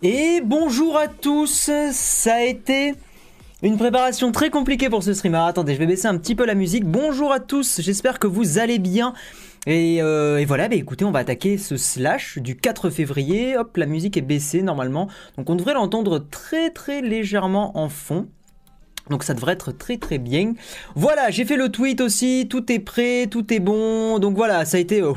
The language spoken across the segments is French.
Et bonjour à tous, ça a été une préparation très compliquée pour ce stream. Alors attendez, je vais baisser un petit peu la musique. Bonjour à tous, j'espère que vous allez bien. Et, euh, voilà, bah écoutez, on va attaquer ce slash du 4 février. Hop, la musique est baissée normalement. Donc on devrait l'entendre très très légèrement en fond. Donc ça devrait être très très bien. Voilà, j'ai fait le tweet aussi, tout est prêt, tout est bon. Donc voilà, ça a été... Euh,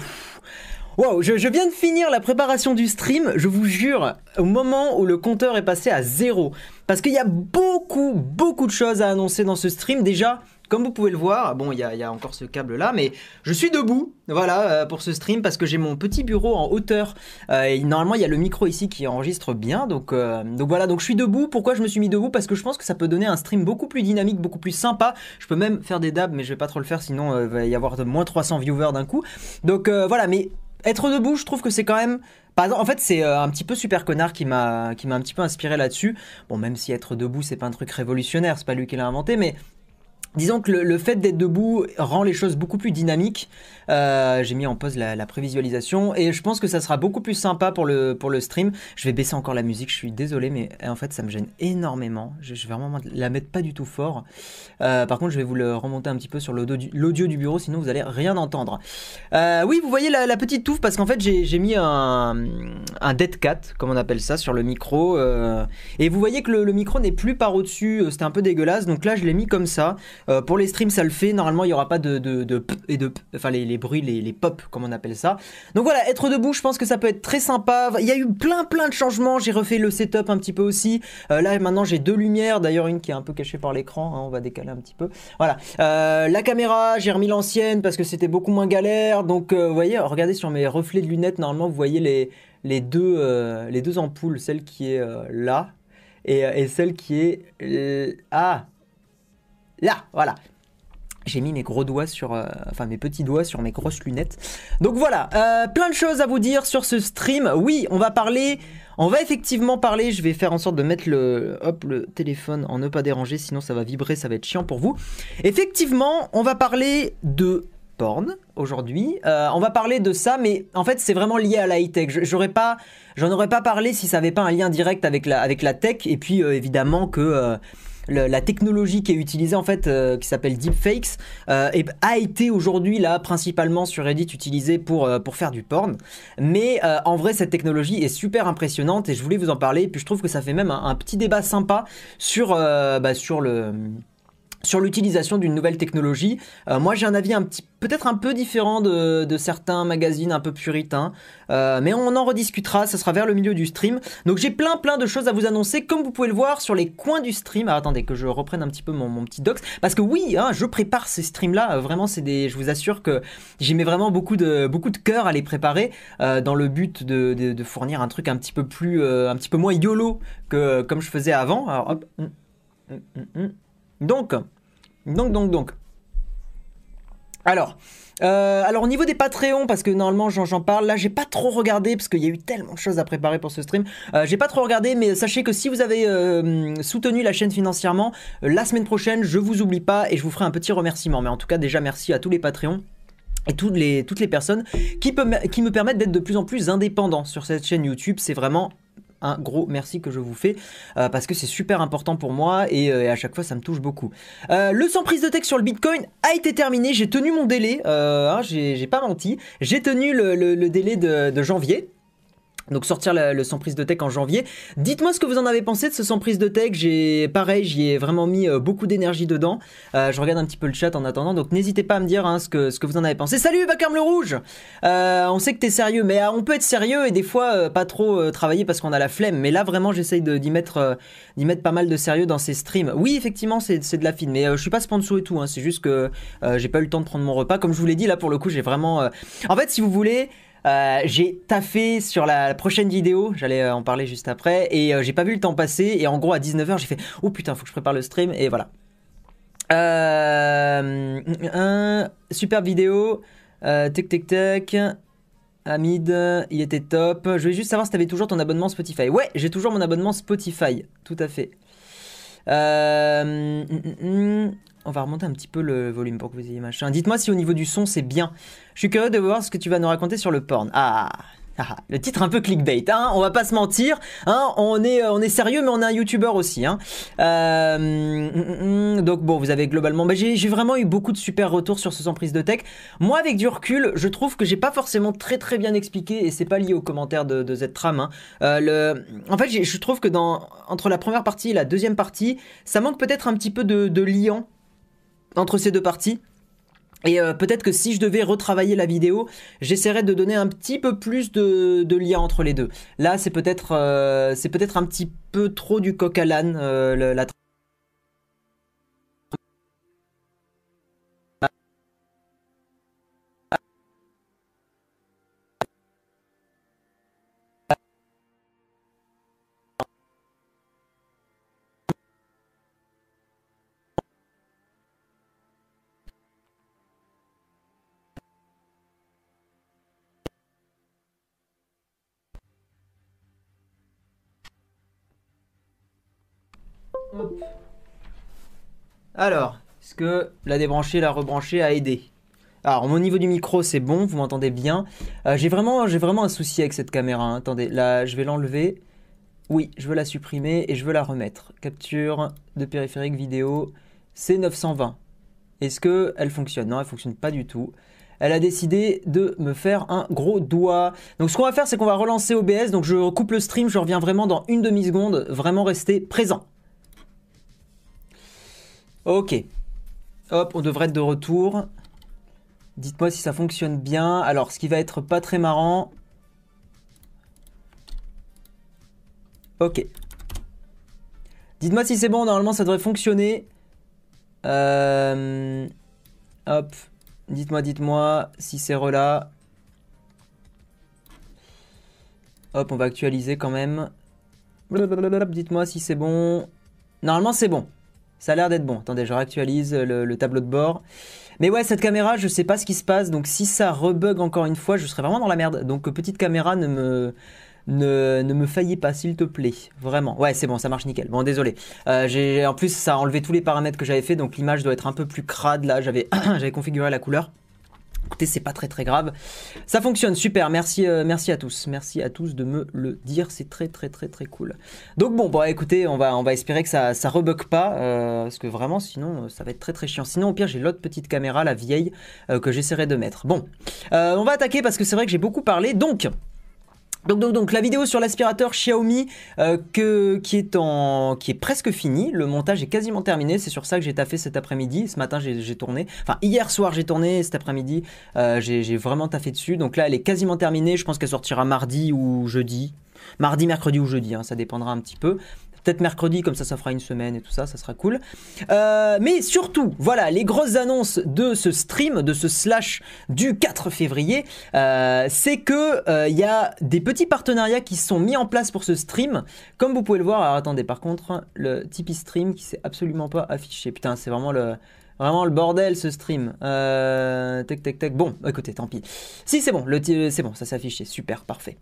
Wow, je, viens de finir la préparation du stream, je vous jure, au moment où le compteur est passé à zéro. Parce qu'il y a beaucoup, beaucoup de choses à annoncer dans ce stream. Déjà, comme vous pouvez le voir, bon, il y a, encore ce câble là, mais je suis debout, voilà, euh, pour ce stream, parce que j'ai mon petit bureau en hauteur. Euh, et normalement, il y a le micro ici qui enregistre bien, donc, euh, donc voilà, donc je suis debout. Pourquoi je me suis mis debout? Parce que je pense que ça peut donner un stream beaucoup plus dynamique, beaucoup plus sympa. Je peux même faire des dabs, mais je vais pas trop le faire, sinon il va y avoir moins 300 viewers d'un coup. Donc voilà, mais être debout, je trouve que c'est quand même. En fait, c'est euh, un petit peu super connard qui m'a qui m'a un petit peu inspiré là-dessus. Bon, même si être debout, c'est pas un truc révolutionnaire, c'est pas lui qui l'a inventé, mais Disons que le, fait d'être debout rend les choses beaucoup plus dynamiques. Euh, j'ai mis en pause la, prévisualisation et je pense que ça sera beaucoup plus sympa pour le, pour le stream. Je vais baisser encore la musique, je suis désolé, mais en fait ça me gêne énormément. Je, vais vraiment la mettre pas du tout fort. Euh, par contre, je vais vous le remonter un petit peu sur l'audio du, bureau, sinon vous allez rien entendre. Euh, oui, vous voyez la, petite touffe parce qu'en fait j'ai mis un, dead cat, comme on appelle ça, sur le micro. et vous voyez que le, micro n'est plus par au-dessus, c'était un peu dégueulasse. Donc là, je l'ai mis comme ça. Euh, pour les streams, ça le fait. Normalement, il n'y aura pas de, de, p et de enfin les, bruits, les, les pop, comme on appelle ça. Donc voilà, être debout, je pense que ça peut être très sympa. Il y a eu plein plein de changements. J'ai refait le setup un petit peu aussi. Euh, là, maintenant, j'ai deux lumières. D'ailleurs, une qui est un peu cachée par l'écran. Hein, on va décaler un petit peu. Voilà. Euh, la caméra, j'ai remis l'ancienne parce que c'était beaucoup moins galère. Donc, vous voyez, regardez sur mes reflets de lunettes. Normalement, vous voyez les, les, deux, les deux ampoules. Celle qui est là et, et, celle qui est... ah Là, voilà. J'ai mis mes gros doigts sur, euh, enfin mes petits doigts sur mes grosses lunettes. Donc voilà, euh, plein de choses à vous dire sur ce stream. Oui, on va parler, on va effectivement parler. Je vais faire en sorte de mettre le, hop, le téléphone en ne pas déranger, sinon ça va vibrer, ça va être chiant pour vous. Effectivement, on va parler de porn aujourd'hui. Euh, on va parler de ça, mais en fait c'est vraiment lié à la high tech. J'aurais pas, j'en aurais pas parlé si ça avait pas un lien direct avec la, avec la tech. Et puis évidemment que la technologie qui est utilisée en fait, euh, qui s'appelle deepfakes, euh, a été aujourd'hui là principalement sur Reddit utilisée pour, euh, faire du porn. Mais en vrai, cette technologie est super impressionnante et je voulais vous en parler. Et puis je trouve que ça fait même un, petit débat sympa sur, bah, sur le sur l'utilisation d'une nouvelle technologie. Euh, moi j'ai un avis un petit peut-être un peu différent de, certains magazines un peu puritains, euh, mais on en rediscutera, ça sera vers le milieu du stream. Donc j'ai plein plein de choses à vous annoncer, comme vous pouvez le voir sur les coins du stream. Alors, attendez que je reprenne un petit peu mon, petit docs, parce que oui, hein, je prépare ces streams-là, euh, vraiment c'est des, je vous assure que j'y mets vraiment beaucoup de beaucoup de cœur à les préparer, dans le but de, fournir un truc un petit peu plus, un petit peu moins yolo que comme je faisais avant. Alors hop. Hum, hum, hum, donc, donc, donc, donc. Alors, euh, alors au niveau des Patreons, parce que normalement j'en parle, là j'ai pas trop regardé parce qu'il y a eu tellement de choses à préparer pour ce stream. Euh, j'ai pas trop regardé, mais sachez que si vous avez euh, soutenu la chaîne financièrement, la semaine prochaine je vous oublie pas et je vous ferai un petit remerciement. Mais en tout cas déjà merci à tous les Patreons et toutes les, toutes les personnes qui, qui me permettent d'être de plus en plus indépendant sur cette chaîne YouTube. C'est vraiment un gros merci que je vous fais euh, parce que c'est super important pour moi et, euh, à chaque fois ça me touche beaucoup. Euh, le sans prise de texte sur le Bitcoin a été terminé, j'ai tenu mon délai, hein, j'ai pas menti, j'ai tenu le, délai de janvier. Donc sortir le sans prise de tech en janvier. Dites-moi ce que vous en avez pensé de ce sans prise de tech. J'ai pareil, j'y ai vraiment mis euh, beaucoup d'énergie dedans. Euh, je regarde un petit peu le chat en attendant, donc n'hésitez pas à me dire hein, ce, que, ce que vous en avez pensé. Salut Vacarme le Rouge euh, On sait que t'es sérieux, mais on peut être sérieux et des fois pas trop travailler parce qu'on a la flemme. Mais là vraiment j'essaye d'y mettre, d'y mettre pas mal de sérieux dans ces streams. Oui effectivement c'est de la fine, mais je suis pas sponsor et tout. Hein, c'est juste que j'ai pas eu le temps de prendre mon repas. Comme je vous l'ai dit là pour le coup j'ai vraiment... En fait si vous voulez... Euh, j'ai taffé sur la prochaine vidéo, j'allais euh, en parler juste après, et euh, j'ai pas vu le temps passer, et en gros à 19h j'ai fait « Oh putain, faut que je prépare le stream », et voilà. un, super vidéo, tic tic tac, Hamid, il était top. Je voulais juste savoir si t'avais toujours ton abonnement Spotify. Ouais, j'ai toujours mon abonnement Spotify, tout à fait. Euh, on va remonter un petit peu le volume pour que vous ayez machin. Dites-moi si au niveau du son c'est bien. Suis curieux de voir ce que tu vas nous raconter sur le porn. Ah, Ah, le titre un peu clickbait, hein, on va pas se mentir, hein, on, est, euh, on est sérieux mais on est un youtubeur aussi. Hein. Euh, mm, mm, donc bon, vous avez globalement, bah, j'ai vraiment eu beaucoup de super retours sur ce sans prise de tech. Moi avec du recul, je trouve que j'ai pas forcément très très bien expliqué et c'est pas lié aux commentaires de, de Z-Tram. Hein. Euh. En fait, je trouve que dans, entre la première partie et la deuxième partie, ça manque peut-être un petit peu de, de liant entre ces deux parties. Et euh, peut-être que si je devais retravailler la vidéo, j'essaierais de donner un petit peu plus de, de lien entre les deux. Là, c'est peut-être euh, c'est peut-être un petit peu trop du coq à l'âne, euh, la Alors, est-ce que la débrancher, la rebrancher a aidé? Alors, au niveau du micro, c'est bon, vous m'entendez bien. Euh, j'ai vraiment, un souci avec cette caméra. Hein. Attendez, là, je vais l'enlever. Oui, je veux la supprimer et je veux la remettre. Capture de périphérique vidéo, c'est 920. Est-ce que elle fonctionne? Non, elle fonctionne pas du tout. Elle a décidé de me faire un gros doigt. Donc ce qu'on va faire, c'est qu'on va relancer OBS. Donc je coupe le stream, je reviens vraiment dans une demi-seconde. Vraiment rester présent. Ok. Hop, on devrait être de retour. Dites-moi si ça fonctionne bien. Alors, ce qui va être pas très marrant. Ok. Dites-moi si c'est bon, normalement ça devrait fonctionner. Euh, hop. Dites-moi, dites-moi si c'est rela. Hop, on va actualiser quand même. Dites-moi si c'est bon. Normalement c'est bon. Ça a l'air d'être bon. Attendez, je réactualise le, tableau de bord. Mais ouais, cette caméra, je sais pas ce qui se passe. Donc si ça rebug encore une fois, je serai vraiment dans la merde. Donc petite caméra, ne me... Ne, me faillis pas, s'il te plaît. Vraiment. Ouais, c'est bon, ça marche nickel. Bon, désolé. Euh, en plus, ça a enlevé tous les paramètres que j'avais fait, donc l'image doit être un peu plus crade. Là, j'avais configuré la couleur. Écoutez, c'est pas très très grave. Ça fonctionne, super. Merci, euh, merci à tous. Merci à tous de me le dire. C'est très très très très cool. Donc bon, bon, écoutez, on va, on va espérer que ça, ça rebug pas. Euh, parce que vraiment, sinon, ça va être très très chiant. Sinon, au pire, j'ai l'autre petite caméra, la vieille, euh, que j'essaierai de mettre. Bon, on va attaquer parce que c'est vrai que j'ai beaucoup parlé. Donc, donc, donc, la vidéo sur l'aspirateur Xiaomi euh, qui est presque finie. Le montage est quasiment terminé. C'est sur ça que j'ai taffé cet après-midi. Ce matin, j'ai tourné. Enfin, hier soir, j'ai tourné. Cet après-midi, euh, j'ai vraiment taffé dessus. Donc là, elle est quasiment terminée. Je pense qu'elle sortira mardi ou jeudi. Mardi, mercredi ou jeudi, hein, ça dépendra un petit peu peut-être mercredi, comme ça, ça fera une semaine et tout ça, ça sera cool. Euh, mais surtout, voilà, les grosses annonces de ce stream, de ce slash du 4 février, euh, c'est que il euh, y a des petits partenariats qui sont mis en place pour ce stream. Comme vous pouvez le voir, alors attendez, par contre, le Tipeee stream qui s'est absolument pas affiché. Putain, c'est vraiment le Vraiment le bordel ce stream. Euh, tac tac tac. Bon, écoutez, tant pis. Si c'est bon, c'est bon, ça s'est affiché. Super, parfait.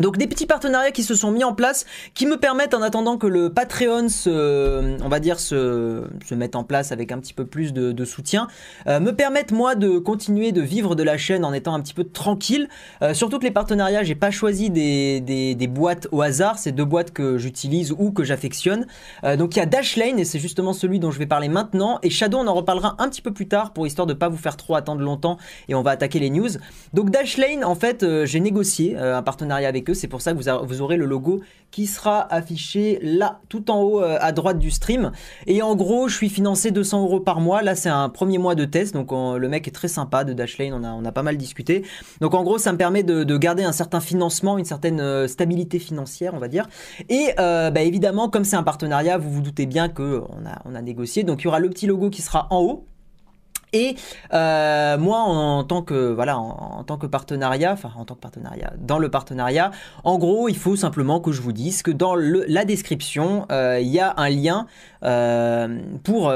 Donc des petits partenariats qui se sont mis en place, qui me permettent en attendant que le Patreon se, on va dire se, se mette en place avec un petit peu plus de, soutien, euh, me permettent moi de continuer de vivre de la chaîne en étant un petit peu tranquille. Euh, surtout que les partenariats, j'ai pas choisi des, des, boîtes au hasard, c'est deux boîtes que j'utilise ou que j'affectionne. Euh, donc il y a Dashlane et c'est justement celui dont je vais parler maintenant et Shadow on en reparlera un petit peu plus tard pour histoire de pas vous faire trop attendre longtemps et on va attaquer les news. Donc Dashlane en fait j'ai négocié un partenariat avec c'est pour ça que vous, aurez le logo qui sera affiché là, tout en haut euh, à droite du stream. Et en gros, je suis financé 200 euros par mois. Là, c'est un premier mois de test. Donc, le mec est très sympa de Dashlane. On a, pas mal discuté. Donc, en gros, ça me permet de, garder un certain financement, une certaine euh, stabilité financière, on va dire. Et euh, bah, évidemment, comme c'est un partenariat, vous vous doutez bien qu'on on a négocié. Donc, il y aura le petit logo qui sera en haut et euh, moi, en, tant que voilà, en, tant que partenariat, enfin en tant que partenariat, dans le partenariat, en gros, il faut simplement que je vous dise que dans la description, euh, il y a un lien euh, pour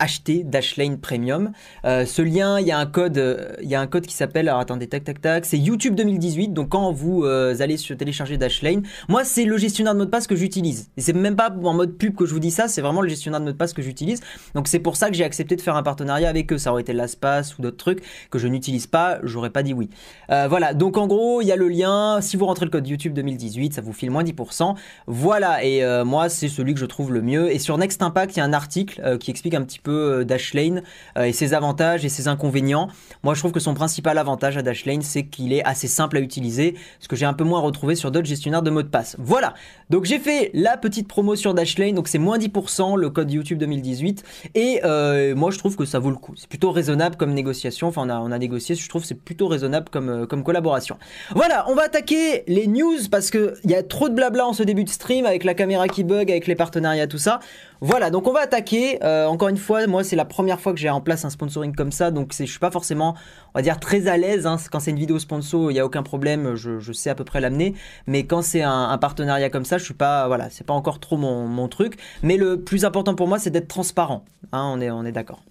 acheter Dashlane Premium. Euh, ce lien, il y a un code, euh, il y a un code qui s'appelle, alors attendez, tac tac tac, c'est YouTube 2018. Donc quand vous euh, allez télécharger Dashlane, moi c'est le gestionnaire de mot de passe que j'utilise. Et c'est même pas en mode pub que je vous dis ça, c'est vraiment le gestionnaire de mot de passe que j'utilise. Donc c'est pour ça que j'ai accepté de faire un partenariat avec eux. Ça aurait été LastPass ou d'autres trucs que je n'utilise pas, j'aurais pas dit oui. voilà, donc en gros, il y a le lien. Si vous rentrez le code YouTube 2018, ça vous file moins 10%. Voilà, et moi c'est celui que je trouve le mieux. Et sur Next Impact, il y a un article qui explique un petit peu euh, Dashlane euh, et ses avantages et ses inconvénients. Moi, je trouve que son principal avantage à Dashlane, c'est qu'il est assez simple à utiliser, ce que j'ai un peu moins retrouvé sur d'autres gestionnaires de mots de passe. Voilà. Donc j'ai fait la petite promo sur Dashlane, donc c'est moins 10% le code YouTube 2018 et euh, moi je trouve que ça vaut le coup. C'est plutôt raisonnable comme négociation. Enfin, on a, négocié, je trouve c'est plutôt raisonnable comme, comme collaboration. Voilà, on va attaquer les news parce que il y a trop de blabla en ce début de stream avec la caméra qui bug, avec les partenariats, tout ça. Voilà, donc on va attaquer. encore une fois, moi c'est la première fois que j'ai en place un sponsoring comme ça, donc je suis pas forcément, on va dire, très à l'aise. Hein. Quand c'est une vidéo sponsor, il n'y a aucun problème, je, sais à peu près l'amener. Mais quand c'est un, partenariat comme ça, je suis pas, voilà, c'est pas encore trop mon, truc. Mais le plus important pour moi, c'est d'être transparent. Hein, on est, on est d'accord.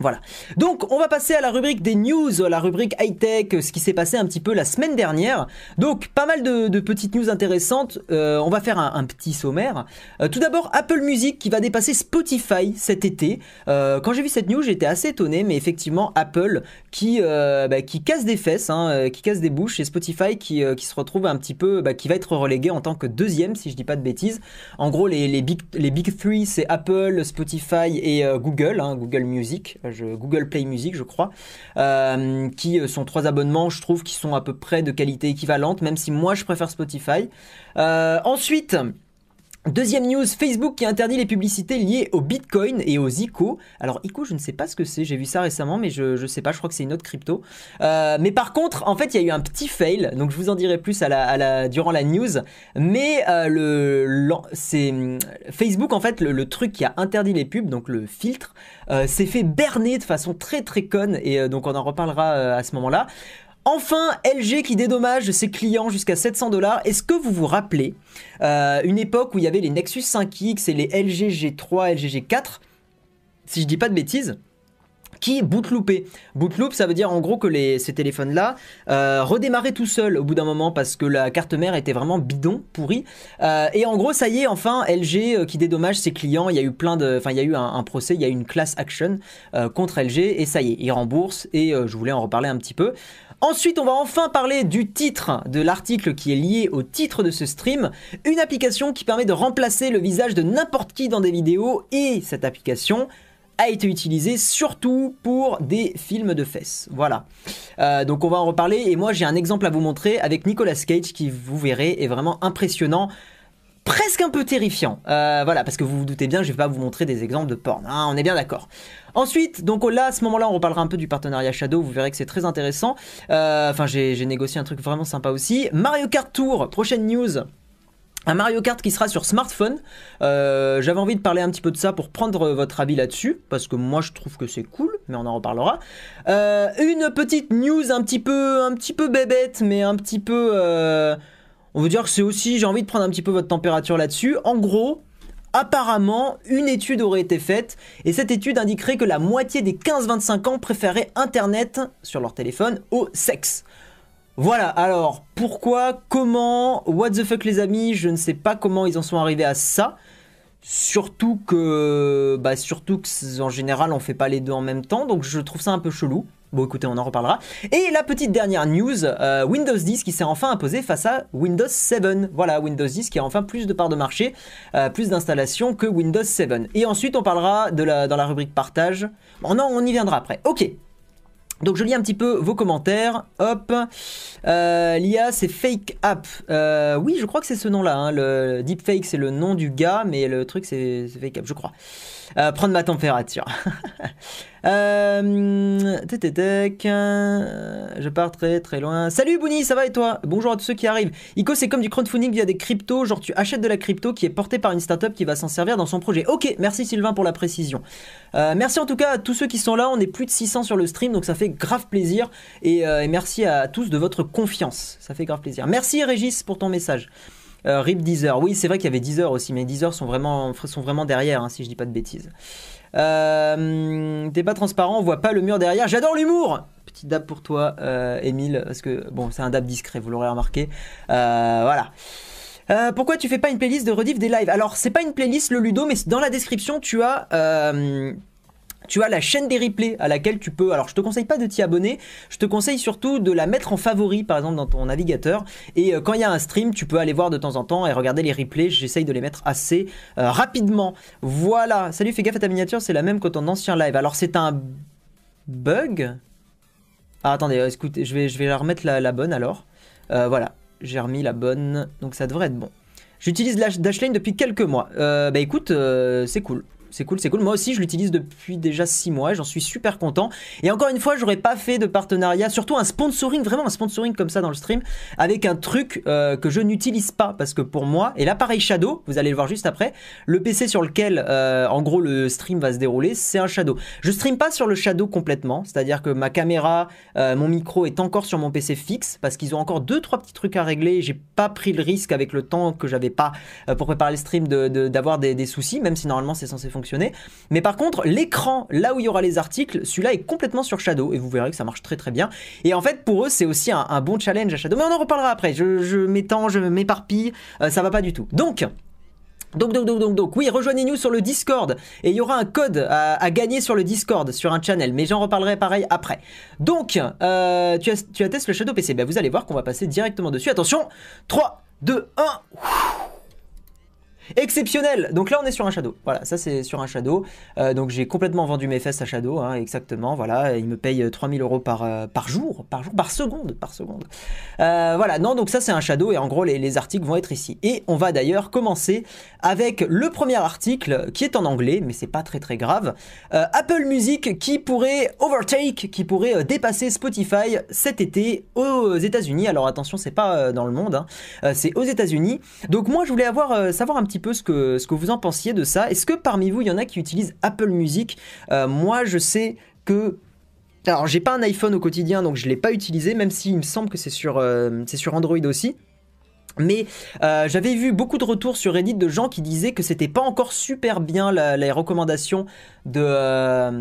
Voilà. Donc, on va passer à la rubrique des news, la rubrique high-tech, ce qui s'est passé un petit peu la semaine dernière. Donc, pas mal de, petites news intéressantes. Euh, on va faire un, petit sommaire. Euh, tout d'abord, Apple Music qui va dépasser Spotify cet été. Euh, quand j'ai vu cette news, j'étais assez étonné, mais effectivement, Apple qui, bah, qui casse des fesses, hein, qui casse des bouches, et Spotify qui, qui se retrouve un petit peu, bah, qui va être relégué en tant que deuxième, si je dis pas de bêtises. En gros, les, les, big, les big three, c'est Apple, Spotify et Google, hein, Google Music. Google Play Music, je crois, euh, qui euh, sont trois abonnements, je trouve, qui sont à peu près de qualité équivalente, même si moi je préfère Spotify. Euh, ensuite, Deuxième news, Facebook qui interdit les publicités liées au Bitcoin et aux ICO. Alors ICO, je ne sais pas ce que c'est, j'ai vu ça récemment, mais je ne sais pas, je crois que c'est une autre crypto. Euh, mais par contre, en fait, il y a eu un petit fail, donc je vous en dirai plus à la, durant la news. Mais euh, le, c'est Facebook, en fait, le, truc qui a interdit les pubs, donc le filtre, euh, s'est fait berner de façon très très conne, et donc on en reparlera à ce moment-là. Enfin, LG qui dédommage ses clients jusqu'à 700 dollars. Est-ce que vous vous rappelez euh, une époque où il y avait les Nexus 5X et les LG G3, LG G4 Si je dis pas de bêtises qui bootloopé. Bootloop, ça veut dire en gros que ces téléphones-là euh, redémarraient tout seuls au bout d'un moment parce que la carte mère était vraiment bidon, pourrie. Euh, et en gros, ça y est, enfin, LG qui dédommage ses clients. Il y a eu plein de, enfin, il y a eu un, procès, il y a eu une class action contre LG et ça y est, ils remboursent. Et je voulais en reparler un petit peu. Ensuite, on va enfin parler du titre de l'article qui est lié au titre de ce stream, une application qui permet de remplacer le visage de n'importe qui dans des vidéos et cette application a été utilisée surtout pour des films de fesses. Voilà. Euh, donc on va en reparler et moi j'ai un exemple à vous montrer avec Nicolas Cage qui vous verrez est vraiment impressionnant presque un peu terrifiant. Euh, voilà, parce que vous vous doutez bien, je vais pas vous montrer des exemples de porn. Hein, on est bien d'accord. Ensuite, donc là, à ce moment-là, on reparlera un peu du partenariat Shadow. Vous verrez que c'est très intéressant. Euh, enfin, j'ai négocié un truc vraiment sympa aussi. Mario Kart Tour, prochaine news. Un Mario Kart qui sera sur smartphone. Euh, j'avais envie de parler un petit peu de ça pour prendre votre avis là-dessus, parce que moi je trouve que c'est cool, mais on en reparlera. une petite news un petit peu, un petit peu bébête, mais un petit peu on veut dire que c'est aussi, j'ai envie de prendre un petit peu votre température là-dessus. En gros, apparemment, une étude aurait été faite et cette étude indiquerait que la moitié des 15-25 ans préféraient Internet sur leur téléphone au sexe. Voilà, alors pourquoi, comment, what the fuck les amis, je ne sais pas comment ils en sont arrivés à ça. Surtout que, bah surtout que en général on fait pas les deux en même temps, donc je trouve ça un peu chelou. Bon, écoutez, on en reparlera. Et la petite dernière news, euh, Windows 10 qui s'est enfin imposé face à Windows 7. Voilà, Windows 10 qui a enfin plus de parts de marché, euh, plus d'installations que Windows 7. Et ensuite, on parlera de la, dans la rubrique partage. Bon, non, on y viendra après. Ok. Donc je lis un petit peu vos commentaires. Hop. Euh, L'IA c'est Fake App. oui, je crois que c'est ce nom-là. Hein. Le Deepfake c'est le nom du gars, mais le truc c'est Fake App, je crois. Prendre ma température. Euh, je pars très très loin. Salut Bouni, ça va et toi? Bonjour à tous ceux qui arrivent. Ico, c'est comme du crowdfunding via des cryptos. Genre, tu achètes de la crypto qui est portée par une startup qui va s'en servir dans son projet. Ok, merci Sylvain pour la précision. Euh, merci en tout cas à tous ceux qui sont là. On est plus de 600 sur le stream, donc ça fait grave plaisir. Et, euh, merci à tous de votre confiance. Ça fait grave plaisir. Merci Régis pour ton message. RIP Deezer. Oui, c'est vrai qu'il y avait Deezer aussi, mais Deezer sont vraiment, sont vraiment derrière, hein, si je dis pas de bêtises. Euh, T'es pas transparent, on voit pas le mur derrière. J'adore l'humour Petit dab pour toi, euh, Émile, parce que bon, c'est un dab discret, vous l'aurez remarqué. Euh, voilà. Euh, pourquoi tu fais pas une playlist de rediff des lives? Alors, c'est pas une playlist le Ludo, mais dans la description, tu as. Euh, tu as la chaîne des replays à laquelle tu peux. Alors, je te conseille pas de t'y abonner. Je te conseille surtout de la mettre en favori, par exemple, dans ton navigateur. Et euh, quand il y a un stream, tu peux aller voir de temps en temps et regarder les replays. J'essaye de les mettre assez euh, rapidement. Voilà. Salut, fais gaffe à ta miniature. C'est la même que ton ancien live. Alors, c'est un bug. Ah, attendez. euh, Écoute, je vais, je vais la remettre la, bonne alors. Voilà. J'ai remis la bonne. Donc, ça devrait être bon. J'utilise Dash- Dashlane depuis quelques mois. Bah écoute, c'est cool. C'est cool, c'est cool. Moi aussi, je l'utilise depuis déjà 6 mois j'en suis super content. Et encore une fois, j'aurais pas fait de partenariat, surtout un sponsoring, vraiment un sponsoring comme ça dans le stream, avec un truc euh, que je n'utilise pas. Parce que pour moi, et l'appareil Shadow, vous allez le voir juste après, le PC sur lequel, euh, en gros, le stream va se dérouler, c'est un Shadow. Je stream pas sur le Shadow complètement, c'est-à-dire que ma caméra, euh, mon micro est encore sur mon PC fixe, parce qu'ils ont encore deux trois petits trucs à régler. J'ai pas pris le risque avec le temps que j'avais pas pour préparer le stream de- de- d'avoir des, des soucis, même si normalement c'est censé fonctionner. Mais par contre, l'écran, là où il y aura les articles, celui-là est complètement sur Shadow et vous verrez que ça marche très très bien. Et en fait, pour eux, c'est aussi un, bon challenge à Shadow. Mais on en reparlera après. Je, m'étends, je m'éparpille, euh, ça va pas du tout. Donc. Donc, donc, donc, donc, oui, rejoignez-nous sur le Discord et il y aura un code à, gagner sur le Discord, sur un channel, mais j'en reparlerai pareil après. Donc, euh, tu, tu attestes le Shadow PC, ben, vous allez voir qu'on va passer directement dessus. Attention, 3, 2, 1. Exceptionnel Donc là on est sur un Shadow, voilà, ça c'est sur un Shadow, Euh, donc j'ai complètement vendu mes fesses à Shadow, hein, exactement, voilà, il me paye euh, 3000 euros par, euh, par jour, par jour, par seconde, par seconde. Euh, voilà, non, donc ça c'est un Shadow et en gros les, les articles vont être ici. Et on va d'ailleurs commencer avec le premier article qui est en anglais, mais c'est pas très très grave. Euh, Apple Music qui pourrait overtake, qui pourrait euh, dépasser Spotify cet été aux États-Unis. Alors attention, c'est pas euh, dans le monde, hein. Euh, c'est aux États-Unis. Donc moi je voulais avoir euh, savoir un petit peu ce que ce que vous en pensiez de ça. Est-ce que parmi vous il y en a qui utilisent Apple Music Euh, Moi je sais que alors j'ai pas un iPhone au quotidien donc je l'ai pas utilisé même s'il me semble que c'est sur euh, sur Android aussi. Mais euh, j'avais vu beaucoup de retours sur Reddit de gens qui disaient que c'était pas encore super bien les recommandations de,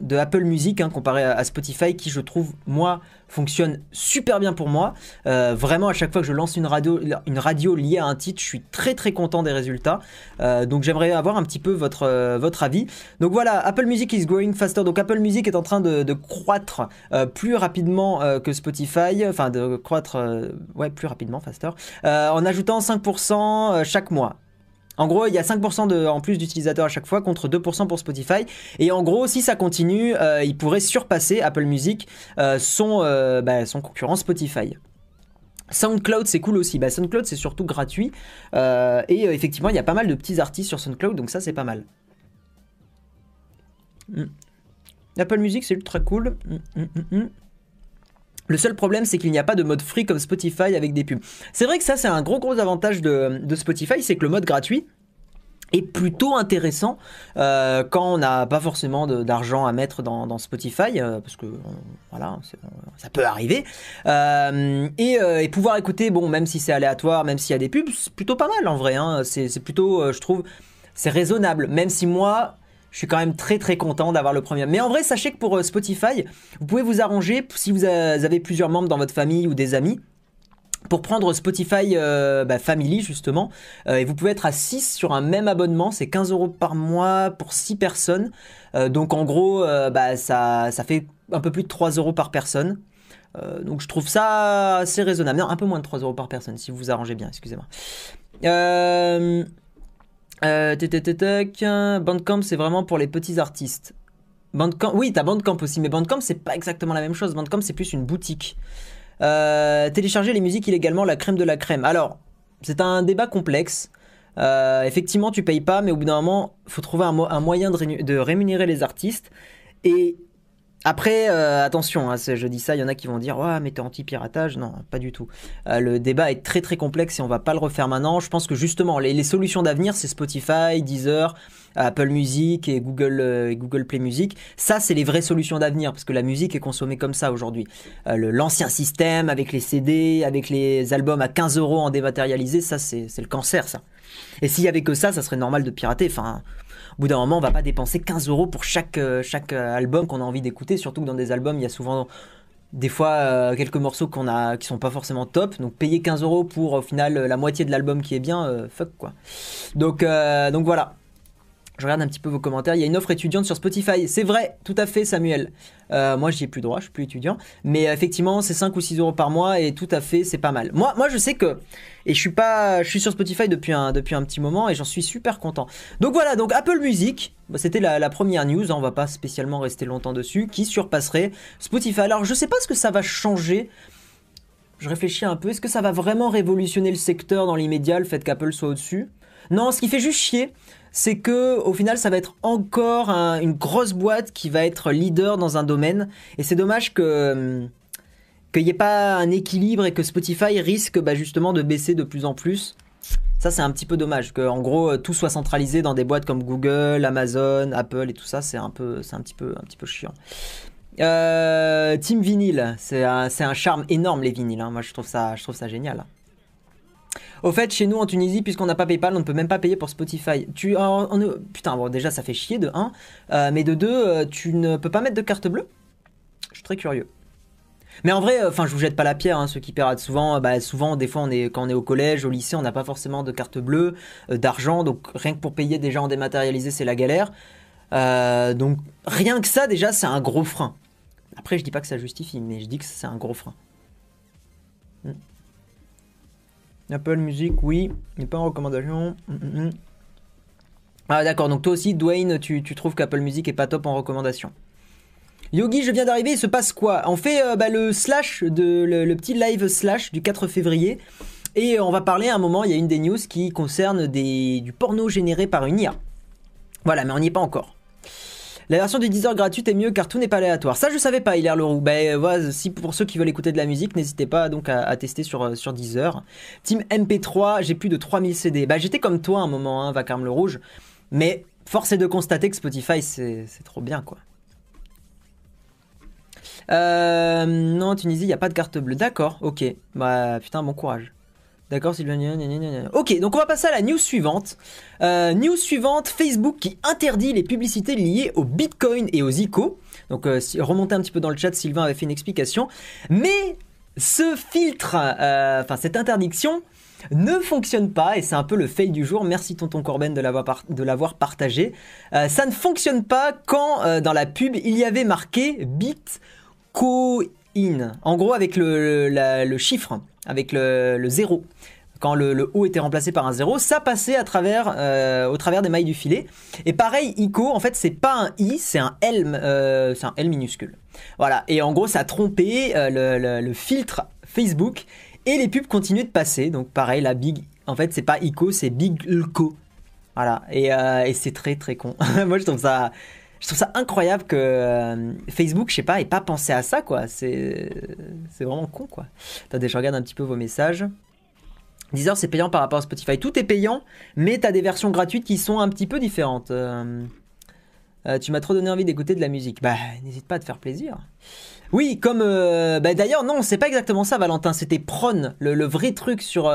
de Apple Music hein, comparé à Spotify qui je trouve moi fonctionne super bien pour moi. Euh, vraiment à chaque fois que je lance une radio, une radio liée à un titre, je suis très très content des résultats. Euh, donc j'aimerais avoir un petit peu votre, euh, votre avis. Donc voilà, Apple Music is growing faster. Donc Apple Music est en train de, de croître plus rapidement que Spotify, enfin de croître ouais plus rapidement faster, en ajoutant 5% euh, chaque mois. En gros, il y a 5% de, en plus d'utilisateurs à chaque fois contre 2% pour Spotify. Et en gros, si ça continue, euh, il pourrait surpasser Apple Music, euh, son, euh, bah, son concurrent Spotify. SoundCloud, c'est cool aussi. Bah, SoundCloud, c'est surtout gratuit. Et effectivement, il y a pas mal de petits artistes sur SoundCloud, donc ça, c'est pas mal. Mm. Apple Music, c'est ultra cool. Mm, mm. Le seul problème, c'est qu'il n'y a pas de mode free comme Spotify avec des pubs. C'est vrai que ça, c'est un gros gros avantage de, Spotify, c'est que le mode gratuit est plutôt intéressant euh, quand on n'a pas forcément d'argent à mettre dans, Spotify, euh, parce que voilà, ça peut arriver. Euh, et, pouvoir écouter, bon, même si c'est aléatoire, même s'il y a des pubs, c'est plutôt pas mal en vrai. hein. C'est plutôt, je trouve, c'est raisonnable. Même si moi, je suis quand même très très content d'avoir le premier. Mais en vrai, sachez que pour euh, Spotify, vous pouvez vous arranger si vous a- avez plusieurs membres dans votre famille ou des amis. Pour prendre Spotify euh, bah, Family justement, euh, et vous pouvez être à 6 sur un même abonnement, c'est 15 euros par mois pour 6 personnes. Euh, donc en gros, euh, bah, ça, ça fait un peu plus de 3 euros par personne. Euh, donc je trouve ça assez raisonnable. Non, un peu moins de 3 euros par personne si vous vous arrangez bien, excusez-moi. Euh, euh. Bandcamp, c'est vraiment pour les petits artistes. Bandcamp, oui, t'as Bandcamp aussi, mais Bandcamp, c'est pas exactement la même chose. Bandcamp, c'est plus une boutique. Euh, télécharger les musiques illégalement, la crème de la crème. Alors, c'est un débat complexe. Euh, effectivement, tu payes pas, mais au bout d'un moment, faut trouver un, mo- un moyen de rémunérer les artistes. Et après, euh, attention, hein, je dis ça, il y en a qui vont dire Ouais, mais t'es anti-piratage. Non, pas du tout. Euh, le débat est très très complexe et on va pas le refaire maintenant. Je pense que justement, les, solutions d'avenir, c'est Spotify, Deezer, Apple Music et Google, euh, Google Play Music. Ça, c'est les vraies solutions d'avenir parce que la musique est consommée comme ça aujourd'hui. L'ancien système avec les CD, avec les albums à 15 euros en dématérialisé, ça, c'est le cancer, ça. Et s'il y avait que ça, ça serait normal de pirater. Enfin, bout d'un moment, on va pas dépenser 15 euros pour chaque, euh, chaque euh, album qu'on a envie d'écouter, surtout que dans des albums, il y a souvent des fois euh, quelques morceaux qu'on a qui sont pas forcément top. Donc payer 15 euros pour au final la moitié de l'album qui est bien fuck quoi. Donc donc voilà je regarde un petit peu vos commentaires. Il y a une offre étudiante sur Spotify. C'est vrai, tout à fait, Samuel. Euh, moi, j'y ai plus droit, je suis plus étudiant. Mais effectivement, c'est 5 ou 6 euros par mois et tout à fait, c'est pas mal. Moi, moi, je sais que. Et je suis. Je suis sur Spotify depuis un, depuis un petit moment et j'en suis super content. Donc voilà, donc Apple Music, bah, c'était la, première news. Hein, on va pas spécialement rester longtemps dessus. Qui surpasserait Spotify. Alors, je sais pas ce que ça va changer. Je réfléchis un peu. Est-ce que ça va vraiment révolutionner le secteur dans l'immédiat, le fait qu'Apple soit au-dessus? Non, ce qui fait juste chier, c'est que au final ça va être encore une grosse boîte qui va être leader dans un domaine et c'est dommage que hum, qu'il n'y ait pas un équilibre et que Spotify risque bah, justement de baisser de plus en plus. Ça c'est un petit peu dommage que en gros tout soit centralisé dans des boîtes comme Google, Amazon, Apple et tout ça c'est un peu c'est un petit peu un petit peu chiant. Euh, Team vinyle, c'est un, charme énorme les vinyles. Hein. Moi ça je trouve ça génial. Au fait, chez nous en Tunisie, puisqu'on n'a pas PayPal, on ne peut même pas payer pour Spotify. Tu, putain, bon, déjà ça fait chier de 1, euh, mais de 2, euh, tu ne peux pas mettre de carte bleue? Je suis très curieux. Mais en vrai, enfin, je vous jette pas la pierre, hein, ceux qui piratent souvent. Bah, souvent, des fois, quand on est au collège, au lycée, on n'a pas forcément de carte bleue, euh, d'argent, donc rien que pour payer déjà en dématérialisé, c'est la galère. donc rien que ça, déjà, c'est un gros frein. Après, je dis pas que ça justifie, mais je dis que c'est un gros frein. Hmm. Apple Music, oui, mais pas en recommandation. Mm, mm, mm. Ah d'accord, donc toi aussi, Dwayne, tu, trouves qu'Apple Music est pas top en recommandation. Yogi, je viens d'arriver, il se passe quoi? On fait euh, bah, le slash, de, le, petit live slash du 4 février. Et on va parler à un moment, il y a une des news qui concerne du porno généré par une IA. Voilà, mais on n'y est pas encore. La version du Deezer gratuite est mieux car tout n'est pas aléatoire. Ça, je savais pas, Hilaire Leroux. Ben voilà, si pour ceux qui veulent écouter de la musique, n'hésitez pas donc à, tester sur, euh, sur Deezer. Team MP3, j'ai plus de 3000 CD. Bah, j'étais comme toi un moment, hein, Vacarme le Rouge. Mais force est de constater que Spotify, c'est trop bien, quoi. Euh, non, Tunisie, il n'y a pas de carte bleue. D'accord, ok. Bah, putain, bon courage. D'accord, Sylvain. Ok, donc on va passer à la news suivante. Euh, news suivante Facebook qui interdit les publicités liées au Bitcoin et aux ICO. Donc euh, remontez un petit peu dans le chat, Sylvain avait fait une explication. Mais ce filtre, euh, enfin cette interdiction, ne fonctionne pas et c'est un peu le fail du jour. Merci tonton Corben de l'avoir partagé. ça ne fonctionne pas quand dans la pub il y avait marqué Bitcoin. En gros avec le chiffre avec le, 0. Quand le, O était remplacé par un 0, ça passait euh, au travers des mailles du filet. Et pareil, ICO, en fait, c'est pas un I, c'est un L, euh, c'est un L minuscule. Voilà. Et en gros, ça a trompé euh, le, filtre Facebook et les pubs continuaient de passer. Donc pareil, la big, en fait, c'est pas ICO, c'est Big Lco. Voilà. Et c'est très très con. Moi, je trouve ça je trouve ça incroyable que euh, Facebook, je sais pas, ait pas pensé à ça, quoi. C'est, vraiment con, quoi. Attendez, je regarde un petit peu vos messages. Deezer, c'est payant par rapport à Spotify. Tout est payant, mais tu as des versions gratuites qui sont un petit peu différentes. Euh, euh, tu m'as trop donné envie d'écouter de la musique. Bah, n'hésite pas à te faire plaisir. Oui, comme. bah, d'ailleurs, non, c'est pas exactement ça, Valentin. C'était Pron. Le, vrai truc sur,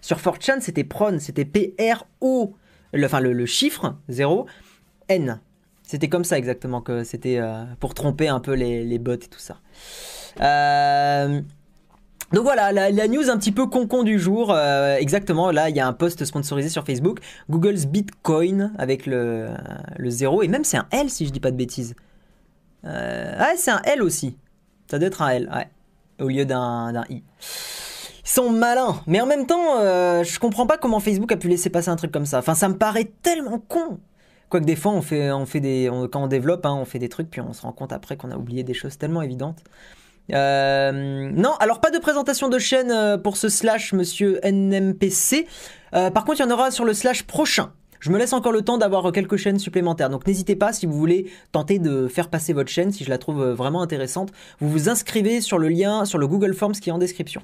sur 4chan, c'était Pron. C'était P-R-O. enfin, le, le chiffre 0. N. C'était comme ça exactement que c'était euh, pour tromper un peu les, bots et tout ça. Euh, donc voilà, la, news un petit peu con-con du jour. Euh, exactement, là, il y a un post sponsorisé sur Facebook. Google's Bitcoin avec le, le 0. Et même c'est un L si je dis pas de bêtises. ah, c'est un L aussi. Ça doit être un L, ouais. Au lieu d'un I. Ils sont malins. Mais en même temps, je comprends pas comment Facebook a pu laisser passer un truc comme ça. Enfin, ça me paraît tellement con. Quoique des fois, quand on développe, hein, on fait des trucs, puis on se rend compte après qu'on a oublié des choses tellement évidentes. Euh, non, alors pas de présentation de chaîne euh, pour ce slash, monsieur NMPC. Euh, par contre, il y en aura sur le slash prochain. Je me laisse encore le temps d'avoir quelques chaînes supplémentaires. Donc n'hésitez pas si vous voulez tenter de faire passer votre chaîne, si je la trouve vraiment intéressante, vous vous inscrivez sur le lien sur le Google Forms qui est en description.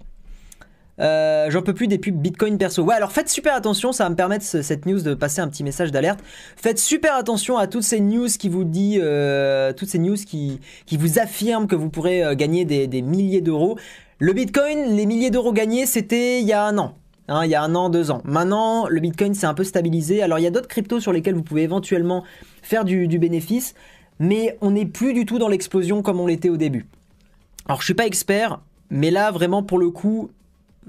Euh, j'en peux plus des pubs Bitcoin perso. Ouais, alors faites super attention, ça va me permettre cette news de passer un petit message d'alerte. Faites super attention à toutes ces news qui vous dit, euh, toutes ces news qui, qui vous affirment que vous pourrez euh, gagner des, milliers d'euros. Le Bitcoin, les milliers d'euros gagnés, c'était il y a un an. hein, il y a un an, deux ans. Maintenant, le Bitcoin s'est un peu stabilisé. Alors, il y a d'autres cryptos sur lesquels vous pouvez éventuellement faire du, du bénéfice, mais on n'est plus du tout dans l'explosion comme on l'était au début. Alors, je suis pas expert, mais là, vraiment, pour le coup,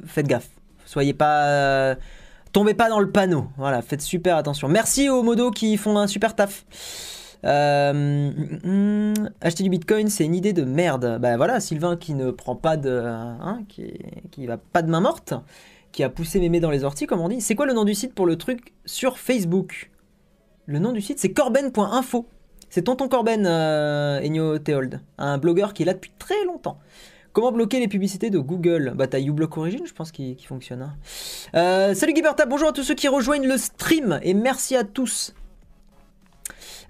faites gaffe. Soyez pas. euh, tombez pas dans le panneau. Voilà, faites super attention. Merci aux modos qui font un super taf. Euh, hum, acheter du bitcoin, c'est une idée de merde. Bah voilà, Sylvain qui ne prend pas de. Hein, qui, qui va pas de main morte, qui a poussé mémé dans les orties, comme on dit. C'est quoi le nom du site pour le truc sur Facebook? Le nom du site, c'est corben.info. C'est Tonton Corben, euh, Ennio Theold, un blogueur qui est là depuis très longtemps. Comment bloquer les publicités de Google? Bah t'as uBlock Origin, je pense, qui, fonctionne. hein. Euh, salut Guiberta, bonjour à tous ceux qui rejoignent le stream et merci à tous.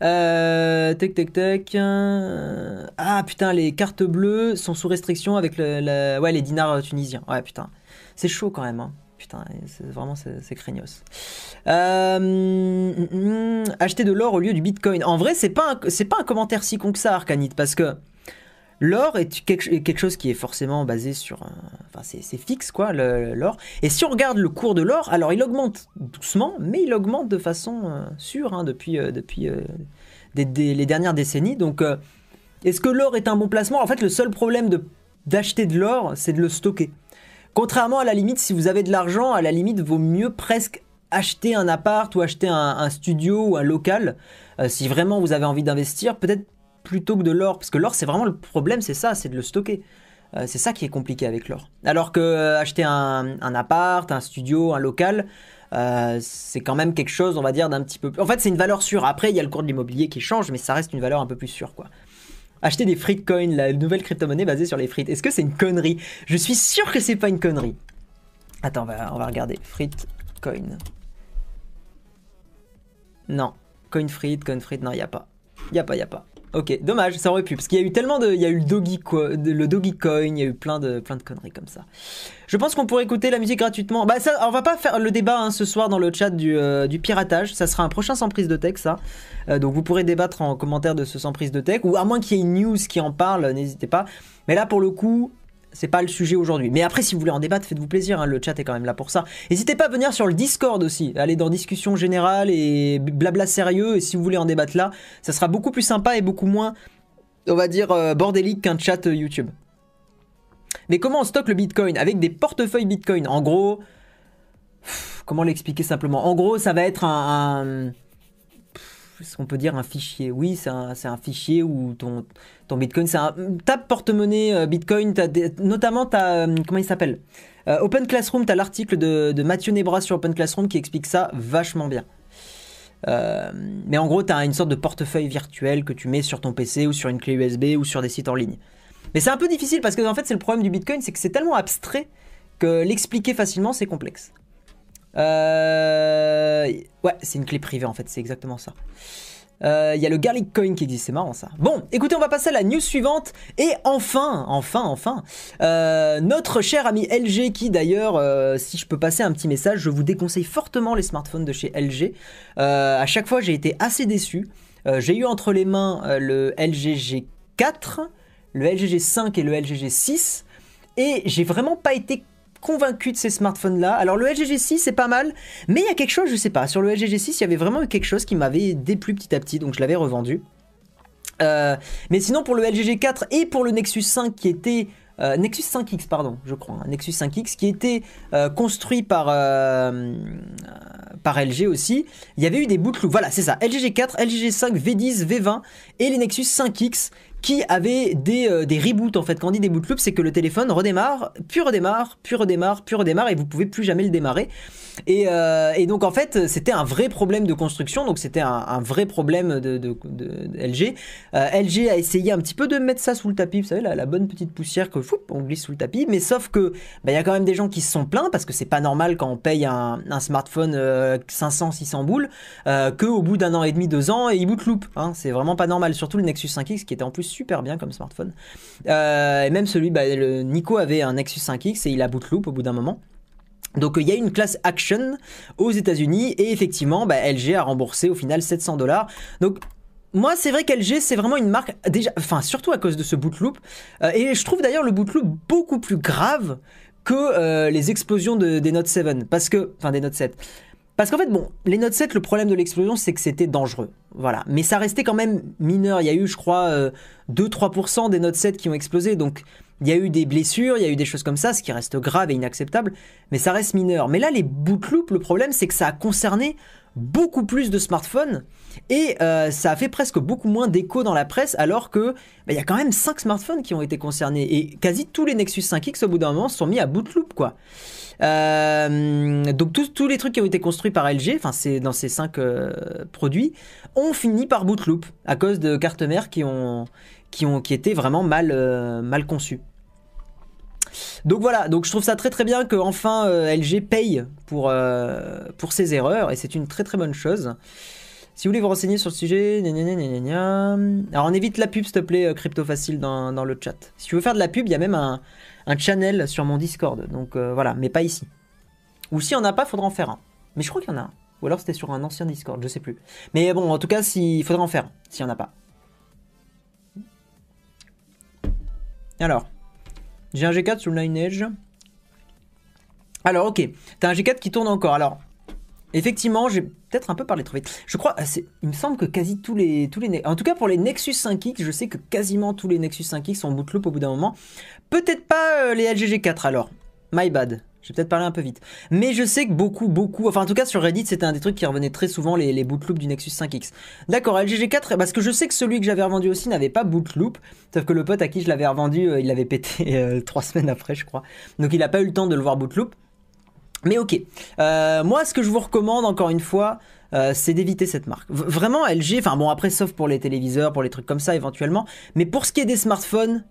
Euh, tac tac tac. euh, Ah putain, les cartes bleues sont sous restriction avec le, ouais, les dinars tunisiens. Ouais putain, c'est chaud quand même. hein. Putain, c'est vraiment c'est craignos. Euh, hum, hum, acheter de l'or au lieu du bitcoin. En vrai, c'est pas c'est pas un commentaire si con que ça, Arcanite, parce que l'or est quelque, chose qui est forcément basé sur, un- enfin c'est fixe quoi, l'or. Et si on regarde le cours de l'or, alors il augmente doucement, mais il augmente de façon euh, sûre hein, depuis euh, depuis euh, les dernières décennies. Donc, est-ce que l'or est un bon placement? En fait, le seul problème d'acheter de l'or, c'est de le stocker. Contrairement à la limite, si vous avez de l'argent, à la limite, vaut mieux presque acheter un appart ou acheter un, studio ou un local, si vraiment vous avez envie d'investir, peut-être plutôt que de l'or, parce que l'or, c'est vraiment le problème, c'est ça, c'est de le stocker. Euh, c'est ça qui est compliqué avec l'or. Alors que euh, acheter un, appart, un studio, un local, euh, c'est quand même quelque chose, on va dire, d'un petit peu. En fait, c'est une valeur sûre. Après, il y a le cours de l'immobilier qui change, mais ça reste une valeur un peu plus sûre, quoi. Acheter des frites coins, la nouvelle crypto-monnaie basée sur les frites. Est-ce que c'est une connerie? Je suis sûr que c'est pas une connerie. Attends, on va, regarder. Frites coin. Non. Coin frites, coin frites, non, il y a pas. Il y a pas, il y a pas. Ok, dommage, ça aurait pu, parce qu'il y a eu tellement de, il y a eu le doggy, le coin, il y a eu plein de, plein de conneries comme ça. Je pense qu'on pourrait écouter la musique gratuitement. Bah ça, on va pas faire le débat hein, ce soir dans le chat du, euh, du piratage. Ça sera un prochain sans prise de texte, ça. Euh, donc vous pourrez débattre en commentaire de ce sans prise de texte, ou à moins qu'il y ait une news qui en parle, n'hésitez pas. Mais là, pour le coup, c'est pas le sujet aujourd'hui. Mais après, si vous voulez en débattre, faites-vous plaisir. hein, le chat est quand même là pour ça. N'hésitez pas à venir sur le Discord aussi. Aller dans discussion générale et blabla sérieux. Et si vous voulez en débattre là, ça sera beaucoup plus sympa et beaucoup moins, on va dire, euh, bordélique qu'un chat euh, YouTube. Mais comment on stocke le Bitcoin? Avec des portefeuilles Bitcoin. En gros, comment l'expliquer simplement? En gros, ça va être un- est-ce qu'on peut dire un fichier Oui, c'est un, fichier où ton, Bitcoin, c'est un porte-monnaie euh, Bitcoin, notamment t'as euh, comment il s'appelle Euh, Open Classroom, t'as l'article de, Mathieu Nebra sur Open Classroom qui explique ça vachement bien. Mais en gros, tu as une sorte de portefeuille virtuel que tu mets sur ton PC ou sur une clé USB ou sur des sites en ligne. Mais c'est un peu difficile parce que en fait, c'est le problème du Bitcoin, c'est que c'est tellement abstrait que l'expliquer facilement, c'est complexe. Euh, Ouais, c'est une clé privée en fait, c'est exactement ça. Euh, Il y a le Garlic Coin qui existe, c'est marrant ça. Bon, écoutez, on va passer à la news suivante. Et enfin, enfin, enfin, euh, notre cher ami LG qui d'ailleurs, euh, si je peux passer un petit message, je vous déconseille fortement les smartphones de chez LG. Euh, à chaque fois, j'ai été assez déçu. Euh, j'ai eu entre les mains euh, le LG G4, le LG G5 et le LG G6. Et j'ai vraiment pas été convaincu de ces smartphones là. Alors le LG G6 c'est pas mal, mais il y a quelque chose, je sais pas, sur le LG G6 il y avait vraiment quelque chose qui m'avait déplu petit à petit, donc je l'avais revendu. Euh, mais sinon pour le LG G4 et pour le Nexus 5 qui était euh, Nexus 5X pardon, je crois, un Nexus 5X qui était euh, construit par par LG aussi, il y avait eu des bootloops. Voilà, c'est ça, LG G4, LG G5, V10, V20 et les Nexus 5X qui avaient des, euh, des reboots en fait. Quand on dit des bootloops, c'est que le téléphone redémarre, puis redémarre, puis redémarre, puis redémarre et vous pouvez plus jamais le démarrer. Et, euh, donc en fait, c'était un vrai problème de construction, donc c'était un, vrai problème de, LG. Euh, LG a essayé un petit peu de mettre ça sous le tapis, vous savez, la, bonne petite poussière que foup, on glisse sous le tapis, mais sauf que bah, il y a quand même des gens qui se sont plaints parce que c'est pas normal quand on paye un, smartphone 500-600 boules euh, que au bout d'un an et demi, deux ans, il bootloop. Hein, c'est vraiment pas normal, surtout le Nexus 5X qui était en plus super bien comme smartphone. Euh, et même celui, bah, Nico avait un Nexus 5X et il a bootloop au bout d'un moment. Donc il y a une classe Action aux États-Unis et effectivement bah, LG a remboursé au final 700 dollars. Donc moi c'est vrai qu'LG c'est vraiment une marque déjà, enfin surtout à cause de ce bootloop Euh, et je trouve d'ailleurs le bootloop beaucoup plus grave que les explosions des Note 7. Parce que, enfin des Note 7. Parce qu'en fait, bon, les Note 7, le problème de l'explosion, c'est que c'était dangereux. Voilà. Mais ça restait quand même mineur. Il y a eu, je crois, 2-3% des Note 7 qui ont explosé. Donc, il y a eu des blessures, il y a eu des choses comme ça, ce qui reste grave et inacceptable, mais ça reste mineur. Mais là, les bootloop, le problème, c'est que ça a concerné beaucoup plus de smartphones et euh, ça a fait presque beaucoup moins d'écho dans la presse alors que bah, il y a quand même 5 smartphones qui ont été concernés et quasi tous les Nexus 5X au bout d'un moment sont mis à bootloop quoi. Euh, donc tous, les trucs qui ont été construits par LG, enfin dans ces 5 euh, produits, ont fini par bootloop à cause de cartes mères qui ont qui ont qui étaient vraiment mal mal conçues. Donc voilà, donc je trouve ça très très bien que enfin euh, LG paye pour, euh, pour ses erreurs et c'est une très très bonne chose. Si vous voulez vous renseigner sur le sujet, alors on évite la pub s'il te plaît, euh, Crypto Facile dans, dans, le chat. Si tu veux faire de la pub, il y a même un, un channel sur mon Discord, donc voilà, mais pas ici. Ou si on n'a pas, faudra en faire un. Mais je crois qu'il y en a un. Ou alors c'était sur un ancien Discord, je sais plus. Mais bon, en tout cas, il faudra en faire un, s'il n'y en a pas. Alors, j'ai un G4 sur le Lineage. Alors, ok. T'as un G4 qui tourne encore. Alors, effectivement, j'ai peut-être un peu parlé trop vite. Je crois, il me semble que quasi tous les, tous les, en tout cas pour les Nexus 5X, je sais que quasiment tous les Nexus 5X sont en bootloop au bout d'un moment. Peut-être pas euh, les LG G4 alors. My bad. J'ai peut-être parlé un peu vite. Mais je sais que beaucoup, beaucoup, enfin en tout cas sur Reddit, c'était un des trucs qui revenait très souvent, les, bootloops du Nexus 5X. D'accord, LGG4, parce que je sais que celui que j'avais revendu aussi n'avait pas bootloop, sauf que le pote à qui je l'avais revendu, euh, il l'avait pété euh, trois semaines après, je crois. Donc il n'a pas eu le temps de le voir bootloop. Mais ok, euh, moi ce que je vous recommande encore une fois, c'est d'éviter cette marque. vraiment LG, enfin bon après sauf pour les téléviseurs, pour les trucs comme ça éventuellement, mais pour ce qui est des smartphones,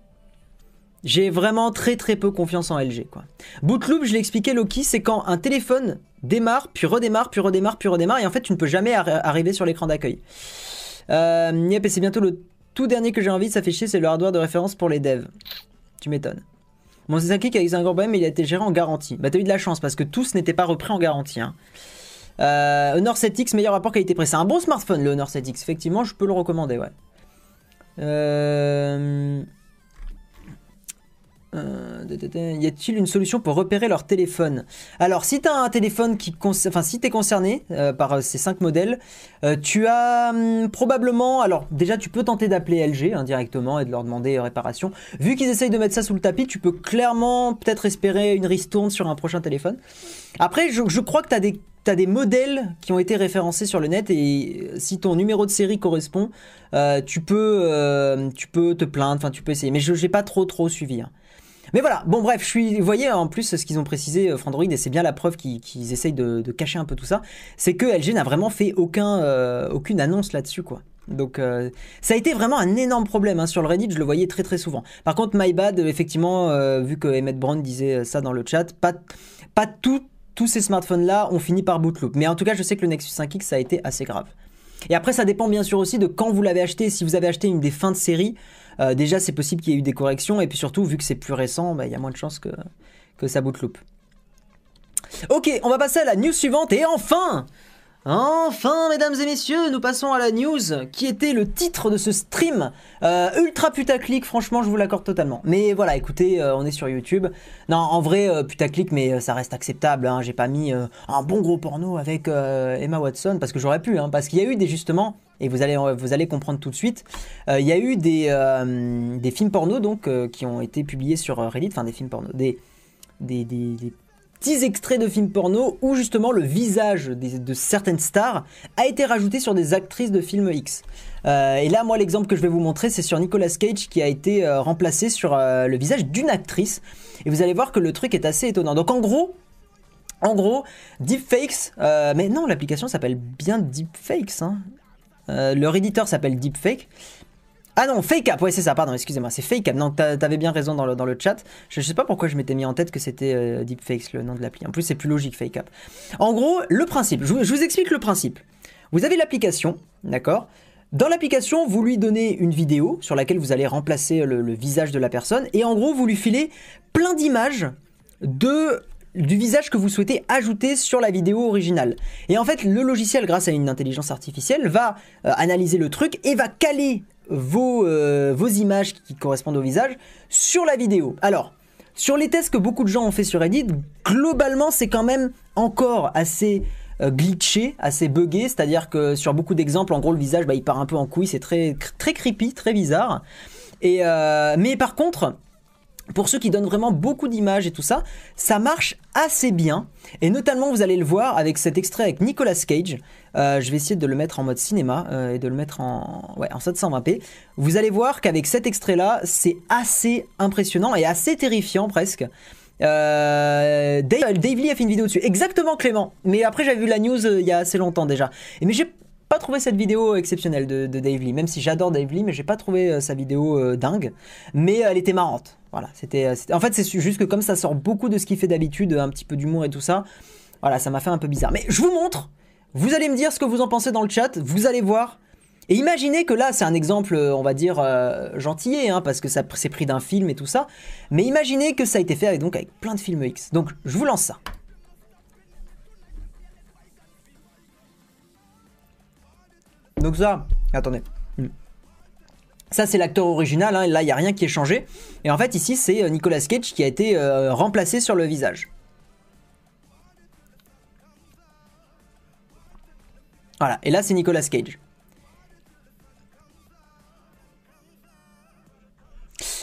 j'ai vraiment très très peu confiance en LG. Quoi. Bootloop, je l'ai expliqué, Loki, c'est quand un téléphone démarre, puis redémarre, puis redémarre, puis redémarre, et en fait tu ne peux jamais arriver sur l'écran d'accueil. Euh, yep, et c'est bientôt le tout dernier que j'ai envie, fait chier, c'est le hardware de référence pour les devs. Tu m'étonnes. C'est un kick avec un gros problème, mais il a été géré en garantie. Bah t'as eu de la chance, parce que tous n'étaient pas repris en garantie. Hein. Euh, Honor 7X, meilleur rapport qualité-prix. C'est un bon smartphone, le Honor 7X. Effectivement, je peux le recommander, ouais. Euh... Euh, y a-t-il une solution pour repérer leur téléphone? Alors, si tu un téléphone qui, enfin, si t'es concerné euh, par euh, ces cinq modèles, tu as hum, probablement, alors déjà, tu peux tenter d'appeler LG indirectement hein, et de leur demander réparation. Vu qu'ils essayent de mettre ça sous le tapis, tu peux clairement peut-être espérer une ristourne sur un prochain téléphone. Après, je, crois que tu as des as des modèles qui ont été référencés sur le net et si ton numéro de série correspond, tu peux tu peux te plaindre, enfin tu peux essayer. Mais je n'ai pas trop trop suivi. Hein. Mais voilà, bon bref, je suis, vous voyez en plus ce qu'ils ont précisé euh, Frandroid et c'est bien la preuve qu'ils essayent de, cacher un peu tout ça, c'est que LG n'a vraiment fait aucun, euh, aucune annonce là-dessus quoi. Donc euh, ça a été vraiment un énorme problème hein. sur le Reddit, je le voyais très très souvent. Par contre, my bad, effectivement, vu que Emmett Brown disait ça dans le chat, pas, pas tous ces smartphones là ont fini par bootloop. Mais en tout cas, je sais que le Nexus 5X ça a été assez grave. Et après, ça dépend bien sûr aussi de quand vous l'avez acheté. Si vous avez acheté une des fins de série, euh, déjà c'est possible qu'il y ait eu des corrections. Et puis surtout, vu que c'est plus récent, bah, il y a moins de chances que, que ça bootloop. Ok, on va passer à la news suivante. Et enfin Enfin, mesdames et messieurs, nous passons à la news qui était le titre de ce stream. Euh, ultra putaclic, franchement, je vous l'accorde totalement. Mais voilà, écoutez, euh, on est sur YouTube. Non, en vrai, putaclic, mais ça reste acceptable. Hein. J'ai pas mis un bon gros porno avec Emma Watson parce que j'aurais pu, hein, parce qu'il y a eu des justement. Et vous allez, vous allez comprendre tout de suite. Il y a eu des, des films porno donc qui ont été publiés sur Reddit, enfin des films porno, des, des, des petits extraits de films porno où justement le visage de certaines stars a été rajouté sur des actrices de films X. Euh, et là, moi, l'exemple que je vais vous montrer, c'est sur Nicolas Cage qui a été euh, remplacé sur euh, le visage d'une actrice. Et vous allez voir que le truc est assez étonnant. Donc en gros, en gros, deepfakes, mais non, l'application s'appelle bien deepfakes. Hein. Leur éditeur s'appelle deepfake. Ah non, Fake Up, ouais c'est ça, pardon, excusez-moi, c'est Fake Up. Non, t'avais bien raison dans le, dans le chat. Je, sais pas pourquoi je m'étais mis en tête que c'était euh, Deepfakes, le nom de l'appli. En plus, c'est plus logique, Fake Up. En gros, le principe, je, vous explique le principe. Vous avez l'application, d'accord? Dans l'application, vous lui donnez une vidéo sur laquelle vous allez remplacer le, visage de la personne et en gros, vous lui filez plein d'images de du visage que vous souhaitez ajouter sur la vidéo originale. Et en fait, le logiciel, grâce à une intelligence artificielle, va euh, analyser le truc et va caler vos, euh, vos images qui correspondent au visage sur la vidéo. Alors, sur les tests que beaucoup de gens ont fait sur Reddit, globalement, c'est quand même encore assez euh, glitché, assez buggé, c'est-à-dire que sur beaucoup d'exemples, en gros, le visage, bah, il part un peu en couille, c'est très, très creepy, très bizarre. Et mais par contre, pour ceux qui donnent vraiment beaucoup d'images et tout ça, ça marche assez bien. Et notamment, vous allez le voir avec cet extrait avec Nicolas Cage. Euh, je vais essayer de le mettre en mode cinéma euh, et de le mettre en, ouais, en 720p. Vous allez voir qu'avec cet extrait-là, c'est assez impressionnant et assez terrifiant presque. Euh, Dave, Dave, Lee a fait une vidéo dessus. Exactement, Clément. Mais après, j'avais vu la news il y a assez longtemps déjà. Mais j'ai pas trouvé cette vidéo exceptionnelle de, Dave Lee, même si j'adore Dave Lee, mais j'ai pas trouvé euh, sa vidéo euh, dingue. Mais elle était marrante. Voilà, c'était, euh, en fait, c'est juste que comme ça sort beaucoup de ce qu'il fait d'habitude, un petit peu d'humour et tout ça, voilà, ça m'a fait un peu bizarre. Mais je vous montre. Vous allez me dire ce que vous en pensez dans le chat. Vous allez voir. Et imaginez que là, c'est un exemple, on va dire, gentillé, hein, parce que ça c'est pris d'un film et tout ça. Mais imaginez que ça a été fait avec, donc, avec plein de films X. Donc, je vous lance ça. Donc ça, attendez. Hmm. Ça, c'est l'acteur original. Hein, là, il n'y a rien qui est changé. Et en fait, ici, c'est euh, Nicolas Cage qui a été euh, remplacé sur le visage. Voilà. Et là, c'est Nicolas Cage.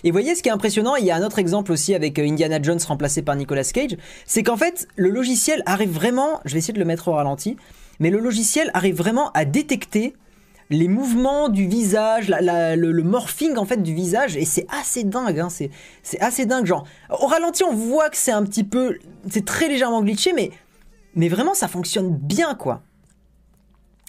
Et voyez ce qui est impressionnant, il y a un autre exemple aussi avec euh, Indiana Jones remplacé par Nicolas Cage, c'est qu'en fait le logiciel arrive vraiment, je vais essayer de le mettre au ralenti, mais le logiciel arrive vraiment à détecter les mouvements du visage, le, morphing en fait du visage, et c'est assez dingue, hein, c'est, assez dingue. Genre, au ralenti, on voit que c'est un petit peu, c'est très légèrement glitché, mais, mais vraiment ça fonctionne bien quoi.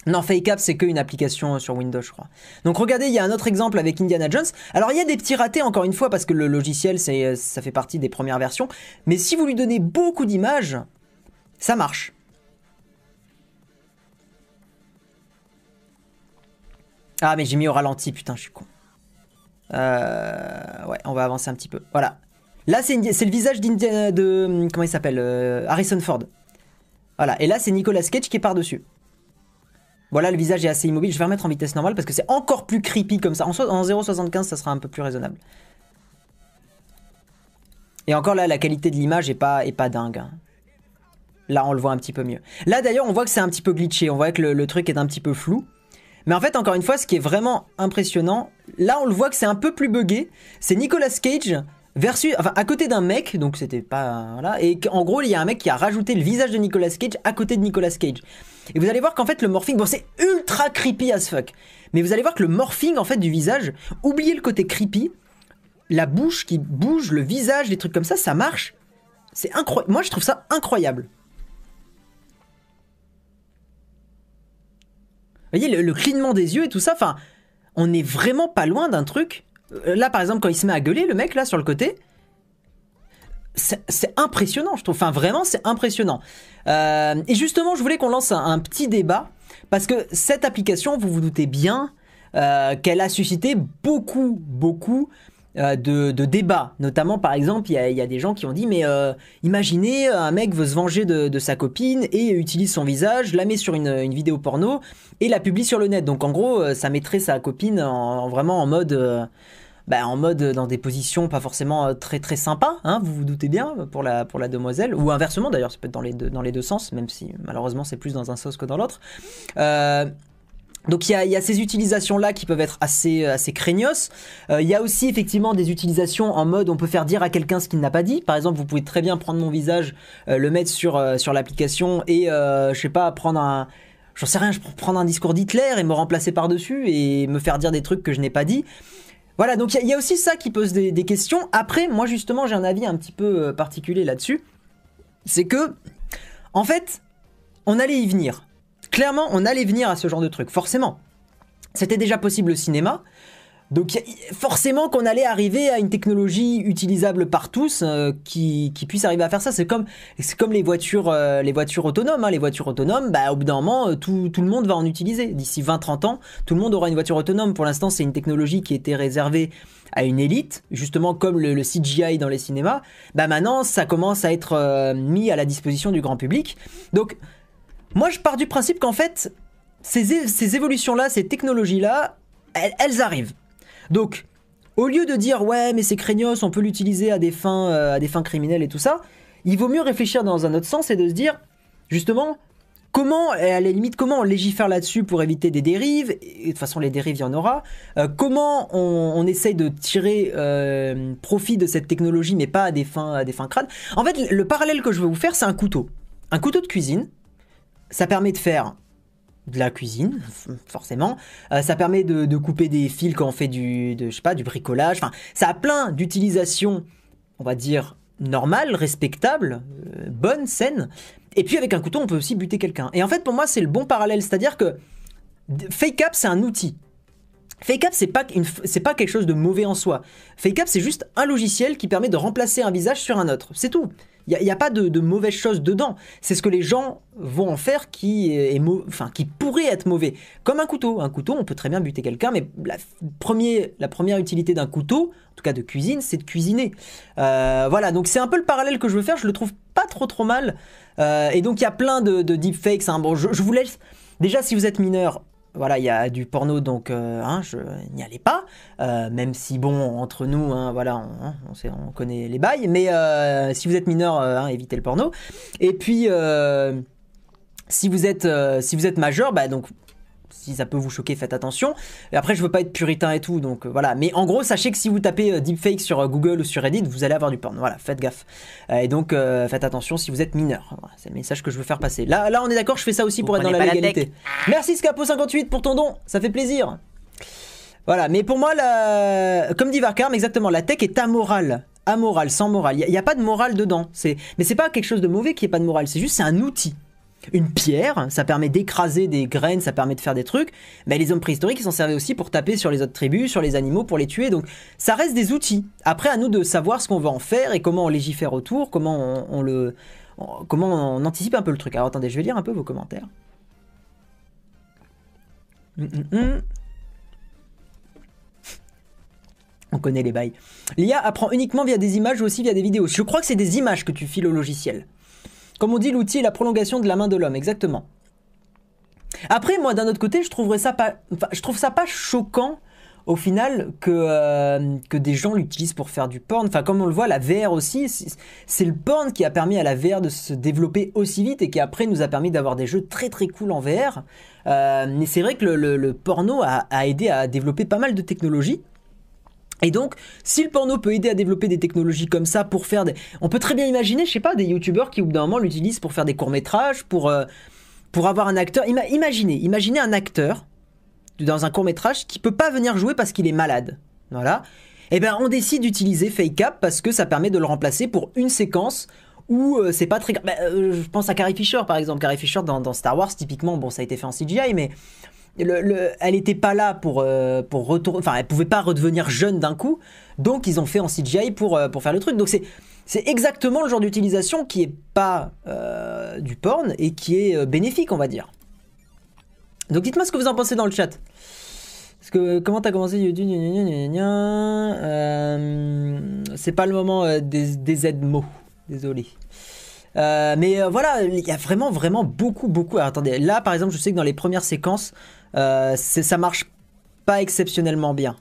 Non, FakeApp, c'est qu'une application sur Windows, je crois. Donc regardez, il y a un autre exemple avec Indiana Jones. Alors il y a des petits ratés, encore une fois, parce que le logiciel, c'est, ça fait partie des premières versions. Mais si vous lui donnez beaucoup d'images, ça marche. Ah, mais j'ai mis au ralenti, putain, je suis con. Euh, ouais, on va avancer un petit peu. Voilà. Là, c'est le visage de... Comment il s'appelle euh, Harrison Ford. Voilà. Et là, c'est Nicolas Cage qui est par-dessus. Voilà, le visage est assez immobile. Je vais remettre en vitesse normale parce que c'est encore plus creepy comme ça. En, 0,75, ça sera un peu plus raisonnable. Et encore là, la qualité de l'image est pas, pas dingue. Hein. Là, on le voit un petit peu mieux. Là, d'ailleurs, on voit que c'est un petit peu glitché. On voit que le truc est un petit peu flou. Mais en fait, encore une fois, ce qui est vraiment impressionnant, là on le voit que c'est un peu plus buggé. C'est Nicolas Cage versus, enfin à côté d'un mec, donc c'était pas voilà, et en gros il y a un mec qui a rajouté le visage de Nicolas Cage à côté de Nicolas Cage. Et vous allez voir qu'en fait le morphing, bon c'est ultra creepy as fuck, mais vous allez voir que le morphing en fait du visage, oubliez le côté creepy, la bouche qui bouge, le visage, les trucs comme ça, ça marche. C'est incroyable. Moi je trouve ça incroyable. Vous voyez, le, clignement des yeux et tout ça, enfin, on est vraiment pas loin d'un truc. Euh, là, par exemple, quand il se met à gueuler, le mec, là, sur le côté, c'est impressionnant, je trouve. Enfin, vraiment, c'est impressionnant. Euh, et justement, je voulais qu'on lance un, petit débat, parce que cette application, vous vous doutez bien euh, qu'elle a suscité beaucoup, beaucoup euh, de, débats. Notamment, par exemple, il y, a, des gens qui ont dit, mais euh, imaginez, un mec veut se venger de, sa copine et utilise son visage, la met sur une, vidéo porno et la publie sur le net. Donc en gros, euh, ça mettrait sa copine en, vraiment en mode... Bah, en mode dans des positions pas forcément très très sympas, hein, vous vous doutez bien, pour la, pour la demoiselle, ou inversement d'ailleurs, ça peut être dans les deux, dans les deux sens, même si malheureusement c'est plus dans un sens que dans l'autre. Donc il y a, ces utilisations-là qui peuvent être assez, euh, assez craignos. Euh, il y a aussi effectivement des utilisations en mode on peut faire dire à quelqu'un ce qu'il n'a pas dit. Par exemple, vous pouvez très bien prendre mon visage, euh, le mettre sur, sur l'application et je sais pas, prendre un... J'en sais rien, je prendre un discours d'Hitler et me remplacer par-dessus et me faire dire des trucs que je n'ai pas dit. Voilà, donc il y, a aussi ça qui pose des questions. Après, moi justement, j'ai un avis un petit peu particulier là-dessus. C'est que, en fait, on allait y venir clairement, on allait venir à ce genre de truc, forcément. C'était déjà possible au cinéma. Donc forcément qu'on allait arriver à une technologie utilisable par tous euh, qui, puisse arriver à faire ça. C'est comme, comme les voitures, euh, les voitures autonomes. Hein. Les voitures autonomes, bah, au bout d'un moment, euh, tout, le monde va en utiliser. D'ici 20-30 ans, tout le monde aura une voiture autonome. Pour l'instant, c'est une technologie qui était réservée à une élite, justement comme le, CGI dans les cinémas. Bah maintenant, ça commence à être mis à la disposition du grand public. Donc moi, je pars du principe qu'en fait, ces, évolutions-là, ces technologies-là, elles, arrivent. Donc, au lieu de dire ouais mais c'est craignos, on peut l'utiliser à des fins euh, à des fins criminelles et tout ça, il vaut mieux réfléchir dans un autre sens et de se dire justement comment à la limite comment on légifère là-dessus pour éviter des dérives et de toute façon les dérives il y en aura. Euh, comment on, on, essaye de tirer euh, profit de cette technologie mais pas à des fins à des fins crades. En fait le parallèle que je veux vous faire c'est un couteau, un couteau de cuisine. Ça permet de faire de la cuisine, forcément. Euh, ça permet de, couper des fils quand on fait du, de, je sais pas, du bricolage. Enfin, ça a plein d'utilisations, on va dire, normales, respectables, euh, bonnes, saines. Et puis avec un couteau, on peut aussi buter quelqu'un. Et en fait, pour moi, c'est le bon parallèle. C'est-à-dire que Fake Up, c'est un outil. Fake Up, c'est pas, pas quelque chose de mauvais en soi. Fake Up, c'est juste un logiciel qui permet de remplacer un visage sur un autre. C'est tout. Il n'y a, pas de, mauvaises choses dedans. C'est ce que les gens vont en faire qui, est enfin, qui pourrait être mauvais. Comme un couteau. Un couteau, on peut très bien buter quelqu'un, mais la, la première utilité d'un couteau, en tout cas de cuisine, c'est de cuisiner. Euh, voilà, donc c'est un peu le parallèle que je veux faire. Je le trouve pas trop trop mal. Euh, et donc il y a plein de, de deepfakes. Hein. Bon, je vous laisse. Déjà, si vous êtes mineur, voilà, il y a du porno, donc euh, hein, je n'y allais pas. Euh, même si, bon, entre nous, hein, voilà, on, on, sait, on, connaît les bails. Mais euh, si vous êtes mineur, hein, évitez le porno. Et puis, si vous êtes, si vous êtes majeur, bah donc si ça peut vous choquer, faites attention. Et après, je veux pas être puritain et tout, donc euh, voilà. Mais en gros, sachez que si vous tapez euh, deepfake sur euh, Google ou sur Reddit, vous allez avoir du porn. Voilà, faites gaffe. et donc, faites attention si vous êtes mineur. Voilà, c'est le message que je veux faire passer. Là, là on est d'accord, je fais ça aussi vous pour être dans la légalité. La Merci Scapo58 pour ton don, ça fait plaisir. Voilà, mais pour moi, la... comme dit Varkarm, exactement, la tech est amorale. Amorale, sans morale. Il n'y a, a, pas de morale dedans. Mais c'est pas quelque chose de mauvais qui ait pas de morale, c'est juste c'est un outil une pierre, ça permet d'écraser des graines, ça permet de faire des trucs, mais les hommes préhistoriques ils s'en servaient aussi pour taper sur les autres tribus, sur les animaux, pour les tuer, donc ça reste des outils. Après à nous de savoir ce qu'on va en faire et comment on légifère autour, comment on, le... Comment on anticipe un peu le truc. Alors attendez, je vais lire un peu vos commentaires. Hum, hum, hum. On connaît les bails. L'IA apprend uniquement via des images ou aussi via des vidéos. Je crois que c'est des images que tu files au logiciel. Comme on dit, l'outil est la prolongation de la main de l'homme, exactement. Après, moi, d'un autre côté, je trouverais ça pas, je trouve ça pas choquant au final que, euh, que des gens l'utilisent pour faire du porn. Enfin, comme on le voit, la VR aussi, c'est le porn qui a permis à la VR de se développer aussi vite et qui après nous a permis d'avoir des jeux très très cool en VR. Euh, mais c'est vrai que le, porno a, aidé à développer pas mal de technologies. Et donc, si le porno peut aider à développer des technologies comme ça pour faire des... On peut très bien imaginer, je sais pas, des youtubeurs qui au bout d'un moment l'utilisent pour faire des courts-métrages, pour, euh, pour avoir un acteur... Ima imaginez, imaginez un acteur dans un court-métrage qui peut pas venir jouer parce qu'il est malade. Voilà. Et eh ben on décide d'utiliser Fake Up parce que ça permet de le remplacer pour une séquence où euh, c'est pas très... Bah, euh, je pense à Carrie Fisher par exemple. Carrie Fisher dans, dans Star Wars, typiquement, bon ça a été fait en CGI, mais le, le, elle n'était pas là pour, euh, pour retourner, enfin, elle pouvait pas redevenir jeune d'un coup, donc ils ont fait en CGI pour, euh, pour faire le truc. Donc c'est, c'est exactement le genre d'utilisation qui est pas euh, du porn et qui est bénéfique, on va dire. Donc dites-moi ce que vous en pensez dans le chat. Parce que comment t'as commencé C'est pas le moment des, des Z-mots, désolé. Euh, mais voilà, il y a vraiment, vraiment beaucoup, beaucoup. Alors, attendez, là par exemple, je sais que dans les premières séquences, euh, ça marche pas exceptionnellement bien.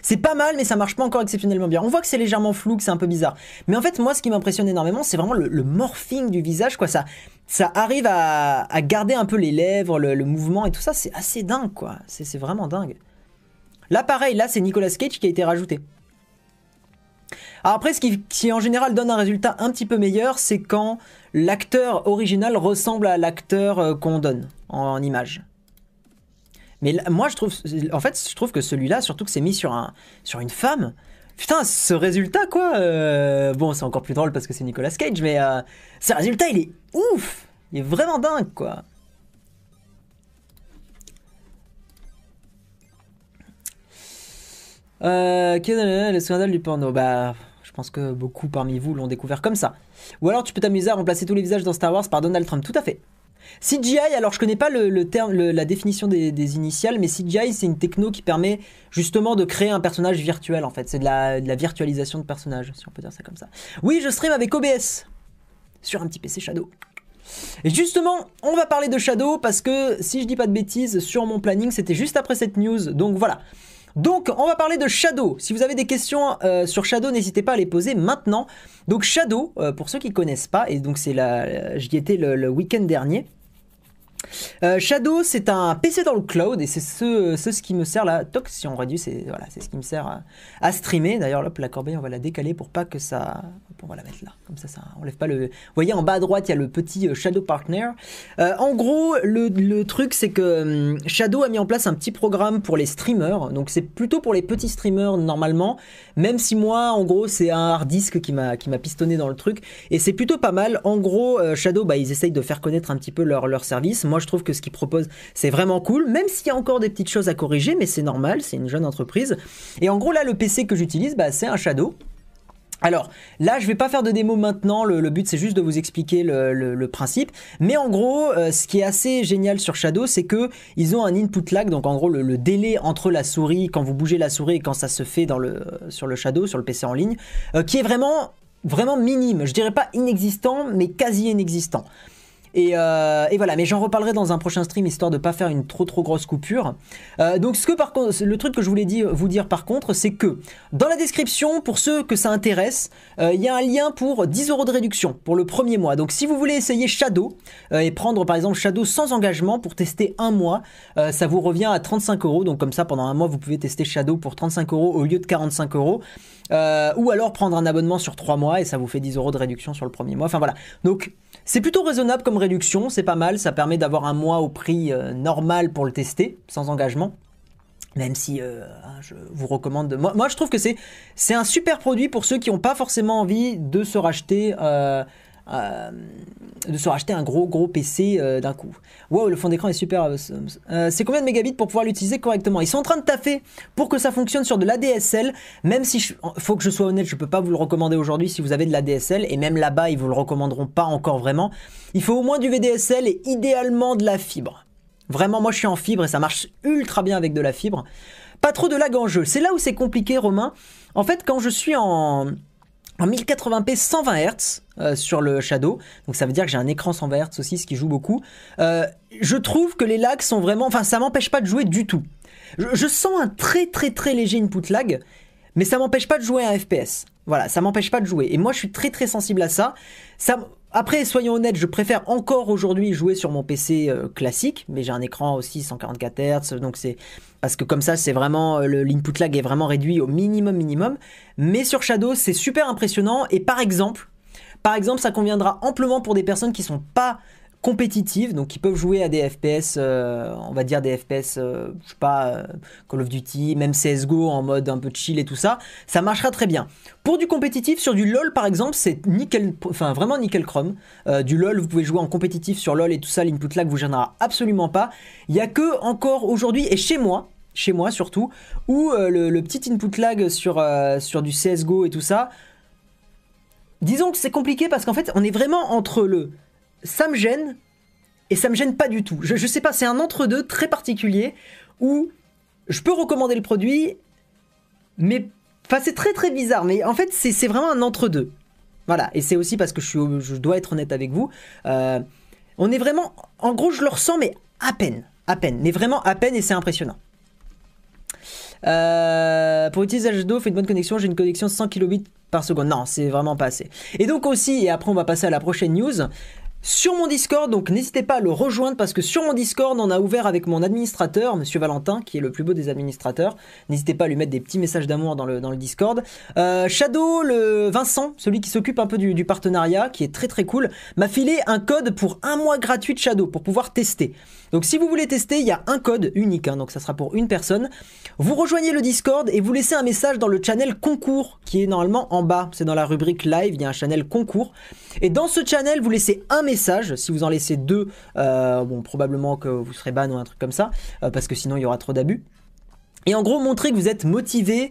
C'est pas mal, mais ça marche pas encore exceptionnellement bien. On voit que c'est légèrement flou, que c'est un peu bizarre. Mais en fait, moi, ce qui m'impressionne énormément, c'est vraiment le, morphing du visage, quoi. Ça, ça arrive à, garder un peu les lèvres, le, mouvement et tout ça. C'est assez dingue, quoi. C'est vraiment dingue. Là, pareil, là, c'est Nicolas Cage qui a été rajouté. Après, ce qui, en général donne un résultat un petit peu meilleur, c'est quand l'acteur original ressemble à l'acteur euh, qu'on donne en, image. Mais moi, je trouve, en fait, je trouve que celui-là, surtout que c'est mis sur, un, sur une femme, putain, ce résultat, quoi. Euh, bon, c'est encore plus drôle parce que c'est Nicolas Cage, mais euh, ce résultat, il est ouf. Il est vraiment dingue, quoi. Euh, le scandale du porno Bah, je pense que beaucoup parmi vous l'ont découvert comme ça. Ou alors tu peux t'amuser à remplacer tous les visages dans Star Wars par Donald Trump. Tout à fait. CGI, alors je connais pas le, terme, la définition des, initiales, mais CGI c'est une techno qui permet justement de créer un personnage virtuel en fait. C'est de la, de la, virtualisation de personnages, si on peut dire ça comme ça. Oui, je stream avec OBS sur un petit PC Shadow. Et justement, on va parler de Shadow parce que si je dis pas de bêtises, sur mon planning c'était juste après cette news. Donc voilà. Donc, on va parler de Shadow. Si vous avez des questions euh, sur Shadow, n'hésitez pas à les poser maintenant. Donc, Shadow, euh, pour ceux qui ne connaissent pas, et donc c'est la, j'y étais le week-end dernier. Euh, Shadow, c'est un PC dans le cloud et c'est ce, ce, qui me sert là. Toc, si on réduit, c'est voilà, ce qui me sert à, streamer. D'ailleurs, la corbeille, on va la décaler pour pas que ça. On va la mettre là, comme ça, ça enlève pas le. Vous voyez, en bas à droite, il y a le petit euh, Shadow Partner. Euh, en gros, le, le truc, c'est que hum, Shadow a mis en place un petit programme pour les streamers. Donc, c'est plutôt pour les petits streamers normalement. Même si moi, en gros, c'est un hard disk qui m'a qui m'a pistonné dans le truc et c'est plutôt pas mal. En gros, Shadow, bah, ils essayent de faire connaître un petit peu leur leur service. Moi, je trouve que ce qu'ils proposent, c'est vraiment cool, même s'il y a encore des petites choses à corriger, mais c'est normal, c'est une jeune entreprise. Et en gros, là, le PC que j'utilise, bah, c'est un Shadow. Alors là, je vais pas faire de démo maintenant, le, but c'est juste de vous expliquer le, principe. Mais en gros, euh, ce qui est assez génial sur Shadow, c'est que ils ont un input lag, donc en gros le, délai entre la souris, quand vous bougez la souris et quand ça se fait le, sur le Shadow, sur le PC en ligne, euh, qui est vraiment, vraiment minime. Je dirais pas inexistant, mais quasi inexistant. Euh, et, voilà, mais j'en reparlerai dans un prochain stream histoire de pas faire une trop trop grosse coupure. Euh, donc ce que par contre, le truc que je voulais vous dire par contre, c'est que dans la description, pour ceux que ça intéresse, euh, il y a un lien pour 10 euros de réduction pour le premier mois. Donc si vous voulez essayer Shadow et prendre par exemple Shadow sans engagement pour tester un mois, ça vous revient à 35 euros. Donc comme ça, pendant un mois, vous pouvez tester Shadow pour 35 euros au lieu de 45 euros. ou alors prendre un abonnement sur 3 mois et ça vous fait 10 euros de réduction sur le premier mois. Enfin voilà. Donc c'est plutôt raisonnable comme réduction, c'est pas mal, ça permet d'avoir un mois au prix euh, normal pour le tester, sans engagement. Même si euh, hein, je vous recommande. Moi, moi je trouve que c'est, c'est un super produit pour ceux qui n'ont pas forcément envie de se racheter euh, euh, de se racheter un gros gros PC euh, d'un coup. Wow, le fond d'écran est super. Euh, c'est combien de mégabits pour pouvoir l'utiliser correctement? Ils sont en train de taffer pour que ça fonctionne sur de l'ADSL, même si il faut que je sois honnête, je peux pas vous le recommander aujourd'hui si vous avez de l'ADSL et même là-bas ils vous le recommanderont pas encore vraiment. Il faut au moins du VDSL et idéalement de la fibre. Vraiment, moi je suis en fibre et ça marche ultra bien avec de la fibre. Pas trop de lag en jeu. C'est là où c'est compliqué, Romain. En fait, quand je suis en en 1080p 120 Hz sur le Shadow. Donc ça veut dire que j'ai un écran 120 Hz aussi, ce qui joue beaucoup. Euh, je trouve que les lags sont vraiment... Enfin, ça m'empêche pas de jouer du tout. Je, sens un très très très léger input lag, mais ça m'empêche pas de jouer à FPS. Voilà, ça m'empêche pas de jouer. Et moi, je suis très très sensible à ça. Ça, après, soyons honnêtes, je préfère encore aujourd'hui jouer sur mon PC euh, classique, mais j'ai un écran aussi 144 Hz, donc c'est parce que comme ça, c'est vraiment euh, l'input lag est vraiment réduit au minimum minimum. Mais sur Shadow, c'est super impressionnant. Et par exemple, par exemple, ça conviendra amplement pour des personnes qui sont pas compétitives, donc qui peuvent jouer à des FPS, euh, on va dire des FPS, euh, je sais pas, euh, Call of Duty, même CSGO en mode un peu chill et tout ça, ça marchera très bien. Pour du compétitif, sur du LoL par exemple, c'est nickel, enfin vraiment nickel chrome. du LoL, vous pouvez jouer en compétitif sur LoL et tout ça, l'input lag vous gênera absolument pas. Il y a que encore aujourd'hui, et chez moi, chez moi surtout, où le, petit input lag sur, sur du CSGO et tout ça, disons que c'est compliqué parce qu'en fait, on est vraiment entre le ça me gêne et ça me gêne pas du tout. Je, je sais pas, c'est un entre-deux très particulier où je peux recommander le produit, mais enfin c'est très très bizarre. Mais en fait, c'est vraiment un entre-deux. Voilà, et c'est aussi parce que je, suis, je dois être honnête avec vous. Euh, on est vraiment, en gros, je le ressens, mais à peine, à peine, mais vraiment à peine, et c'est impressionnant. Euh, pour utiliser Shadow, fait une bonne connexion. J'ai une connexion 100 kilobits par seconde. Non, c'est vraiment pas assez. Et donc aussi, et après on va passer à la prochaine news sur mon Discord, donc n'hésitez pas à le rejoindre parce que sur mon Discord, on a ouvert avec mon administrateur, Monsieur Valentin, qui est le plus beau des administrateurs. N'hésitez pas à lui mettre des petits messages d'amour dans le, dans le Discord. Euh, Shadow, le Vincent, celui qui s'occupe un peu du, partenariat, qui est très très cool, m'a filé un code pour un mois gratuit de Shadow pour pouvoir tester. Donc si vous voulez tester, il y a un code unique, hein, donc ça sera pour une personne. Vous rejoignez le Discord et vous laissez un message dans le channel concours qui est normalement en bas. C'est dans la rubrique live, il y a un channel concours. Et dans ce channel, vous laissez un message. Si vous en laissez deux, euh, bon, probablement que vous serez ban ou un truc comme ça, euh, parce que sinon il y aura trop d'abus. Et en gros, montrer que vous êtes motivé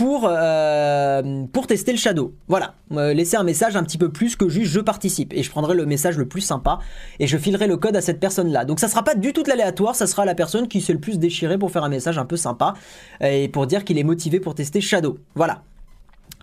pour, euh, pour tester le Shadow. Voilà, laissez un message un petit peu plus que juste je participe. Et je prendrai le message le plus sympa et je filerai le code à cette personne-là. Donc ça sera pas du tout l'aléatoire, ça sera la personne qui s'est le plus déchiré pour faire un message un peu sympa et pour dire qu'il est motivé pour tester Shadow. Voilà.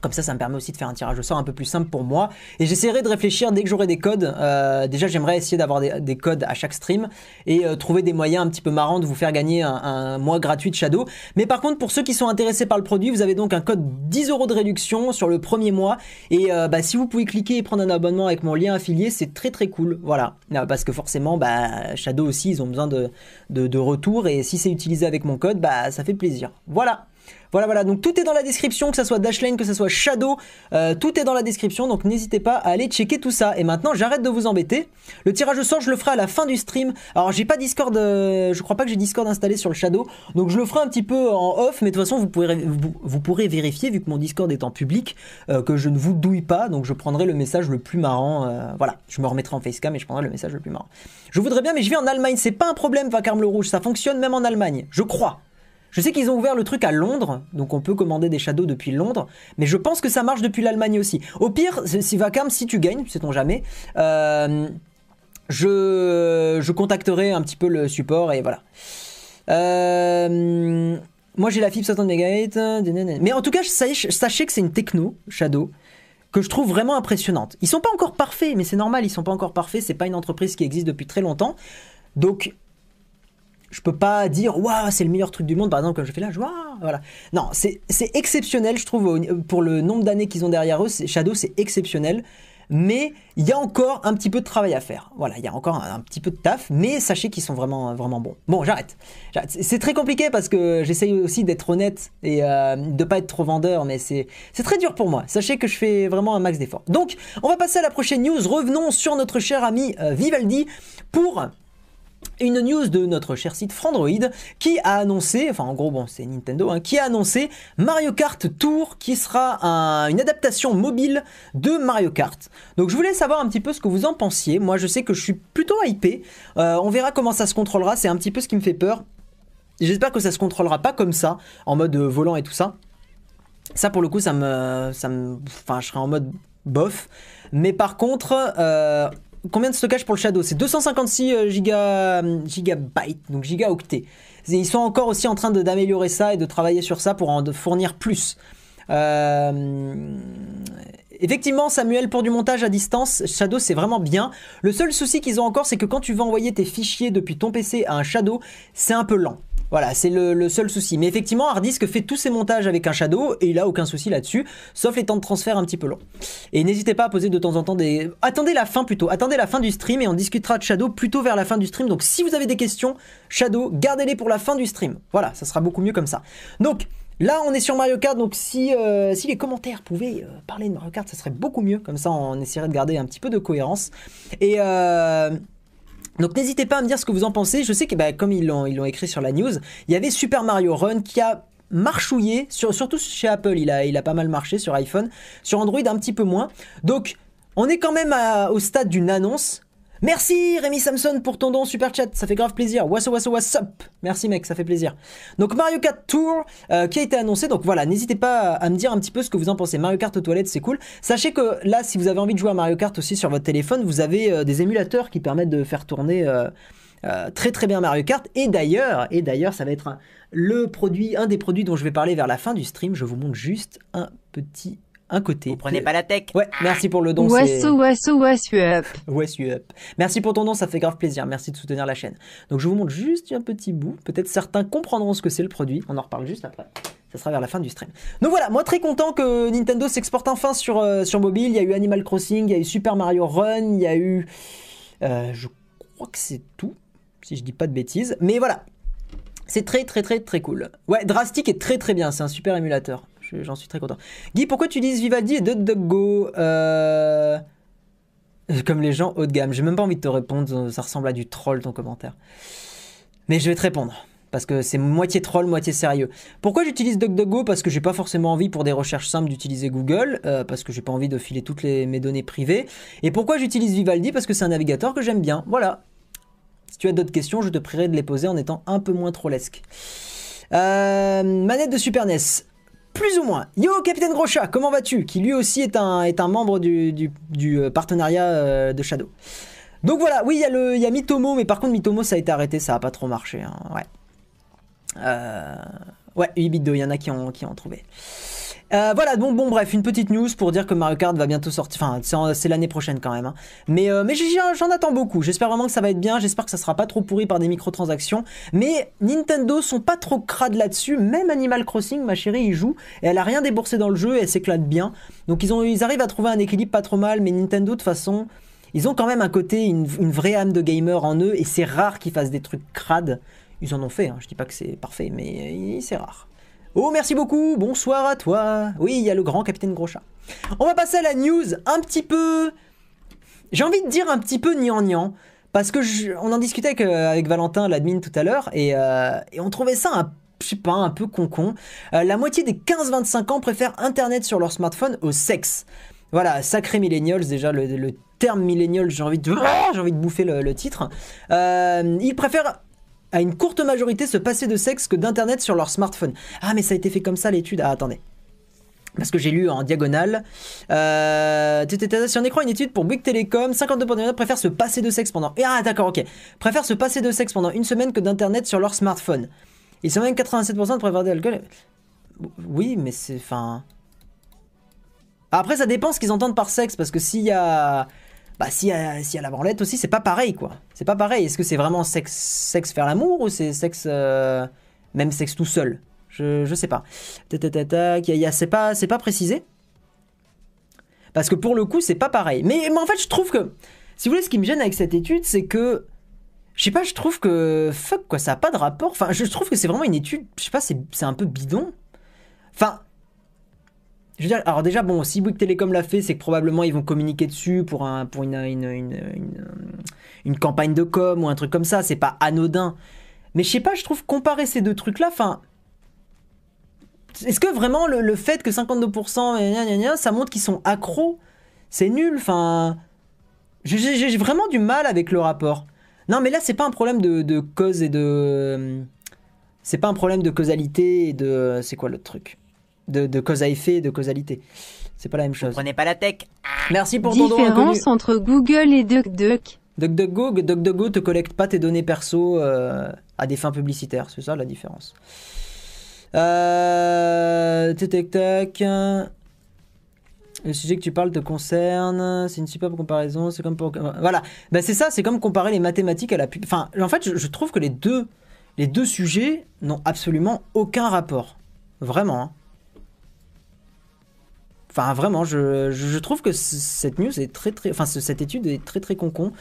Comme ça, ça me permet aussi de faire un tirage au sort un peu plus simple pour moi. Et j'essaierai de réfléchir dès que j'aurai des codes. Euh, déjà, j'aimerais essayer d'avoir des, codes à chaque stream et euh, trouver des moyens un petit peu marrants de vous faire gagner un, mois gratuit de Shadow. Mais par contre, pour ceux qui sont intéressés par le produit, vous avez donc un code 10 euros de réduction sur le premier mois. Et euh, bah, si vous pouvez cliquer et prendre un abonnement avec mon lien affilié, c'est très très cool. Voilà. Parce que forcément, bah, Shadow aussi, ils ont besoin de, de, de retour. Et si c'est utilisé avec mon code, bah, ça fait plaisir. Voilà. Voilà, voilà, donc tout est dans la description, que ce soit Dashlane, que ce soit Shadow, euh, tout est dans la description, donc n'hésitez pas à aller checker tout ça. Et maintenant, j'arrête de vous embêter. Le tirage au sort, je le ferai à la fin du stream. Alors, j'ai pas Discord, euh, je crois pas que j'ai Discord installé sur le Shadow, donc je le ferai un petit peu en off, mais de toute façon, vous pourrez, vérifier, vu que mon Discord est en public, euh, que je ne vous douille pas, donc je prendrai le message le plus marrant. voilà, je me remettrai en facecam et je prendrai le message le plus marrant. Je voudrais bien, mais je vis en Allemagne, c'est pas un problème, Vacarme le Rouge, ça fonctionne même en Allemagne, je crois. Je sais qu'ils ont ouvert le truc à Londres, donc on peut commander des shadows depuis Londres, mais je pense que ça marche depuis l'Allemagne aussi. Au pire, si Vacam, si tu gagnes, sait-on jamais, euh, je, je contacterai un petit peu le support et voilà. Euh, moi j'ai la fibre 60 MHz, mais en tout cas, sachez que c'est une techno, Shadow, que je trouve vraiment impressionnante. Ils sont pas encore parfaits, mais c'est normal, ils sont pas encore parfaits, c'est pas une entreprise qui existe depuis très longtemps. Donc je peux pas dire waouh c'est le meilleur truc du monde par exemple comme je fais là je voilà. Non c'est exceptionnel je trouve pour le nombre d'années qu'ils ont derrière eux Shadow c'est exceptionnel. Mais il y a encore un petit peu de travail à faire. Voilà il y a encore un, petit peu de taf mais sachez qu'ils sont vraiment vraiment bons. Bon j'arrête. C'est très compliqué parce que j'essaye aussi d'être honnête et euh, de pas être trop vendeur mais c'est très dur pour moi. Sachez que je fais vraiment un max d'efforts. Donc on va passer à la prochaine news. Revenons sur notre cher ami euh, Vivaldi pour une news de notre cher site Frandroid qui a annoncé, enfin en gros bon c'est Nintendo, hein, qui a annoncé Mario Kart Tour qui sera une adaptation mobile de Mario Kart. Donc je voulais savoir un petit peu ce que vous en pensiez. Moi je sais que je suis plutôt hypé. Euh, on verra comment ça se contrôlera. C'est un petit peu ce qui me fait peur. J'espère que ça se contrôlera pas comme ça, en mode volant et tout ça. Ça pour le coup ça me, ça enfin je serai en mode bof. Mais par contre, euh, combien de stockage pour le Shadow? C'est 256 euh, giga, gigabytes, donc gigaoctets. Ils sont encore aussi en train d'améliorer ça et de travailler sur ça pour en fournir plus. Euh, effectivement, Samuel, pour du montage à distance, Shadow c'est vraiment bien. Le seul souci qu'ils ont encore, c'est que quand tu vas envoyer tes fichiers depuis ton PC à un Shadow, c'est un peu lent. Voilà, c'est le, seul souci. Mais effectivement, Hardisk fait tous ses montages avec un Shadow et il a aucun souci là-dessus, sauf les temps de transfert un petit peu longs. Et n'hésitez pas à poser de temps en temps des... Attendez la fin plutôt, attendez la fin du stream et on discutera de Shadow plutôt vers la fin du stream. Donc si vous avez des questions, Shadow, gardez-les pour la fin du stream. Voilà, ça sera beaucoup mieux comme ça. Donc... Là, on est sur Mario Kart, donc si, euh, les commentaires pouvaient euh, parler de Mario Kart, ça serait beaucoup mieux. Comme ça, on essaierait de garder un petit peu de cohérence. Et, euh, donc n'hésitez pas à me dire ce que vous en pensez. Je sais que bah, comme ils l'ont écrit sur la news, il y avait Super Mario Run qui a marchouillé, surtout chez Apple, il a pas mal marché sur iPhone, sur Android un petit peu moins. Donc on est quand même au stade d'une annonce. Merci Rémi Samson pour ton don super chat, ça fait grave plaisir. What's up, what's Merci mec, ça fait plaisir. Donc Mario Kart Tour euh, qui a été annoncé, donc voilà, n'hésitez pas à me dire un petit peu ce que vous en pensez. Mario Kart aux toilettes, c'est cool. Sachez que là, si vous avez envie de jouer à Mario Kart aussi sur votre téléphone, vous avez euh, des émulateurs qui permettent de faire tourner euh, très très bien Mario Kart. Et d'ailleurs, et d'ailleurs, ça va être le produit, un des produits dont je vais parler vers la fin du stream. Je vous montre juste un petit un côté. Vous prenez pas la tech Ouais, merci pour le don. Wassou, wassou, wassou up. Wassou up. Merci pour ton don, ça fait grave plaisir. Merci de soutenir la chaîne. Donc je vous montre juste un petit bout. Peut-être certains comprendront ce que c'est le produit. On en reparle juste après. Ça sera vers la fin du stream. Donc voilà, moi très content que Nintendo s'exporte enfin sur, euh, sur mobile. Il y a eu Animal Crossing, il y a eu Super Mario Run, il y a eu... Euh, je crois que c'est tout, si je dis pas de bêtises. Mais voilà, c'est très très très très cool. Ouais, Drastic est très très bien, c'est un super émulateur. J'en suis très content. Guy, pourquoi tu dis Vivaldi et DuckDuckGo euh... Comme les gens haut de gamme? J'ai même pas envie de te répondre, ça ressemble à du troll ton commentaire. Mais je vais te répondre. Parce que c'est moitié troll, moitié sérieux. Pourquoi j'utilise DuckDuckGo Parce que j'ai pas forcément envie pour des recherches simples d'utiliser Google, euh, parce que j'ai pas envie de filer toutes mes données privées. Et pourquoi j'utilise Vivaldi? Parce que c'est un navigateur que j'aime bien. Voilà. Si tu as d'autres questions, je te prierai de les poser en étant un peu moins trollesque. Euh, manette de Super NES plus ou moins. Yo, Capitaine Groscha, comment vas-tu? Qui lui aussi est un, membre du, euh, partenariat euh, de Shadow. Donc voilà, oui, il y, a le, y mais par contre, Mitomo, ça a été arrêté, ça a pas trop marché. Hein, ouais. Euh, ouais, 8 bits il y en a qui ont trouvé. Euh, voilà, bon, bon, bref, une petite news pour dire que Mario Kart va bientôt sortir. Enfin, c'est l'année prochaine quand même. hein. Mais, euh, mais j'en attends beaucoup. J'espère vraiment que ça va être bien. J'espère que ça sera pas trop pourri par des microtransactions. Mais Nintendo sont pas trop crades là-dessus. Même Animal Crossing, ma chérie, y joue. Et elle a rien déboursé dans le jeu et elle s'éclate bien. Donc ils, ont, ils arrivent à trouver un équilibre pas trop mal. Mais Nintendo, de toute façon, ils ont quand même un côté, une, une vraie âme de gamer en eux. Et c'est rare qu'ils fassent des trucs crades. Ils en ont fait. hein. Je dis pas que c'est parfait, mais euh, c'est rare. Oh, merci beaucoup, bonsoir à toi. Oui, il y a le grand capitaine Gros-Chat. On va passer à la news un petit peu. J'ai envie de dire un petit peu gnangnan. Parce que on en discutait avec, euh, avec Valentin, l'admin, tout à l'heure, et, euh, et on trouvait ça un, je sais pas, un peu con-con. Euh, la moitié des 15-25 ans préfèrent Internet sur leur smartphone au sexe. Voilà, sacré millennials, déjà le, terme millennial, j'ai envie de, envie de bouffer le, le titre. Euh, ils préfèrent à une courte majorité se passer de sexe que d'internet sur leur smartphone. Ah mais ça a été fait comme ça l'étude. Ah attendez. Parce que j'ai lu en diagonale. Euh, si on écran une étude pour Bouygues Telecom, 52% préfèrent se passer de sexe pendant. Ah d'accord, ok. Préfèrent se passer de sexe pendant une semaine que d'internet sur leur smartphone. Ils sont même 87% de préférer de l'alcool. Oui, mais c'est. Enfin. Après, ça dépend ce qu'ils entendent par sexe, parce que s'il y a. Bah, s'il y, a, s'il y a branlette aussi, c'est pas pareil, quoi. C'est pas pareil. Est-ce que c'est vraiment sexe, sexe faire l'amour ou c'est sexe. euh, même sexe tout seul? Je, je sais pas. C'est pas, c'est pas précisé. Parce que pour le coup, c'est pas pareil. Mais, mais en fait, je trouve que. Si vous voulez, ce qui me gêne avec cette étude, c'est que. Je sais pas, je trouve que. Fuck, quoi, ça a pas de rapport. Enfin, je trouve que c'est vraiment une étude. Je sais pas, c'est un peu bidon. Enfin. Je alors déjà, bon, si Bouygues Télécom l'a fait, c'est que probablement ils vont communiquer dessus pour, un, pour une, campagne de com ou un truc comme ça. C'est pas anodin. Mais je sais pas, je trouve comparer ces deux trucs-là, enfin. Est-ce que vraiment le, fait que 52% et gna gna gna, ça montre qu'ils sont accros C'est nul, enfin. J'ai vraiment du mal avec le rapport. Non, mais là, c'est pas un problème de, de cause et de. C'est pas un problème de causalité et de. C'est quoi l'autre truc? De, de cause à effet et de causalité. C'est pas la même chose. Prenez pas la tech. Merci pour ton don. Différence entre Google et DuckDuck. DuckDuckGo, DuckDuckGo te collecte pas tes données perso euh, à des fins publicitaires, c'est ça la différence. Euh, tac tac tac. Le sujet que tu parles te concerne, c'est une superbe comparaison, c'est comme pour... Voilà, ben, c'est ça, c'est comme comparer les mathématiques à la pub. Enfin, en fait, je, je trouve que les deux, les deux sujets n'ont absolument aucun rapport. Vraiment. hein. Enfin, vraiment, je, je, trouve que cette news est très très... Enfin, ce- cette étude est très très con-con.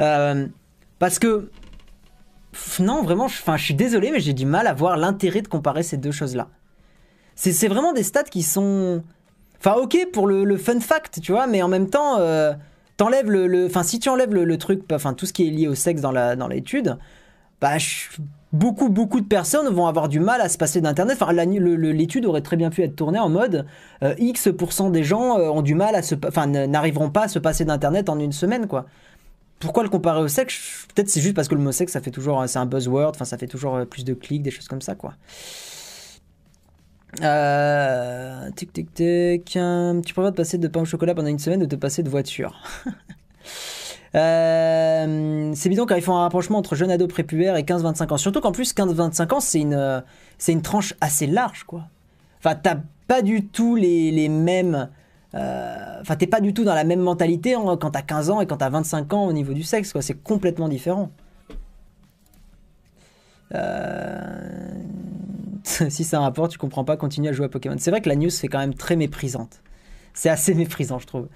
Euh, parce que... Non, vraiment, je, enfin, je suis désolé, mais j'ai du mal à voir l'intérêt de comparer ces deux choses-là. C'est vraiment des stats qui sont... Enfin, ok pour le, fun fact, tu vois, mais en même temps, euh, t'enlèves le, Enfin, si tu enlèves le, le truc, enfin, tout ce qui est lié au sexe dans la dans l'étude, bah, je- beaucoup, beaucoup de personnes vont avoir du mal à se passer d'Internet. Enfin, l'étude aurait très bien pu être tournée en mode euh, X% des gens euh, ont du mal à se... Enfin, n'arriveront pas à se passer d'Internet en une semaine, quoi. Pourquoi le comparer au sexe? Peut-être c'est juste parce que le mot sexe, ça fait toujours... C'est un buzzword, enfin, ça fait toujours euh, plus de clics, des choses comme ça, quoi. Euh, tic tic tic. euh, Tu préfères te passer de pain au chocolat pendant une semaine ou te passer de voiture? Euh, C'est bidon car ils font un rapprochement entre jeune ado prépubère et 15-25 ans. Surtout qu'en plus 15-25 ans c'est une c'est une tranche assez large quoi. Enfin t'as pas du tout les, les mêmes. euh, Enfin t'es pas du tout dans la même mentalité quand t'as 15 ans et quand t'as 25 ans au niveau du sexe quoi. C'est complètement différent. Euh, si c'est un rapport, tu comprends pas, continue à jouer à Pokémon. C'est vrai que la news c'est quand même très méprisante. C'est assez méprisant, je trouve.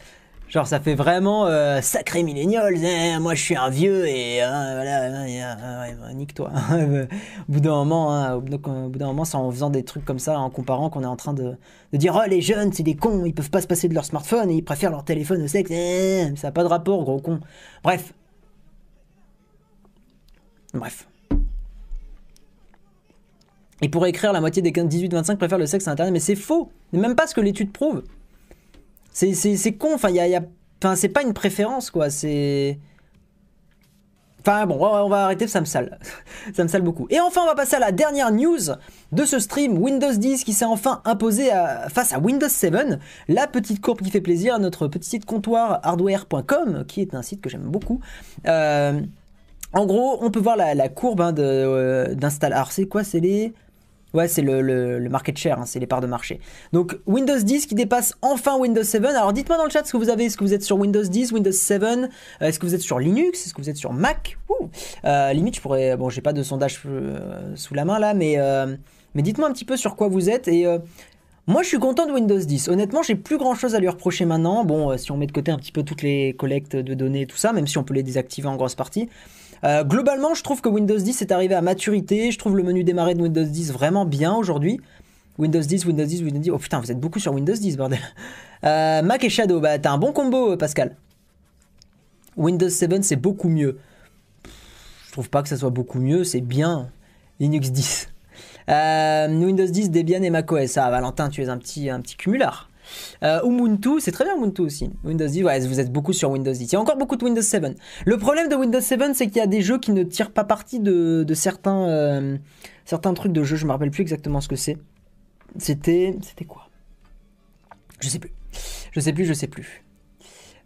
Genre, ça fait vraiment euh, sacré millénial. hein, moi, je suis un vieux et euh, voilà, ouais, bah, nique-toi. au bout d'un moment, hein, c'est en faisant des trucs comme ça, en comparant, qu'on est en train de, dire oh les jeunes, c'est des cons, ils peuvent pas se passer de leur smartphone, et ils préfèrent leur téléphone au sexe. eh, ça a pas de rapport, gros con. Bref. Bref. Et pour écrire, la moitié des 18-25 préfèrent le sexe à Internet, mais c'est faux. Même pas ce que l'étude prouve. C'est, con, enfin, y y a- enfin, c'est pas une préférence, quoi, c'est... Enfin bon, on va arrêter, ça me sale. ça me sale beaucoup. Et enfin, on va passer à la dernière news de ce stream, Windows 10 qui s'est enfin imposé à- face à Windows 7. La petite courbe qui fait plaisir à notre petit site comptoir hardware.com, qui est un site que j'aime beaucoup. Euh, en gros, on peut voir la, courbe hein, euh, d'install. Alors c'est quoi? C'est les... Ouais, c'est le, market share, hein, c'est les parts de marché. Donc Windows 10 qui dépasse enfin Windows 7. Alors dites-moi dans le chat ce que vous avez. Est-ce que vous êtes sur Windows 10, Windows 7 euh, Est-ce que vous êtes sur Linux? Est-ce que vous êtes sur Mac? Euh, Limite, je pourrais. Bon, j'ai pas de sondage euh, sous la main là, mais, mais dites-moi un petit peu sur quoi vous êtes. Et moi, je suis content de Windows 10. Honnêtement, j'ai plus grand chose à lui reprocher maintenant. Bon, si on met de côté un petit peu toutes les collectes de données et tout ça, même si on peut les désactiver en grosse partie. Euh, globalement, je trouve que Windows 10 est arrivé à maturité. Je trouve le menu démarrer de Windows 10 vraiment bien aujourd'hui. Windows 10, Windows 10, Windows 10. Oh putain, vous êtes beaucoup sur Windows 10, bordel. Euh, Mac et Shadow, bah t'as un bon combo, euh, Pascal. Windows 7, c'est beaucoup mieux. Je trouve pas que ça soit beaucoup mieux, c'est bien. Linux 10. Euh, Windows 10, Debian et macOS. Ah, Valentin, tu es un petit, un petit cumulard. Euh, Ubuntu, c'est très bien Ubuntu aussi. Windows 10, ouais, vous êtes beaucoup sur Windows 10. Il y a encore beaucoup de Windows 7. Le problème de Windows 7, c'est qu'il y a des jeux qui ne tirent pas parti de, certains, euh, certains trucs de jeu. Je me rappelle plus exactement ce que c'est. C'était, c'était quoi? Je sais plus. Je sais plus, je sais plus.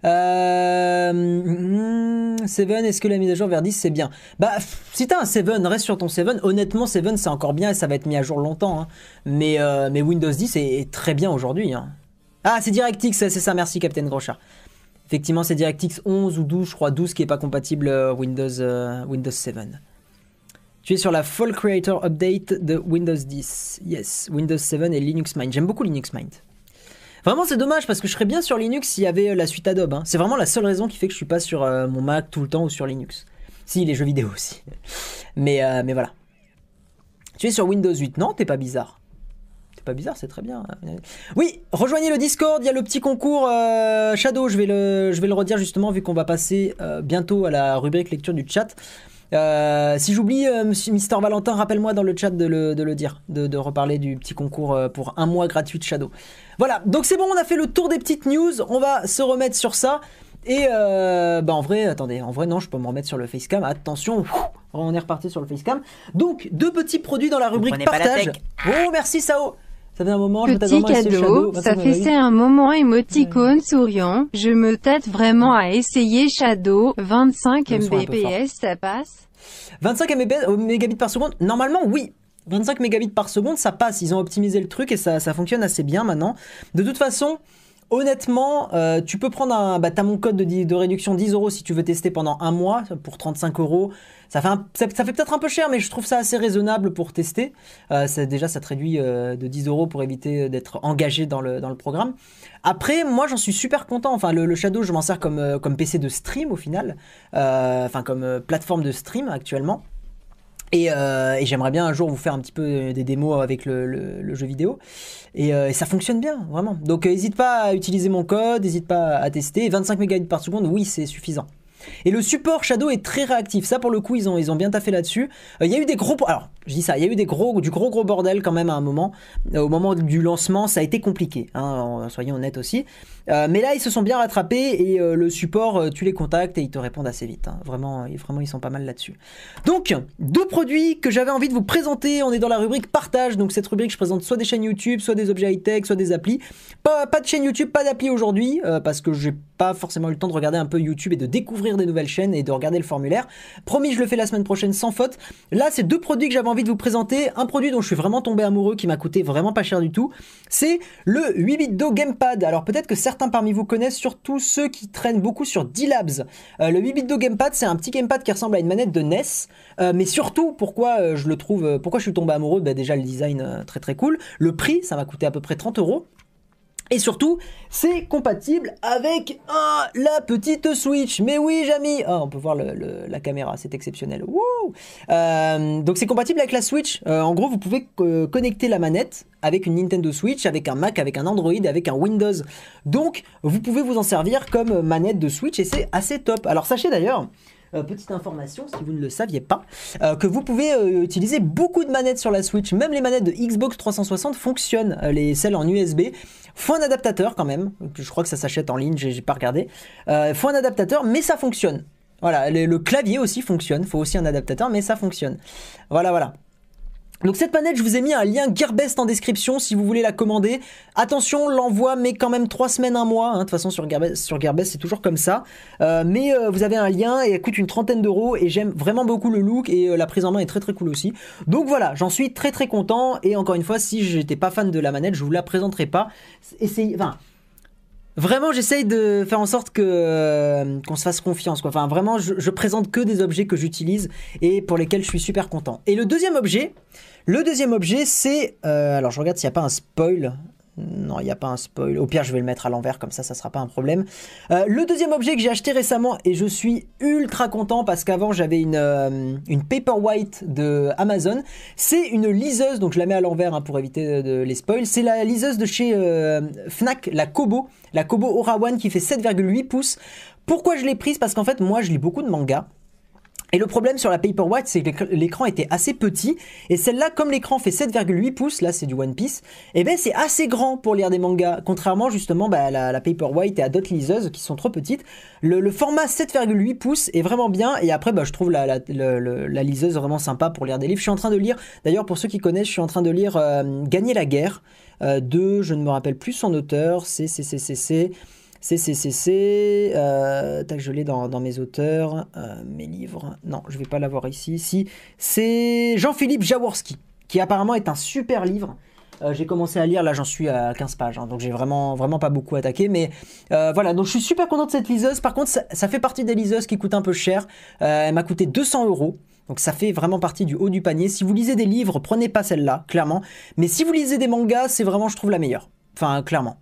Euh, hmm, Seven, est-ce que la mise à jour vers 10 c'est bien? Bah, si t'as un 7, reste sur ton 7. Honnêtement, 7 c'est encore bien et ça va être mis à jour longtemps. hein. Mais, euh, mais Windows 10 est, est très bien aujourd'hui. hein. Ah, c'est DirectX, c'est ça, merci Captain Groschard. Effectivement, c'est DirectX 11 ou 12, je crois 12 qui est pas compatible euh, Windows, euh, Windows 7. Tu es sur la Fall Creator Update de Windows 10. Yes, Windows 7 et Linux Mint. J'aime beaucoup Linux Mint. Vraiment, c'est dommage parce que je serais bien sur Linux s'il y avait euh, la suite Adobe. hein. C'est vraiment la seule raison qui fait que je suis pas sur euh, mon Mac tout le temps ou sur Linux. Si, les jeux vidéo aussi. Mais, euh, mais voilà. Tu es sur Windows 8. Non, t'es pas bizarre. Pas bizarre, c'est très bien. Oui, rejoignez le Discord. Il y a le petit concours euh, Shadow. Je vais, le, je vais le redire justement vu qu'on va passer euh, bientôt à la rubrique lecture du chat. Euh, si j'oublie, Mister Valentin, rappelle-moi dans le chat de le, de le dire, de, de reparler du petit concours pour un mois gratuit de Shadow. Voilà, donc c'est bon, on a fait le tour des petites news, on va se remettre sur ça. Et euh, bah en vrai, attendez, en vrai non, je peux me remettre sur le facecam. Attention, on est reparti sur le facecam. Donc deux petits produits dans la rubrique la partage. Oh merci Sao. Ça fait un moment, je Petit essayer cadeau, Shadow. ça fait c'est un moment émoticône souriant. Je me tâte vraiment à essayer Shadow. 25 Le son est un peu Mbps, ça passe 25 Mbps, euh, mégabits par seconde, normalement oui. 25 mégabits par seconde, ça passe. Ils ont optimisé le truc et ça, ça fonctionne assez bien maintenant. De toute façon, honnêtement, euh, tu peux prendre un. Bah, t'as mon code de, de réduction 10 euros si tu veux tester pendant un mois pour 35 euros. Ça fait, peut-être un peu cher, mais je trouve ça assez raisonnable pour tester. Euh, déjà, ça te réduit euh, de 10 euros pour éviter d'être engagé dans le, programme. Après, moi, j'en suis super content. Enfin, le, Shadow, je m'en sers comme, euh, PC de stream au final. Euh, Enfin, comme euh, plateforme de stream actuellement. Et, euh, j'aimerais bien un jour vous faire un petit peu des démos avec le, jeu vidéo. Et, euh, et ça fonctionne bien, vraiment. Donc n'hésite pas à utiliser mon code, n'hésite pas à tester. 25 mégabits par seconde, oui, c'est suffisant. Et le support Shadow est très réactif. Ça, pour le coup, ils ont, bien taffé là-dessus. Euh, Il y a eu des gros. Alors, je dis ça, il y a eu des gros, du gros, gros bordel quand même à un moment. Au moment du lancement, ça a été compliqué. Hein, soyons honnêtes aussi. Euh, mais là, ils se sont bien rattrapés et euh, le support, euh, tu les contactes et ils te répondent assez vite. hein. Vraiment, vraiment, ils sont pas mal là-dessus. Donc, deux produits que j'avais envie de vous présenter. On est dans la rubrique partage. Donc, cette rubrique, je présente soit des chaînes YouTube, soit des objets high-tech, soit des applis. Pas, de chaîne YouTube, pas d'appli aujourd'hui, parce que j'ai pas forcément eu le temps de regarder un peu YouTube et de découvrir des nouvelles chaînes et de regarder le formulaire. Promis, je le fais la semaine prochaine sans faute. Là, c'est deux produits que j'avais envie de vous présenter. Un produit dont je suis vraiment tombé amoureux, qui m'a coûté vraiment pas cher du tout. C'est le 8-bit-do Gamepad. Alors, peut-être que certains parmi vous connaissent, surtout ceux qui traînent beaucoup sur D-Labs. Euh, le 8-bit-do Gamepad, c'est un petit gamepad qui ressemble à une manette de NES. Euh, mais surtout, pourquoi euh, je le trouve, pourquoi je suis tombé amoureux? Bah, Déjà, le design très très cool. Le prix, ça m'a coûté à peu près 30 euros. Et surtout, c'est compatible avec ah, la petite Switch. Mais oui, Jamy Ah, on peut voir la caméra, c'est exceptionnel. Euh, donc c'est compatible avec la Switch. Euh, en gros, vous pouvez connecter la manette avec une Nintendo Switch, avec un Mac, avec un Android, avec un Windows. Donc, vous pouvez vous en servir comme manette de Switch et c'est assez top. Alors sachez d'ailleurs... euh, petite information, si vous ne le saviez pas, que vous pouvez utiliser beaucoup de manettes sur la Switch. Même les manettes de Xbox 360 fonctionnent, les celles en USB. Faut un adaptateur quand même. Je crois que ça s'achète en ligne, j'ai pas regardé. Euh, faut un adaptateur, mais ça fonctionne. Voilà, le clavier aussi fonctionne. Faut aussi un adaptateur, mais ça fonctionne. Voilà, voilà. Donc cette manette, je vous ai mis un lien Gearbest en description si vous voulez la commander. Attention, l'envoi met quand même 3 semaines, un mois. hein. De toute façon, sur Gearbest, sur Gearbest, c'est toujours comme ça. Euh, mais euh, vous avez un lien et elle coûte une trentaine d'euros et j'aime vraiment beaucoup le look et euh, la prise en main est très très cool aussi. Donc voilà, j'en suis très très content et encore une fois, si j'étais pas fan de la manette, je vous la présenterai pas. Essayez, enfin, Vraiment, j'essaye de faire en sorte que euh, qu'on se fasse confiance. Enfin, vraiment, je, je présente que des objets que j'utilise et pour lesquels je suis super content. Et le deuxième objet, le deuxième objet, c'est euh, alors je regarde s'il n'y a pas un spoil. Non, il n'y a pas un spoil. Au pire, je vais le mettre à l'envers, comme ça, ça sera pas un problème. Euh, le deuxième objet que j'ai acheté récemment, et je suis ultra content parce qu'avant j'avais une, euh, une Paperwhite de Amazon, c'est une liseuse, donc je la mets à l'envers hein, pour éviter de, de les spoils. C'est la liseuse de chez euh, Fnac, la Kobo, la Kobo Aura One qui fait 7,8 pouces. Pourquoi je l'ai prise? Parce qu'en fait, moi, je lis beaucoup de mangas. Et le problème sur la Paperwhite, c'est que l'écran était assez petit. Et celle-là, comme l'écran fait 7,8 pouces, là c'est du One Piece, et ben c'est assez grand pour lire des mangas. Contrairement justement bah, à la, la Paperwhite et à d'autres liseuses qui sont trop petites. Le, format 7,8 pouces est vraiment bien. Et après, bah, je trouve la, la liseuse vraiment sympa pour lire des livres. Je suis en train de lire, d'ailleurs pour ceux qui connaissent, je suis en train de lire euh, Gagner la guerre euh, de, je ne me rappelle plus son auteur, c'est c'est. Euh, tac, je l'ai dans, mes auteurs, euh, mes livres. Non, je vais pas l'avoir ici. Si, c'est Jean-Philippe Jaworski, qui apparemment est un super livre. Euh, j'ai commencé à lire, là j'en suis à 15 pages, hein, donc j'ai vraiment, vraiment pas beaucoup attaqué. Mais euh, voilà, donc je suis super content de cette liseuse. Par contre, ça, fait partie des liseuses qui coûtent un peu cher. Elle m'a coûté 200 euros. Donc ça fait vraiment partie du haut du panier. Si vous lisez des livres, prenez pas celle-là, clairement. Mais si vous lisez des mangas, c'est vraiment, je trouve, la meilleure. Enfin, clairement.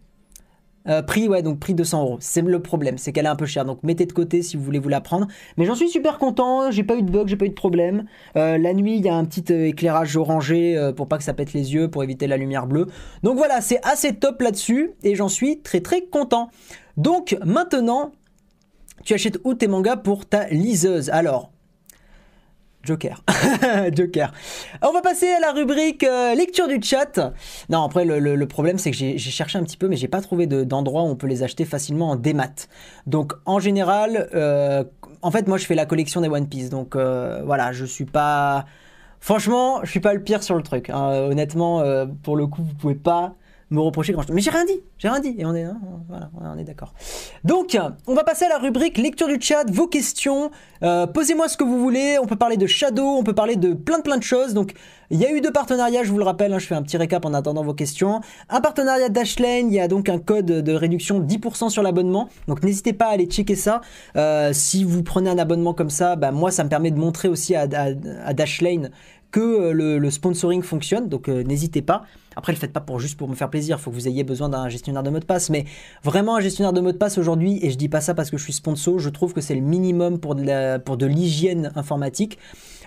Euh, prix, ouais, donc prix 200 euros. C'est le problème, c'est qu'elle est un peu chère. Donc mettez de côté si vous voulez vous la prendre. Mais j'en suis super content. J'ai pas eu de bug, j'ai pas eu de problème. Euh, la nuit, il y a un petit euh, éclairage orangé pour pas que ça pète les yeux, pour éviter la lumière bleue. Donc voilà, c'est assez top là-dessus et j'en suis très très content. Donc maintenant, tu achètes où tes mangas pour ta liseuse? Alors, Joker. Joker. On va passer à la rubrique euh, lecture du chat. Non, après, le, le- problème, c'est que j'ai cherché un petit peu, mais j'ai pas trouvé de- d'endroit où on peut les acheter facilement en démat. Donc, en général, euh, en fait, moi, je fais la collection des One Piece. Donc, euh, voilà, je suis pas. Franchement, je suis pas le pire sur le truc. hein. Honnêtement, pour le coup, vous pouvez pas me reprocher grand chose. Mais j'ai rien dit, j'ai rien dit. Et on est, hein, voilà, on est d'accord. Donc, on va passer à la rubrique lecture du chat, vos questions. Euh, Posez-moi ce que vous voulez. On peut parler de Shadow, on peut parler de plein de plein de choses. Donc, il y a eu deux partenariats, je vous le rappelle. hein, je fais un petit récap en attendant vos questions. Un partenariat Dashlane, il y a donc un code de réduction 10% sur l'abonnement. Donc, n'hésitez pas à aller checker ça. Euh, si vous prenez un abonnement comme ça, bah, moi, ça me permet de montrer aussi à, à- à Dashlane que euh, le, sponsoring fonctionne. Donc, euh, n'hésitez pas. Après, le faites pas pour juste pour me faire plaisir. Il faut que vous ayez besoin d'un gestionnaire de mot de passe. Mais vraiment, un gestionnaire de mot de passe aujourd'hui, et je dis pas ça parce que je suis sponsor, je trouve que c'est le minimum pour de, l'hygiène informatique.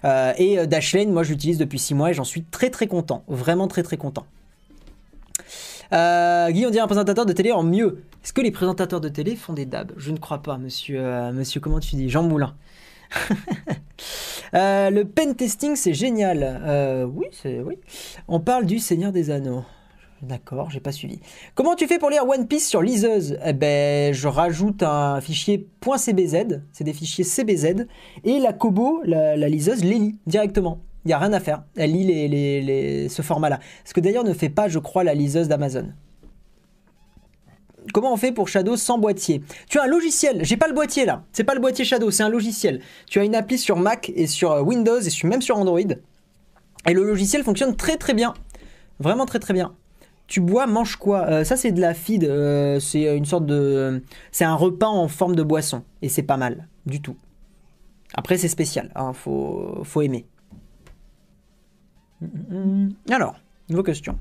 Euh, et Dashlane, moi, je l'utilise depuis 6 mois et j'en suis très très content. Vraiment très très content. Euh, Guy, on dirait un présentateur de télé en mieux. Est-ce que les présentateurs de télé font des dabs? Je ne crois pas, monsieur. monsieur, comment tu dis? Jean Moulin. Euh, le pen testing, c'est génial. Euh, oui, c'est oui. On parle du Seigneur des Anneaux. D'accord, j'ai pas suivi. Comment tu fais pour lire One Piece sur liseuse? Eh ben, je rajoute un fichier .cbz, c'est des fichiers CBZ, et la Kobo, la, liseuse, les lit directement. Il n'y a rien à faire. Elle lit ce format-là. Ce que d'ailleurs ne fait pas, je crois, la liseuse d'Amazon. Comment on fait pour Shadow sans boîtier Tu as un logiciel, j'ai pas le boîtier là, c'est pas le boîtier Shadow, c'est un logiciel. Tu as une appli sur Mac et sur euh, Windows et même sur Android. Et le logiciel fonctionne très très bien. Vraiment très très bien. Tu bois, mange quoi? Euh, Ça c'est de la feed, euh, c'est une sorte de... C'est un repas en forme de boisson. Et c'est pas mal, du tout. Après c'est spécial, hein, faut, faut aimer. Mm, mm. Alors, vos questions.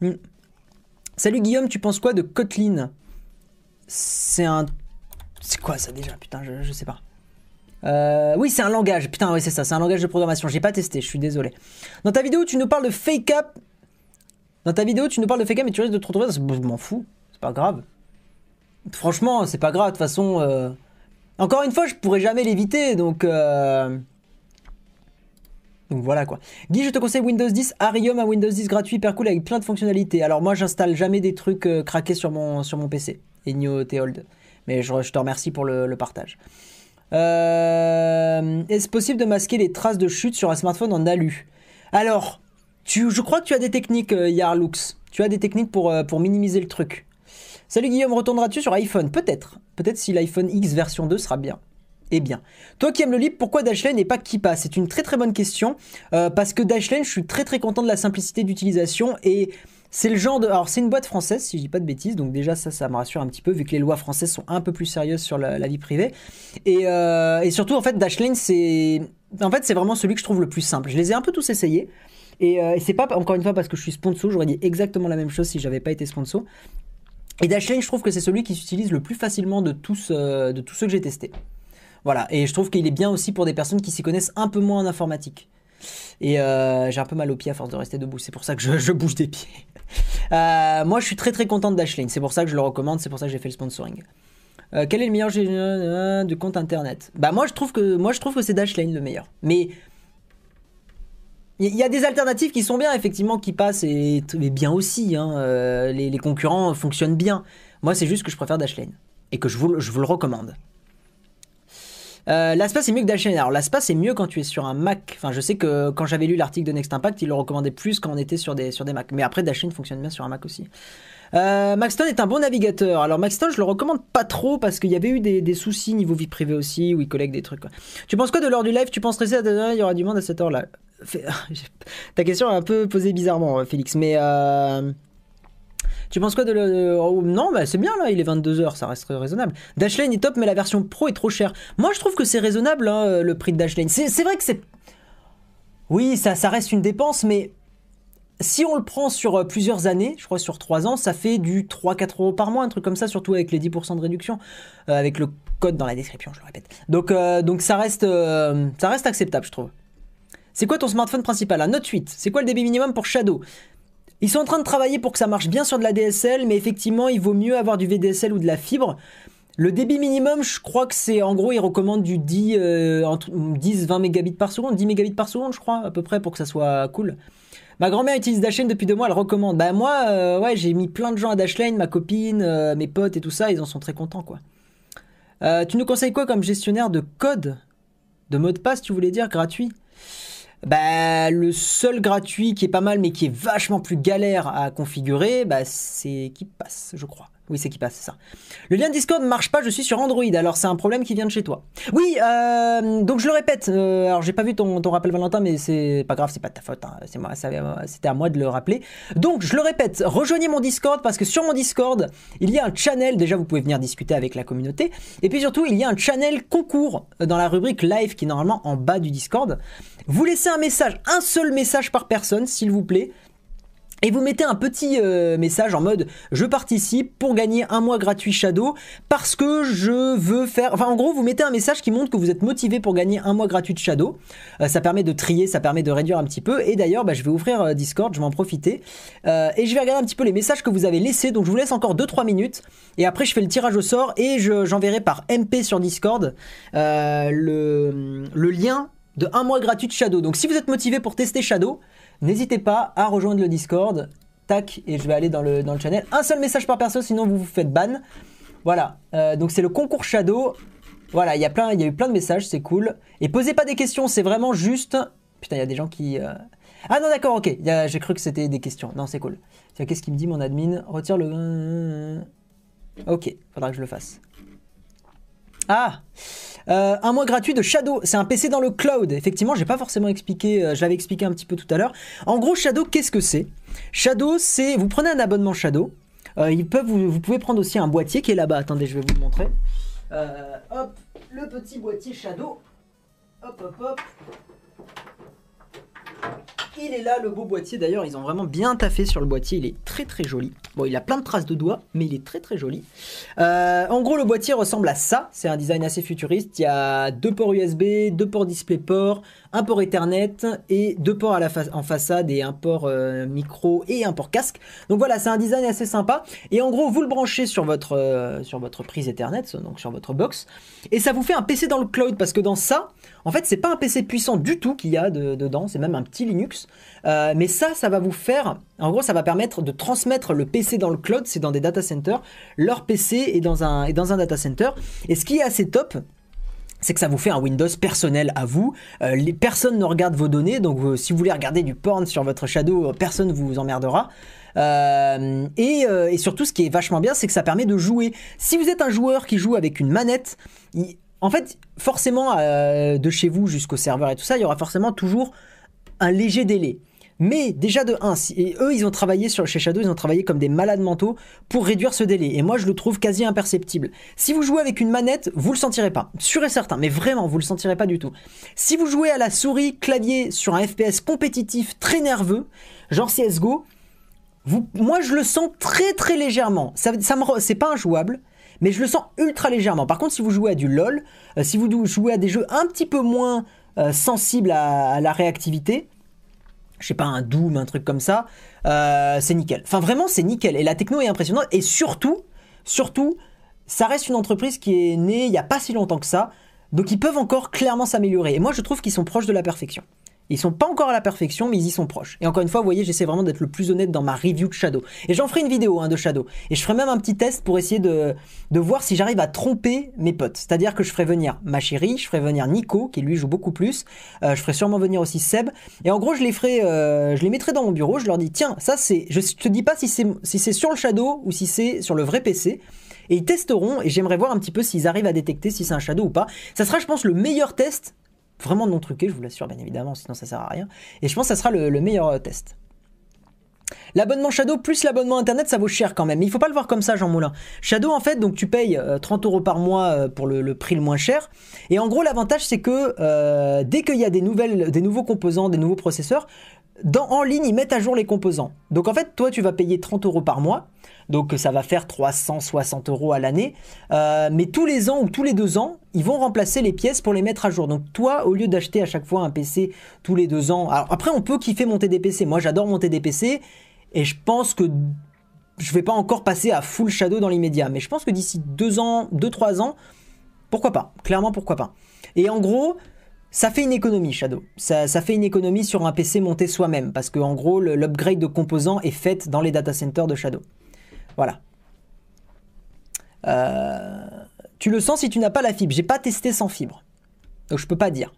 Mm. Salut Guillaume, tu penses quoi de Kotlin? C'est un... C'est quoi ça déjà? Putain, je, sais pas. Euh, oui, c'est un langage. Putain, oui, c'est ça. C'est un langage de programmation. J'ai pas testé. Je suis désolé. Dans ta vidéo, tu nous parles de fake up. Dans ta vidéo, tu nous parles de fake up, mais tu risques de te retrouver. dans- Je m'en fous. C'est pas grave. Franchement, c'est pas grave. De toute façon, euh, encore une fois, je pourrais jamais l'éviter. Donc, euh, donc voilà quoi. Guy, je te conseille Windows 10. Arium, un Windows 10 gratuit, hyper cool avec plein de fonctionnalités. Alors moi, j'installe jamais des trucs euh, craqués sur mon sur mon PC. Ennio Theold. Mais je, te remercie pour le, partage. Euh, Est-ce possible de masquer les traces de chute sur un smartphone en alu? Alors, je crois que tu as des techniques, euh, Yarlux. Tu as des techniques pour, pour minimiser le truc. Salut Guillaume, retourneras-tu sur iPhone? Peut-être. Peut-être si l'iPhone X version 2 sera bien. Eh bien, toi qui aimes le libre, pourquoi Dashlane et pas Kipa C'est une très très bonne question. euh, parce que Dashlane, je suis très très content de la simplicité d'utilisation et c'est le genre de. Alors, c'est une boîte française, si je dis pas de bêtises, donc déjà ça, ça me rassure un petit peu, vu que les lois françaises sont un peu plus sérieuses sur la, vie privée. Et, euh, et surtout, en fait, Dashlane, c'est. Vraiment celui que je trouve le plus simple. Je les ai un peu tous essayés. Et, euh, et c'est pas, encore une fois, parce que je suis sponsor, j'aurais dit exactement la même chose si j'avais pas été sponsor. Et Dashlane, je trouve que c'est celui qui s'utilise le plus facilement de tous, de tous ceux que j'ai testés. Voilà, et je trouve qu'il est bien aussi pour des personnes qui s'y connaissent un peu moins en informatique. Et euh, j'ai un peu mal aux pieds à force de rester debout, c'est pour ça que je, bouge des pieds. Euh, moi, je suis très très content de Dashlane, c'est pour ça que je le recommande, c'est pour ça que j'ai fait le sponsoring. Euh, quel est le meilleur générateur de compte internet? Bah moi je trouve que moi je trouve que c'est Dashlane le meilleur. Mais il y, a des alternatives qui sont bien effectivement qui passent et, bien aussi. hein, les, les concurrents fonctionnent bien. Moi c'est juste que je préfère Dashlane et que je vous, je vous le recommande. Euh, c'est mieux que Dashlane. Alors l'ASPA c'est mieux quand tu es sur un Mac. Enfin je sais que quand j'avais lu l'article de Next Impact, il le recommandait plus quand on était sur des, sur des. Mais après Dashlane fonctionne bien sur un Mac aussi. Euh, Maxton est un bon navigateur. Alors Maxton, je le recommande pas trop parce qu'il y avait eu des, des soucis niveau vie privée aussi où il collecte des trucs. Tu penses quoi de l'heure du live? Tu penses rester à il y aura du monde à cette heure-là Ta question est un peu posée bizarrement, Félix. Mais euh, tu penses quoi de le... oh, Non, bah, c'est bien là, il est 22h, ça reste raisonnable. Dashlane est top, mais la version pro est trop chère. Moi, je trouve que c'est raisonnable hein, euh, le prix de Dashlane. C'est vrai que c'est. Oui, ça, reste une dépense, mais si on le prend sur euh, plusieurs années, je crois sur 3 ans, ça fait du 3-4 euros par mois, un truc comme ça, surtout avec les 10% de réduction, euh, avec le code dans la description, je le répète. Donc, euh, ça, reste, euh, ça reste acceptable, je trouve. C'est quoi ton smartphone principal? Un Note 8. C'est quoi le débit minimum pour Shadow? Ils sont en train de travailler pour que ça marche bien sur de la DSL, mais effectivement, il vaut mieux avoir du VDSL ou de la fibre. Le débit minimum, je crois que c'est en gros, ils recommandent du 10, euh, 10-20 mégabits par seconde, 10 mégabits par seconde, je crois, à peu près, pour que ça soit cool. Ma grand-mère utilise Dashlane depuis deux mois, elle recommande. Bah moi, euh, ouais, j'ai mis plein de gens à Dashlane, ma copine, euh, mes potes et tout ça, ils en sont très contents, quoi. Tu nous conseilles quoi comme gestionnaire de code De mot de passe, tu voulais dire, gratuit? Bah, le seul gratuit qui est pas mal mais qui est vachement plus galère à configurer, bah, c'est qui passe, je crois. Oui, c'est qui passe, c'est ça. Le lien Discord ne marche pas, je suis sur Android, alors c'est un problème qui vient de chez toi. Oui, euh, donc je le répète, euh, alors j'ai pas vu ton, rappel Valentin, mais c'est pas grave, c'est pas de ta faute, hein, c'est moi, c'était à moi de le rappeler. Donc je le répète, rejoignez mon Discord parce que sur mon Discord, il y a un channel, déjà vous pouvez venir discuter avec la communauté, et puis surtout il y a un channel concours dans la rubrique live qui est normalement en bas du Discord. Vous laissez un message, un seul message par personne, s'il vous plaît. Et vous mettez un petit euh, message en mode je participe pour gagner un mois gratuit Shadow parce que je veux faire. Enfin, en gros, vous mettez un message qui montre que vous êtes motivé pour gagner un mois gratuit de Shadow. Euh, ça permet de trier, ça permet de réduire un petit peu. Et d'ailleurs, bah, je vais ouvrir euh, Discord, je vais en profiter. Et je vais regarder un petit peu les messages que vous avez laissés. Donc, je vous laisse encore 2-3 minutes. Et après, je fais le tirage au sort et je- j'enverrai par MP sur Discord le, le lien de un mois gratuit de Shadow. Donc, si vous êtes motivé pour tester Shadow, N'hésitez pas à rejoindre le Discord. Tac, et je vais aller dans le, channel. Un seul message par perso, sinon vous vous faites ban. Voilà, euh, donc c'est le concours Shadow. Voilà, il y, a eu plein de messages, c'est cool. Et posez pas des questions, c'est vraiment juste. Putain, il y a des gens qui. euh, Ah non, d'accord, ok. J'ai cru que c'était des questions. Non, c'est cool. Qu'est-ce qu'il me dit, mon admin? Retire le. Ok, faudra que je le fasse. Ah euh, un mois gratuit de Shadow, c'est un PC dans le cloud. Effectivement, j'ai pas forcément expliqué, euh, je l'avais expliqué un petit peu tout à l'heure. En gros, Shadow, qu'est-ce que c'est? Shadow, c'est vous prenez un abonnement Shadow. Euh, ils peuvent, vous, vous pouvez prendre aussi un boîtier qui est là-bas. Attendez, je vais vous le montrer. Hop, le petit boîtier Shadow. Hop, hop, hop. Il est là, le beau boîtier. D'ailleurs, ils ont vraiment bien taffé sur le boîtier. Il est très très joli. Bon, il a plein de traces de doigts, mais il est très très joli. Euh, en gros, le boîtier ressemble à ça. C'est un design assez futuriste. Il y a deux ports USB, deux ports DisplayPort, un port Ethernet et deux ports en façade et un port euh, micro et un port casque. Donc voilà, c'est un design assez sympa. Et en gros, vous le branchez sur votre, euh, prise Ethernet, donc sur votre box, et ça vous fait un PC dans le cloud parce que dans ça, en fait, c'est pas un PC puissant du tout qu'il y a de- dedans, c'est même un petit Linux. Euh, mais ça, ça va vous faire, en gros, ça va permettre de transmettre le PC dans le cloud, c'est dans des data centers. Leur PC est dans un, est dans un data center. Et ce qui est assez top, c'est que ça vous fait un Windows personnel à vous. Euh, les personnes ne regardent vos données, donc euh, si vous voulez regarder du porn sur votre Shadow, euh, personne ne vous emmerdera. Et, surtout, ce qui est vachement bien, c'est que ça permet de jouer. Si vous êtes un joueur qui joue avec une manette, en fait, forcément, de chez vous jusqu'au serveur et tout ça, il y aura forcément toujours un léger délai. Mais déjà de 1, et eux ils ont travaillé sur, chez Shadow, ils ont travaillé comme des malades mentaux pour réduire ce délai. Et moi je le trouve quasi imperceptible. Si vous jouez avec une manette, vous le sentirez pas. Sûr et certain, mais vraiment, vous le sentirez pas du tout. Si vous jouez à la souris clavier sur un FPS compétitif très nerveux, genre CSGO, moi je le sens très très légèrement. Ça, ça c'est pas injouable, mais je le sens ultra légèrement. Par contre, si vous jouez à du LoL, euh, si vous jouez à des jeux un petit peu moins euh, sensibles à la réactivité, je sais pas, un Doom, un truc comme ça, euh, c'est nickel. Enfin, vraiment, c'est nickel. Et la techno est impressionnante. Et surtout, surtout, ça reste une entreprise qui est née il y a pas si longtemps que ça. Donc, ils peuvent encore clairement s'améliorer. Et moi, je trouve qu'ils sont proches de la perfection. Ils sont pas encore à la perfection, mais ils y sont proches. Et encore une fois, vous voyez, j'essaie vraiment d'être le plus honnête dans ma review de Shadow. Et j'en ferai une vidéo hein, de Shadow. Et je ferai même un petit test pour essayer de, de voir si j'arrive à tromper mes potes. C'est-à-dire que je ferai venir ma chérie, je ferai venir Nico, qui lui joue beaucoup plus. Euh, je ferai sûrement venir aussi Seb. Et en gros, je les ferai, euh, je les mettrai dans mon bureau. Je leur dis, tiens, ça c'est, je te dis pas si c'est si c'est sur le Shadow ou si c'est sur le vrai PC. Et ils testeront. Et j'aimerais voir un petit peu s'ils arrivent à détecter si c'est un Shadow ou pas. Ça sera, je pense, le meilleur test. Vraiment non truqué, je vous l'assure, bien évidemment, sinon ça sert à rien. Et je pense que ça sera le, le meilleur euh, test. L'abonnement Shadow plus l'abonnement internet, ça vaut cher quand même. Mais il faut pas le voir comme ça, Jean Moulin. Shadow, en fait, donc tu payes euh, 30 euros par mois euh, pour le, prix le moins cher. Et en gros, l'avantage, c'est que euh, dès qu'il y a des, nouvelles, des nouveaux composants, des nouveaux processeurs, dans, en ligne, ils mettent à jour les composants. Donc en fait, toi, tu vas payer 30 euros par mois. Donc ça va faire 360 euros à l'année. Euh, mais tous les ans ou tous les deux ans, ils vont remplacer les pièces pour les mettre à jour. Donc toi, au lieu d'acheter à chaque fois un PC tous les deux ans, alors après on peut kiffer monter des PC. Moi j'adore monter des PC et je pense que je vais pas encore passer à full Shadow dans l'immédiat. Mais je pense que d'ici deux ans, deux trois ans, pourquoi pas? Clairement pourquoi pas? Et en gros, ça fait une économie Shadow. Ça, fait une économie sur un PC monté soi-même parce que en gros l'upgrade de composants est fait dans les data centers de Shadow. Voilà. Euh, tu le sens si tu n'as pas la fibre. J'ai pas testé sans fibre. Donc je peux pas dire.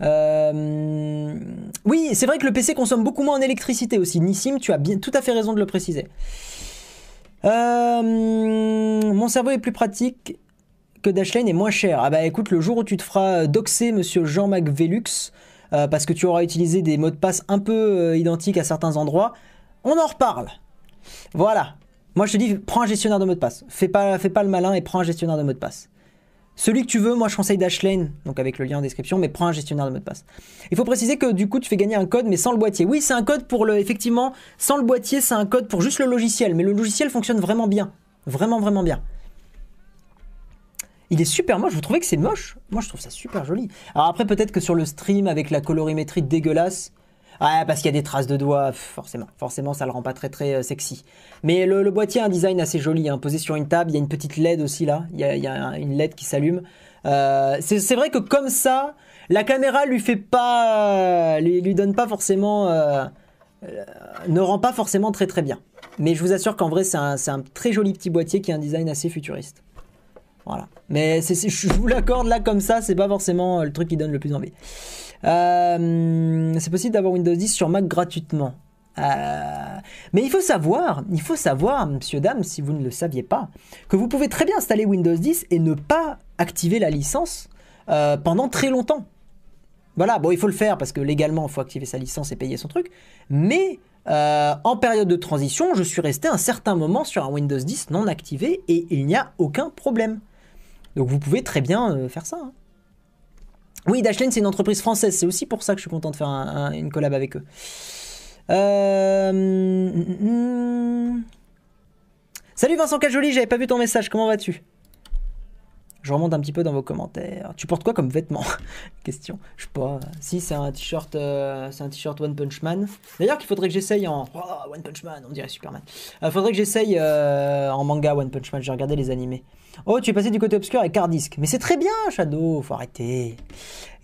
Euh, Oui, c'est vrai que le PC consomme beaucoup moins en électricité aussi. Nissim, tu as tout à fait raison de le préciser. Euh, Mon cerveau est plus pratique que Dashlane et moins cher. Ah bah écoute, le jour où tu te feras doxer monsieur Jean McVelux, euh, parce que tu auras utilisé des mots de passe un peu euh, identiques à certains endroits, on en reparle. Voilà. Moi, je te dis, prends un gestionnaire de mot de passe. Fais pas, fais pas le malin et prends un gestionnaire de mot de passe. Celui que tu veux, moi, je conseille Dashlane, donc avec le lien en description, mais prends un gestionnaire de mot de passe. Il faut préciser que du coup, tu fais gagner un code, mais sans le boîtier. Oui, c'est un code pour le, effectivement, sans le boîtier, c'est un code pour juste le logiciel, mais le logiciel fonctionne vraiment bien. Vraiment, vraiment bien. Il est super moche, vous trouvez que c'est moche? Moi, je trouve ça super joli. Alors après, peut-être que sur le stream, avec la colorimétrie dégueulasse, Ouais, parce qu'il y a des traces de doigts, forcément. Forcément, ça le rend pas très très euh, sexy. Mais le, boîtier a un design assez joli, hein, posé sur une table. Il y a une petite LED aussi là. Il y a, une LED qui s'allume. Euh, c'est vrai que comme ça, la caméra lui fait pas, lui, donne pas forcément, euh, ne rend pas forcément très très bien. Mais je vous assure qu'en vrai, c'est un, un très joli petit boîtier qui a un design assez futuriste. Voilà. Mais je vous l'accorde là comme ça, c'est pas forcément euh, le truc qui donne le plus envie. Euh, c'est possible d'avoir Windows 10 sur Mac gratuitement. Euh, mais il faut savoir, il faut savoir, monsieur, dame, si vous ne le saviez pas, que vous pouvez très bien installer Windows 10 et ne pas activer la licence pendant très longtemps. Voilà, bon, il faut le faire parce que légalement, il faut activer sa licence et payer son truc. Mais en période de transition, je suis resté un certain moment sur un Windows 10 non activé et il n'y a aucun problème. Donc vous pouvez très bien euh, faire ça. hein. Oui, Dashlane, c'est une entreprise française. C'est aussi pour ça que je suis content de faire un- un- une collab avec eux. Euh, hum, hum. Salut Vincent Cajoli, j'avais pas vu ton message. Comment vas-tu? Je remonte un petit peu dans vos commentaires. Tu portes quoi comme vêtement Question. Je sais pas. Si c'est un t-shirt, euh, c'est un t-shirt One Punch Man. D'ailleurs, qu'il faudrait que j'essaye en Oh, One Punch Man. On dirait Superman. Euh, faudrait que j'essaye euh, en manga One Punch Man. J'ai regardé les animés. Oh, tu es passé du côté obscur avec Hardisk. Mais c'est très bien, Shadow. Faut arrêter.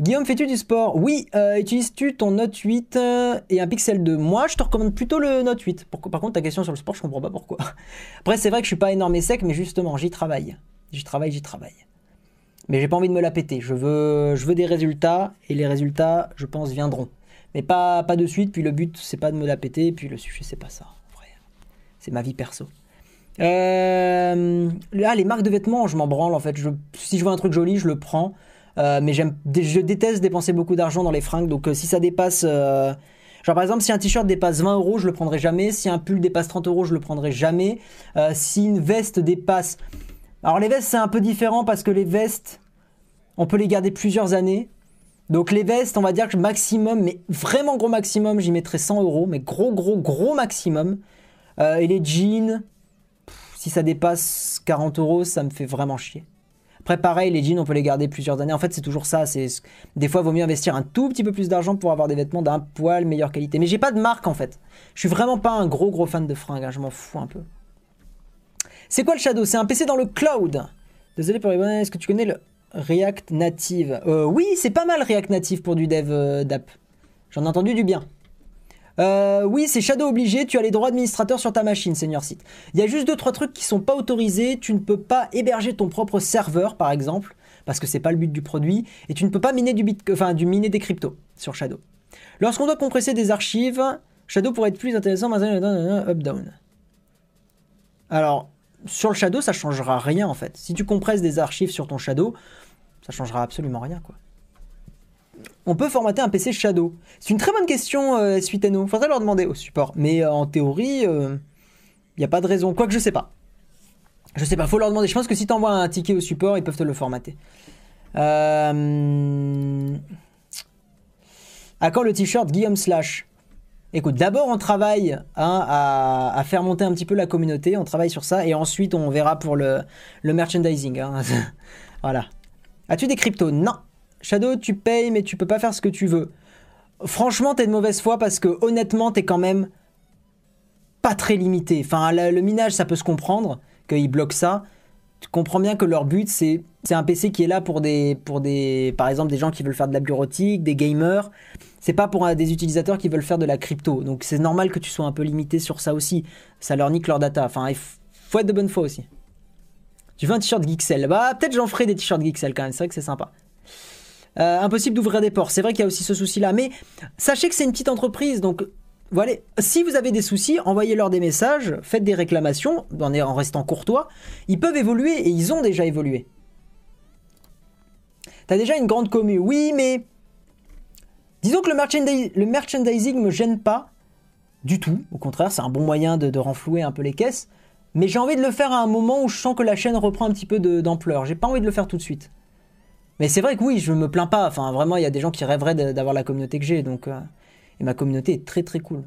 Guillaume, fais-tu du sport? Oui. euh, Utilises-tu ton Note 8 euh, et un Pixel 2 Moi, je te recommande plutôt le Note 8. Pourquoi- par contre, ta question sur le sport, je comprends pas pourquoi. Après, c'est vrai que je suis pas énorme et sec, mais justement, j'y travaille. J'y travaille, j'y travaille. Mais j'ai pas envie de me la péter. Je veux, des résultats et les résultats, je pense, viendront. Mais pas, pas de suite. Puis le but, c'est pas de me la péter. Puis le sujet, c'est pas ça. C'est ma vie perso. Euh, là, les marques de vêtements, je m'en branle en fait. Si je vois un truc joli, je le prends. Euh, mais je déteste dépenser beaucoup d'argent dans les fringues. Donc euh, si ça dépasse. genre par exemple, si un t-shirt dépasse 20 euros, je le prendrai jamais. Si un pull dépasse 30 euros, je le prendrai jamais. Si une veste dépasse. Alors les vestes, c'est un peu différent parce que les vestes, on peut les garder plusieurs années. Donc les vestes, on va dire que maximum, mais vraiment gros maximum, j'y mettrais 100 euros. Mais gros, gros, gros maximum. Euh, et les jeans, si ça dépasse 40 euros, ça me fait vraiment chier. Après, pareil, les jeans, on peut les garder plusieurs années. En fait, c'est toujours ça. C'est des fois, il vaut mieux investir un tout petit peu plus d'argent pour avoir des vêtements d'un poil meilleure qualité. Mais j'ai pas de marque en fait. Je suis vraiment pas un gros gros fan de fringues. hein, Je m'en fous un peu. C'est quoi le Shadow? C'est un PC dans le cloud. Désolé pour les bonnes. Est-ce que tu connais le React Native? Euh, Oui, c'est pas mal React Native pour du dev euh, d'app. J'en ai entendu du bien. Euh, oui, c'est Shadow obligé, tu as les droits administrateurs sur ta machine, Seigneur Site. Il y a juste deux trois trucs qui sont pas autorisés, tu ne peux pas héberger ton propre serveur par exemple, parce que c'est pas le but du produit, et tu ne peux pas miner du bit du miner des cryptos sur Shadow. Lorsqu'on doit compresser des archives, Shadow pourrait être plus intéressant up down. Alors, sur le Shadow, ça changera rien en fait. Si tu compresses des archives sur ton Shadow, ça changera absolument rien. On peut formater un PC Shadow C'est une très bonne question, euh, Suiteno. Faudrait leur demander au support. Mais euh, en théorie, il n'y a pas de raison. Quoique je sais pas. Je sais pas, faut leur demander. Je pense que si tu envoies un ticket au support, ils peuvent te le formater. Euh... À quand le t-shirt Guillaume Slash? Écoute, d'abord on travaille hein, à, faire monter un petit peu la communauté, on travaille sur ça, et ensuite on verra pour le, merchandising. Hein. voilà. As-tu des cryptos? Non. Shadow, tu payes, mais tu peux pas faire ce que tu veux. Franchement, t'es de mauvaise foi parce que honnêtement, t'es quand même pas très limité. Enfin, le, le minage, ça peut se comprendre qu'ils bloquent ça. Tu comprends bien que leur but, c'est c'est un PC qui est là pour des pour des par exemple des gens qui veulent faire de la bureautique, des gamers. C'est pas pour des utilisateurs qui veulent faire de la crypto. Donc c'est normal que tu sois un peu limité sur ça aussi. Ça leur nique leur data. Enfin, il faut être de bonne foi aussi. Tu veux un t-shirt Geeksel Bah peut-être j'en ferai des t-shirts Geeksel quand même. C'est vrai que c'est sympa. Euh, impossible d'ouvrir des ports. C'est vrai qu'il y a aussi ce souci-là. Mais sachez que c'est une petite entreprise, donc voilà. Si vous avez des soucis, envoyez-leur des messages, faites des réclamations, en, restant courtois. Ils peuvent évoluer et ils ont déjà évolué. T'as déjà une grande commu. Oui, mais disons que le, merchandis le merchandising me gêne pas du tout. Au contraire, c'est un bon moyen de, de, renflouer un peu les caisses. Mais j'ai envie de le faire à un moment où je sens que la chaîne reprend un petit peu d'ampleur. J'ai pas envie de le faire tout de suite. Mais c'est vrai que oui, je me plains pas. Enfin, vraiment, il y a des gens qui rêveraient d'avoir la communauté que j'ai. Donc, euh, et ma communauté est très très cool.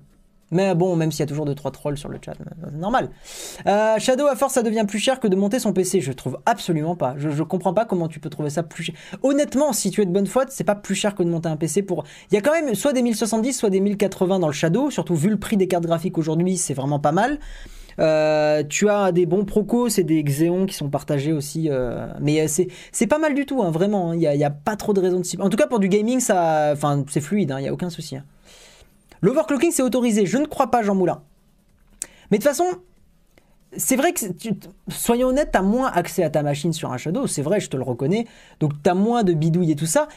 Mais bon, même s'il y a toujours 2-3 trolls sur le chat, c'est normal. Euh, Shadow, à force, ça devient plus cher que de monter son PC. Je trouve absolument pas. Je, je comprends pas comment tu peux trouver ça plus cher. Honnêtement, si tu es de bonne foi, c'est pas plus cher que de monter un PC pour. Il y a quand même soit des 1070, soit des 1080 dans le Shadow. Surtout vu le prix des cartes graphiques aujourd'hui, c'est vraiment pas mal. Euh, tu as des bons Procos et des Xeon qui sont partagés aussi. Euh, mais c'est pas mal du tout, hein, vraiment. Il n'y a, pas trop de raison de s'y. En tout cas, pour du gaming, c'est fluide, il hein, n'y a aucun souci. L'overclocking, c'est autorisé. Je ne crois pas, Jean Moulin. Mais de toute façon, c'est vrai que, tu, soyons honnêtes, tu as moins accès à ta machine sur un Shadow. C'est vrai, je te le reconnais. Donc, tu as moins de bidouilles et tout ça.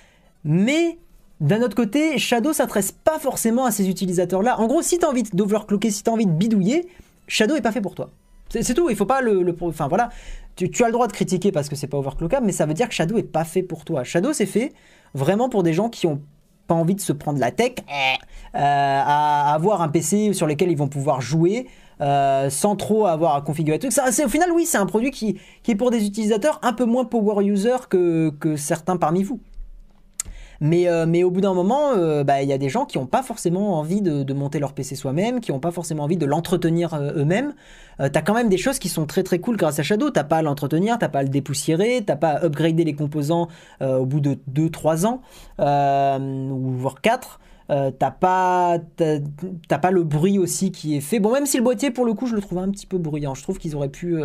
Mais d'un autre côté, Shadow s'adresse pas forcément à ces utilisateurs-là. En gros, si tu as envie d'overclocker, si tu as envie de bidouiller, Shadow est pas fait pour toi. C'est tout, il faut pas le enfin voilà, tu, tu, as le droit de critiquer parce que c'est pas overclockable, mais ça veut dire que Shadow est pas fait pour toi. Shadow c'est fait vraiment pour des gens qui ont pas envie de se prendre la tech euh, à avoir un PC sur lequel ils vont pouvoir jouer euh, sans trop avoir à configurer tout ça. Au final, oui, c'est un produit qui, qui, est pour des utilisateurs un peu moins power user que, que certains parmi vous. Mais, euh, mais, au bout d'un moment, il euh, bah, y a des gens qui n'ont pas forcément envie de, monter leur PC soi-même, qui n'ont pas forcément envie de l'entretenir euh, eux-mêmes. Euh, t'as quand même des choses qui sont très très cool grâce à Shadow. T'as pas à l'entretenir, t'as pas à le dépoussiérer, t'as pas à upgrader les composants au bout de 2-3 ans, ou voire 4. Euh, t'as pas pas le bruit aussi qui est fait bon même si le boîtier pour le coup je le trouve un petit peu bruyant je trouve qu'ils auraient pu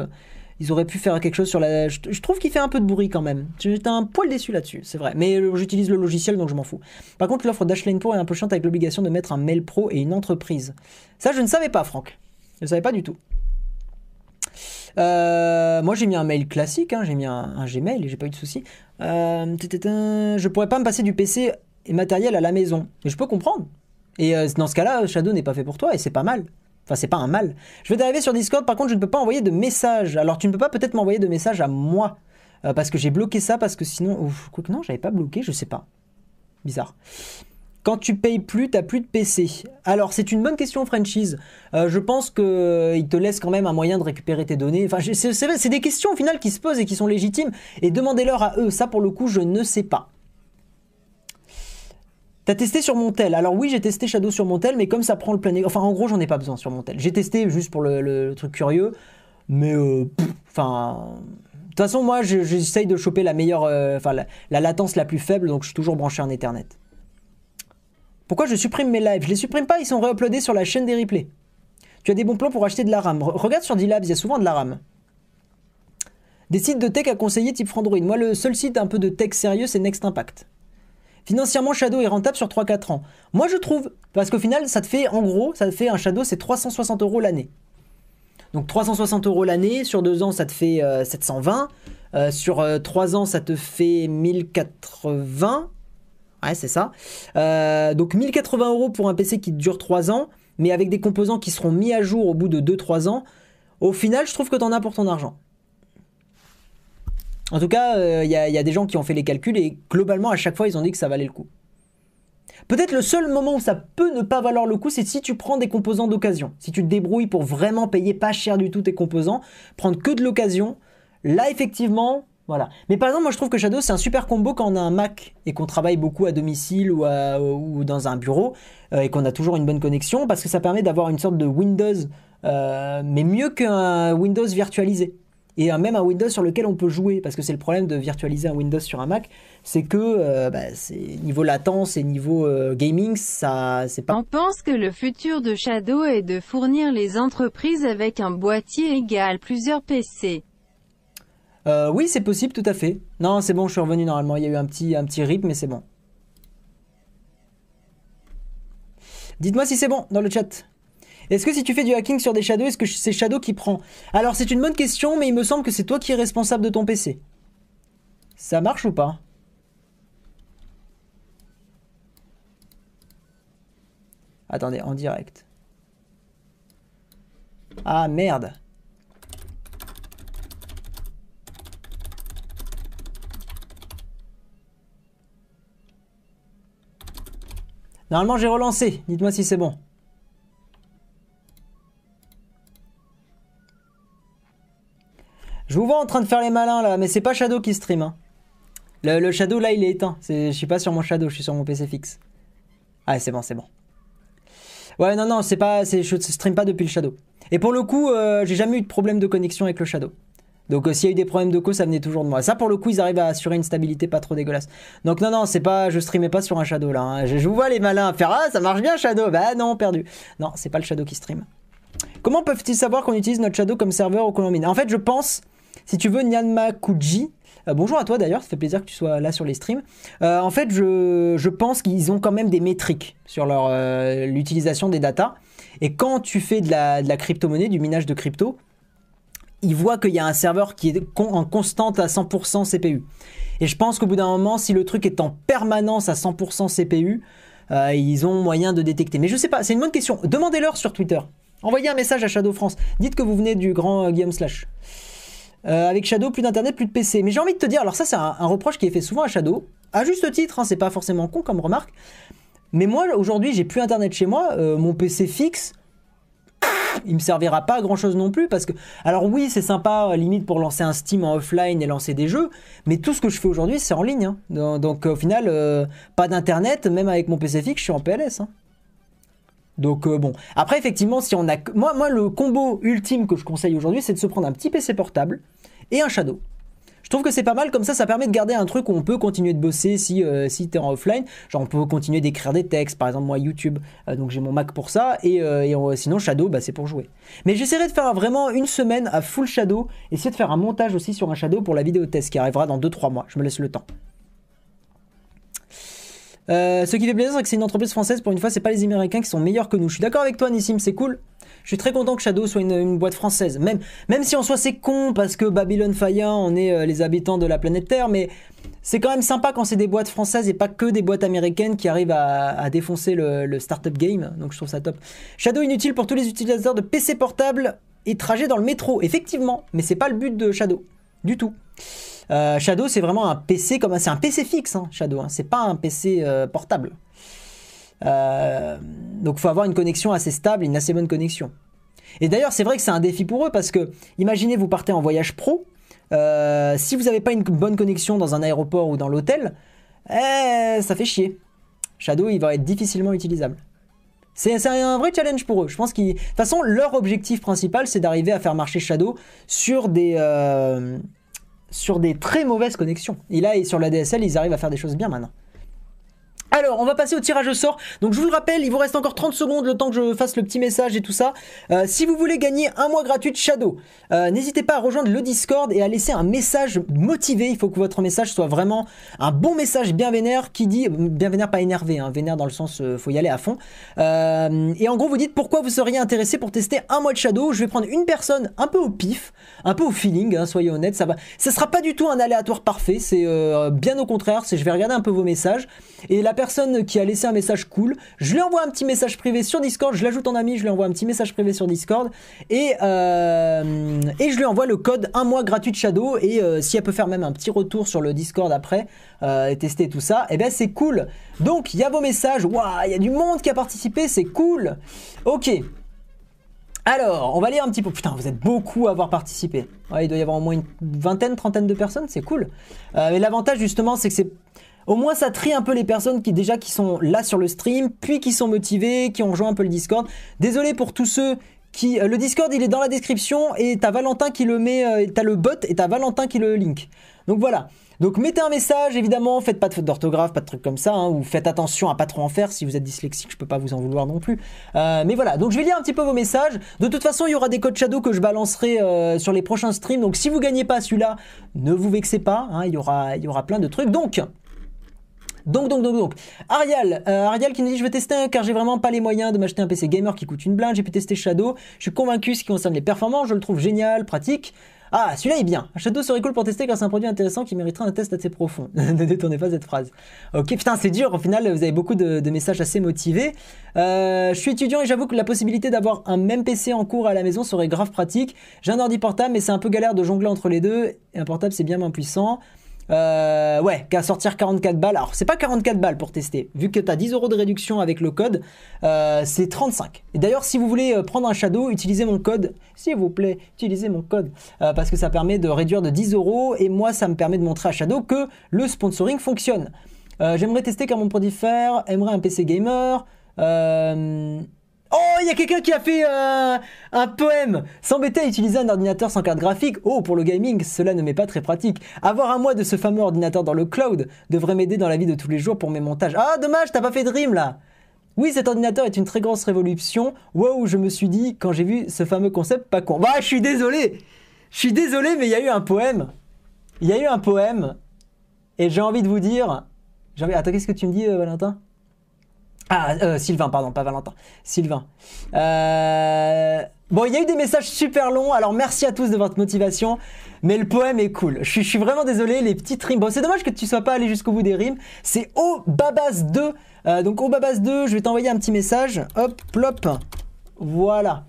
ils auraient pu faire quelque chose sur la. Je, je trouve qu'il fait un peu de bruit quand même. J'étais un poil déçu là-dessus, c'est vrai. Mais j'utilise le logiciel donc je m'en fous. Par contre, l'offre Dashlane Pro est un peu chiante avec l'obligation de mettre un mail pro et une entreprise. Ça, je ne savais pas, Franck. Je ne savais pas du tout. Euh, moi j'ai mis un mail classique, hein, j'ai mis un, un Gmail et j'ai pas eu de soucis. Euh, je pourrais pas me passer du PC et matériel à la maison. Et je peux comprendre. Et euh, dans ce cas-là, Shadow n'est pas fait pour toi et c'est pas mal. Enfin, c'est pas un mal. Je vais t'arriver sur Discord, par contre, je ne peux pas envoyer de messages. Alors, tu ne peux pas peut-être m'envoyer de messages à moi. Euh, parce que j'ai bloqué ça, parce que sinon. Ouf, quoi que non, j'avais pas bloqué, je sais pas. Bizarre. Quand tu payes plus, t'as plus de PC. Alors, c'est une bonne question, franchise. Euh, je pense qu'il te laisse quand même un moyen de récupérer tes données. Enfin, c'est des questions au final qui se posent et qui sont légitimes. Et demandez-leur à eux. Ça, pour le coup, je ne sais pas. T'as testé sur mon tel Alors oui, j'ai testé Shadow sur mon tel, mais comme ça prend le plein... Enfin, en gros, j'en ai pas besoin sur mon tel. J'ai testé juste pour le, truc curieux, mais... euh, Enfin... de toute façon, moi, je- j'essaye de choper la meilleure... euh, Enfin, la, la latence la plus faible, donc je suis toujours branché en Ethernet. Pourquoi je supprime mes lives? Je les supprime pas, ils sont réuploadés sur la chaîne des replays. Tu as des bons plans pour acheter de la RAM. Re- regarde sur D-Labs, il y a souvent de la RAM. Des sites de tech à conseiller type Frandroid. Moi, le seul site un peu de tech sérieux, c'est Next Impact. Financièrement, Shadow est rentable sur 3-4 ans. Moi, je trouve, parce qu'au final, ça te fait, en gros, ça te fait un Shadow, c'est 360 euros l'année. Donc 360 euros l'année, sur 2 ans, ça te fait euh, 720. Euh, sur 3 ans, ça te fait 1080. Ouais, c'est ça. Euh, donc 1080 euros pour un PC qui dure 3 ans, mais avec des composants qui seront mis à jour au bout de 2-3 ans. Au final, je trouve que t'en as pour ton argent. En tout cas, il y, a- y a des gens qui ont fait les calculs et globalement, à chaque fois, ils ont dit que ça valait le coup. Peut-être le seul moment où ça peut ne pas valoir le coup, c'est si tu prends des composants d'occasion. Si tu te débrouilles pour vraiment payer pas cher du tout tes composants, prendre que de l'occasion, là effectivement, voilà. Mais par exemple, moi je trouve que Shadow c'est un super combo quand on a un Mac et qu'on travaille beaucoup à domicile ou dans un bureau euh, et qu'on a toujours une bonne connexion parce que ça permet d'avoir une sorte de Windows, euh, mais mieux qu'un Windows virtualisé. Et même un Windows sur lequel on peut jouer, parce que c'est le problème de virtualiser un Windows sur un Mac, c'est que euh, bah, niveau latence et niveau euh, gaming, ça c'est pas On pense que le futur de Shadow est de fournir les entreprises avec un boîtier égal plusieurs PC. Euh, oui, c'est possible, tout à fait. Non, c'est bon, je suis revenu normalement. Il y a eu un petit, un petit rip, mais c'est bon. Dites-moi si c'est bon dans le chat. Est-ce que si tu fais du hacking sur des shadows, est-ce que c'est Shadow qui prend? Alors, c'est une bonne question, mais il me semble que c'est toi qui es responsable de ton PC. Ça marche ou pas? Attendez, en direct. Ah merde. Normalement, j'ai relancé. Dites-moi si c'est bon. Je vous vois en train de faire les malins là, mais c'est pas Shadow qui stream. hein. Le, Shadow là, il est éteint. Je suis pas sur mon Shadow, je suis sur mon PC fixe. Ah, c'est bon, c'est bon. Ouais, non, non, c'est pas, je stream pas depuis le Shadow. Et pour le coup, euh, j'ai jamais eu de problème de connexion avec le Shadow. Donc euh, s'il y a eu des problèmes de co, ça venait toujours de moi. Ça, pour le coup, ils arrivent à assurer une stabilité pas trop dégueulasse. Donc non, non, c'est pas, je streamais pas sur un Shadow là. hein. Je, vous vois les malins faire ah, ça marche bien Shadow. Bah non, perdu. Non, c'est pas le Shadow qui stream. Comment peuvent-ils savoir qu'on utilise notre Shadow comme serveur au Colombine? En fait, je pense, si tu veux, Nyanma Kuji. euh, bonjour à toi d'ailleurs, ça fait plaisir que tu sois là sur les streams. Euh, en fait, je, pense qu'ils ont quand même des métriques sur leur euh, l'utilisation des datas. Et quand tu fais de la, de crypto-monnaie, du minage de crypto, ils voient qu'il y a un serveur qui est en constante à 100% CPU. Et je pense qu'au bout d'un moment, si le truc est en permanence à 100% CPU, ils ont moyen de détecter. Mais je sais pas, c'est une bonne question. Demandez-leur sur Twitter. Envoyez un message à Shadow France. Dites que vous venez du grand Guillaume Slash. Euh, avec Shadow, plus d'internet, plus de PC. Mais j'ai envie de te dire, alors ça, c'est un, reproche qui est fait souvent à Shadow, à juste titre, hein, c'est pas forcément con comme remarque. Mais moi, aujourd'hui, j'ai plus internet chez moi. euh, mon PC fixe, il me servira pas à grand chose non plus parce que alors oui c'est sympa euh, limite pour lancer un Steam en offline et lancer des jeux mais tout ce que je fais aujourd'hui c'est en ligne hein. donc, au final pas d'internet même avec mon PC fixe je suis en PLS hein. Donc euh, bon après effectivement si on a moi moi le combo ultime que je conseille aujourd'hui c'est de se prendre un petit PC portable et un Shadow je trouve que c'est pas mal, comme ça, ça permet de garder un truc où on peut continuer de bosser si, euh, t'es en offline. Genre, on peut continuer d'écrire des textes, par exemple, moi, YouTube, euh, donc j'ai mon Mac pour ça, et, et on- sinon, Shadow, bah, c'est pour jouer. Mais j'essaierai de faire vraiment une semaine à full Shadow, essayer de faire un montage aussi sur un Shadow pour la vidéo test qui arrivera dans 2-3 mois. Je me laisse le temps. Euh, ce qui fait plaisir, c'est que c'est une entreprise française. Pour une fois, c'est pas les Américains qui sont meilleurs que nous. Je suis d'accord avec toi, Nissim, c'est cool. Je suis très content que Shadow soit une, boîte française. Même, même si en soi c'est con parce que Babylon Faya, on est euh, les habitants de la planète Terre, mais c'est quand même sympa quand c'est des boîtes françaises et pas que des boîtes américaines qui arrivent à, défoncer le, le, startup game. Donc je trouve ça top. Shadow inutile pour tous les utilisateurs de PC portable et trajet dans le métro. Effectivement, mais c'est pas le but de Shadow. Du tout. Euh, Shadow, c'est vraiment un PC comme c'est un PC fixe, hein, Shadow. Hein. c'est pas un PC euh, portable. Euh, donc, il faut avoir une connexion assez stable, une assez bonne connexion. Et d'ailleurs, c'est vrai que c'est un défi pour eux parce que, imaginez, vous partez en voyage pro. si vous n'avez pas une bonne connexion dans un aéroport ou dans l'hôtel, eh, ça fait chier. Shadow, il va être difficilement utilisable. C'est un vrai challenge pour eux. Je pense qu'ils. De toute façon, leur objectif principal, c'est d'arriver à faire marcher Shadow sur des, sur des très mauvaises connexions. Et là, sur la DSL, ils arrivent à faire des choses bien maintenant. Alors, on va passer au tirage au sort. Donc, je vous le rappelle, il vous reste encore 30 secondes le temps que je fasse le petit message et tout ça. Euh, si vous voulez gagner un mois gratuit de Shadow, euh, n'hésitez pas à rejoindre le Discord et à laisser un message motivé. Il faut que votre message soit vraiment un bon message bien vénère qui dit, bien vénère pas énervé, hein, vénère dans le sens, euh, faut y aller à fond. et en gros, vous dites pourquoi vous seriez intéressé pour tester un mois de Shadow. Je vais prendre une personne un peu au pif, un peu au feeling, hein, soyez honnête. Ça va, ça sera pas du tout un aléatoire parfait. C'est bien au contraire. C'est, je vais regarder un peu vos messages et la personne qui a laissé un message cool, je lui envoie un petit message privé sur Discord, je l'ajoute en ami, je lui envoie un petit message privé sur Discord et, euh, et je lui envoie le code un mois gratuit de Shadow et euh, si elle peut faire même un petit retour sur le Discord après euh, et tester tout ça, et eh bien c'est cool. Donc il y a vos messages, waouh, il y a du monde qui a participé, c'est cool. Ok. Alors, on va lire un petit peu. Putain, vous êtes beaucoup à avoir participé. il doit y avoir au moins une vingtaine, trentaine de personnes, c'est cool. mais l'avantage justement, c'est que c'est au moins, ça trie un peu les personnes qui déjà qui sont là sur le stream, puis qui sont motivées, qui ont rejoint un peu le Discord. Désolé pour tous ceux qui... Euh, le Discord, il est dans la description et t'as Valentin qui le met... Euh, t'as le bot et t'as Valentin qui le link. Donc voilà. Donc mettez un message, évidemment, faites pas de faute d'orthographe, pas de trucs comme ça, hein, ou faites attention à pas trop en faire, si vous êtes dyslexique, je peux pas vous en vouloir non plus. Euh, mais voilà, donc je vais lire un petit peu vos messages. De toute façon, il y aura des codes Shadow que je balancerai sur les prochains streams, donc si vous gagnez pas celui-là, ne vous vexez pas, hein, il, y aura, il y aura plein de trucs. Donc, donc, donc, donc, donc. Ariel, euh, Ariel qui nous dit Je vais tester car j'ai vraiment pas les moyens de m'acheter un PC gamer qui coûte une blinde. J'ai pu tester Shadow. Je suis convaincu ce qui concerne les performances. Je le trouve génial, pratique. Ah, celui-là est bien. Shadow serait cool pour tester car c'est un produit intéressant qui mériterait un test assez profond. ne détournez pas cette phrase. Ok, putain, c'est dur. Au final, vous avez beaucoup de, messages assez motivés. Euh, je suis étudiant et j'avoue que la possibilité d'avoir un même PC en cours à la maison serait grave pratique. J'ai un ordi portable, mais c'est un peu galère de jongler entre les deux. Et un portable, c'est bien moins puissant. Euh, ouais, qu'à sortir 44 balles. Alors, c'est pas 44 balles pour tester. Vu que tu as 10 euros de réduction avec le code, euh, c'est 35. Et d'ailleurs, si vous voulez euh, prendre un Shadow, utilisez mon code. S'il vous plaît, utilisez mon code. parce que ça permet de réduire de 10 euros. Et moi, ça me permet de montrer à Shadow que le sponsoring fonctionne. J'aimerais tester car mon produit faire aimerait un PC gamer. Oh, il y a quelqu'un qui a fait euh, un poème. S'embêter à utiliser un ordinateur sans carte graphique? Oh, pour le gaming, cela ne m'est pas très pratique. Avoir un mois de ce fameux ordinateur dans le cloud devrait m'aider dans la vie de tous les jours pour mes montages. Ah, dommage, t'as pas fait de rime là. Oui, cet ordinateur est une très grosse révolution. Wow, je me suis dit quand j'ai vu ce fameux concept, pas con. Bah, je suis désolé. Je suis désolé, mais il y a eu un poème. Il y a eu un poème. Et j'ai envie de vous dire. Attends, qu'est-ce que tu me dis, euh, Valentin? Ah, euh, Sylvain, pardon, pas Valentin. Sylvain. Euh... Bon, il y a eu des messages super longs, alors merci à tous de votre motivation, mais le poème est cool. Je suis, vraiment désolé, les petites rimes. Bon, c'est dommage que tu sois pas allé jusqu'au bout des rimes. C'est au Babas 2. Euh, donc au Babas 2, je vais t'envoyer un petit message. Hop, plop. Voilà.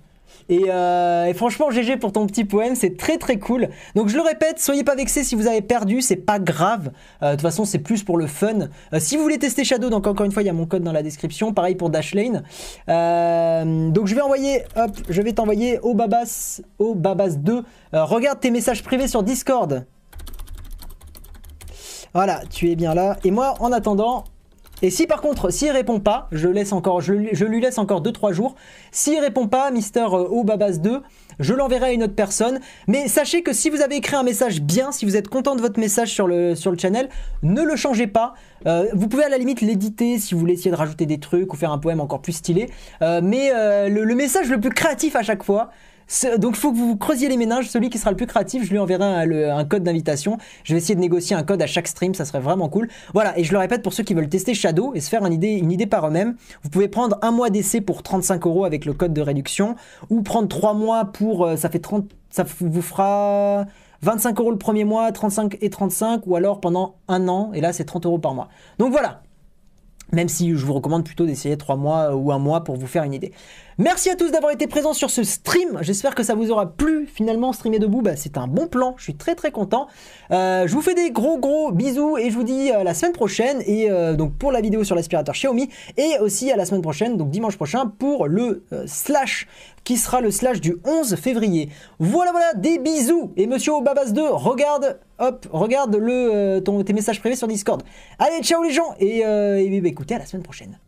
Euh, et, franchement, GG pour ton petit poème, c'est très très cool. Donc je le répète, soyez pas vexés si vous avez perdu, c'est pas grave. Euh, de toute façon, c'est plus pour le fun. Euh, si vous voulez tester Shadow, donc encore une fois, il y a mon code dans la description. Pareil pour Dashlane. donc je vais envoyer, hop, je vais t'envoyer au Babas, au Babas 2. regarde tes messages privés sur Discord. Voilà, tu es bien là. Et moi, en attendant, et si par contre, s'il répond pas, je, laisse encore, je, lui laisse encore 2-3 jours. S'il répond pas, Mister euh, Obabas 2, je l'enverrai à une autre personne. Mais sachez que si vous avez écrit un message bien, si vous êtes content de votre message sur le, sur channel, ne le changez pas. Euh, vous pouvez à la limite l'éditer si vous voulez essayer de rajouter des trucs ou faire un poème encore plus stylé. Euh, mais le, message le plus créatif à chaque fois, Donc il faut que vous creusiez les méninges. Celui qui sera le plus créatif, je lui enverrai un, code d'invitation. Je vais essayer de négocier un code à chaque stream, ça serait vraiment cool. Voilà, et je le répète pour ceux qui veulent tester Shadow et se faire une idée, une idée par eux-mêmes, vous pouvez prendre un mois d'essai pour 35 euros avec le code de réduction, ou prendre 3 mois pour, euh, ça fait 30, ça vous fera 25 euros le premier mois, 35 et 35, ou alors pendant un an, et là c'est 30 euros par mois. Donc voilà, même si je vous recommande plutôt d'essayer 3 mois ou un mois pour vous faire une idée. Merci à tous d'avoir été présents sur ce stream. J'espère que ça vous aura plu. Finalement, streamer debout, bah, c'est un bon plan. Je suis très très content. Euh, je vous fais des gros gros bisous et je vous dis à la semaine prochaine. Et euh, donc pour la vidéo sur l'aspirateur Xiaomi et aussi à la semaine prochaine, donc dimanche prochain pour le euh, slash qui sera le slash du 11 février. Voilà voilà, des bisous. Et Monsieur Obabas 2, regarde, hop, regarde le euh, ton, tes messages privés sur Discord. Allez, ciao les gens et, euh, et, bah, écoutez à la semaine prochaine.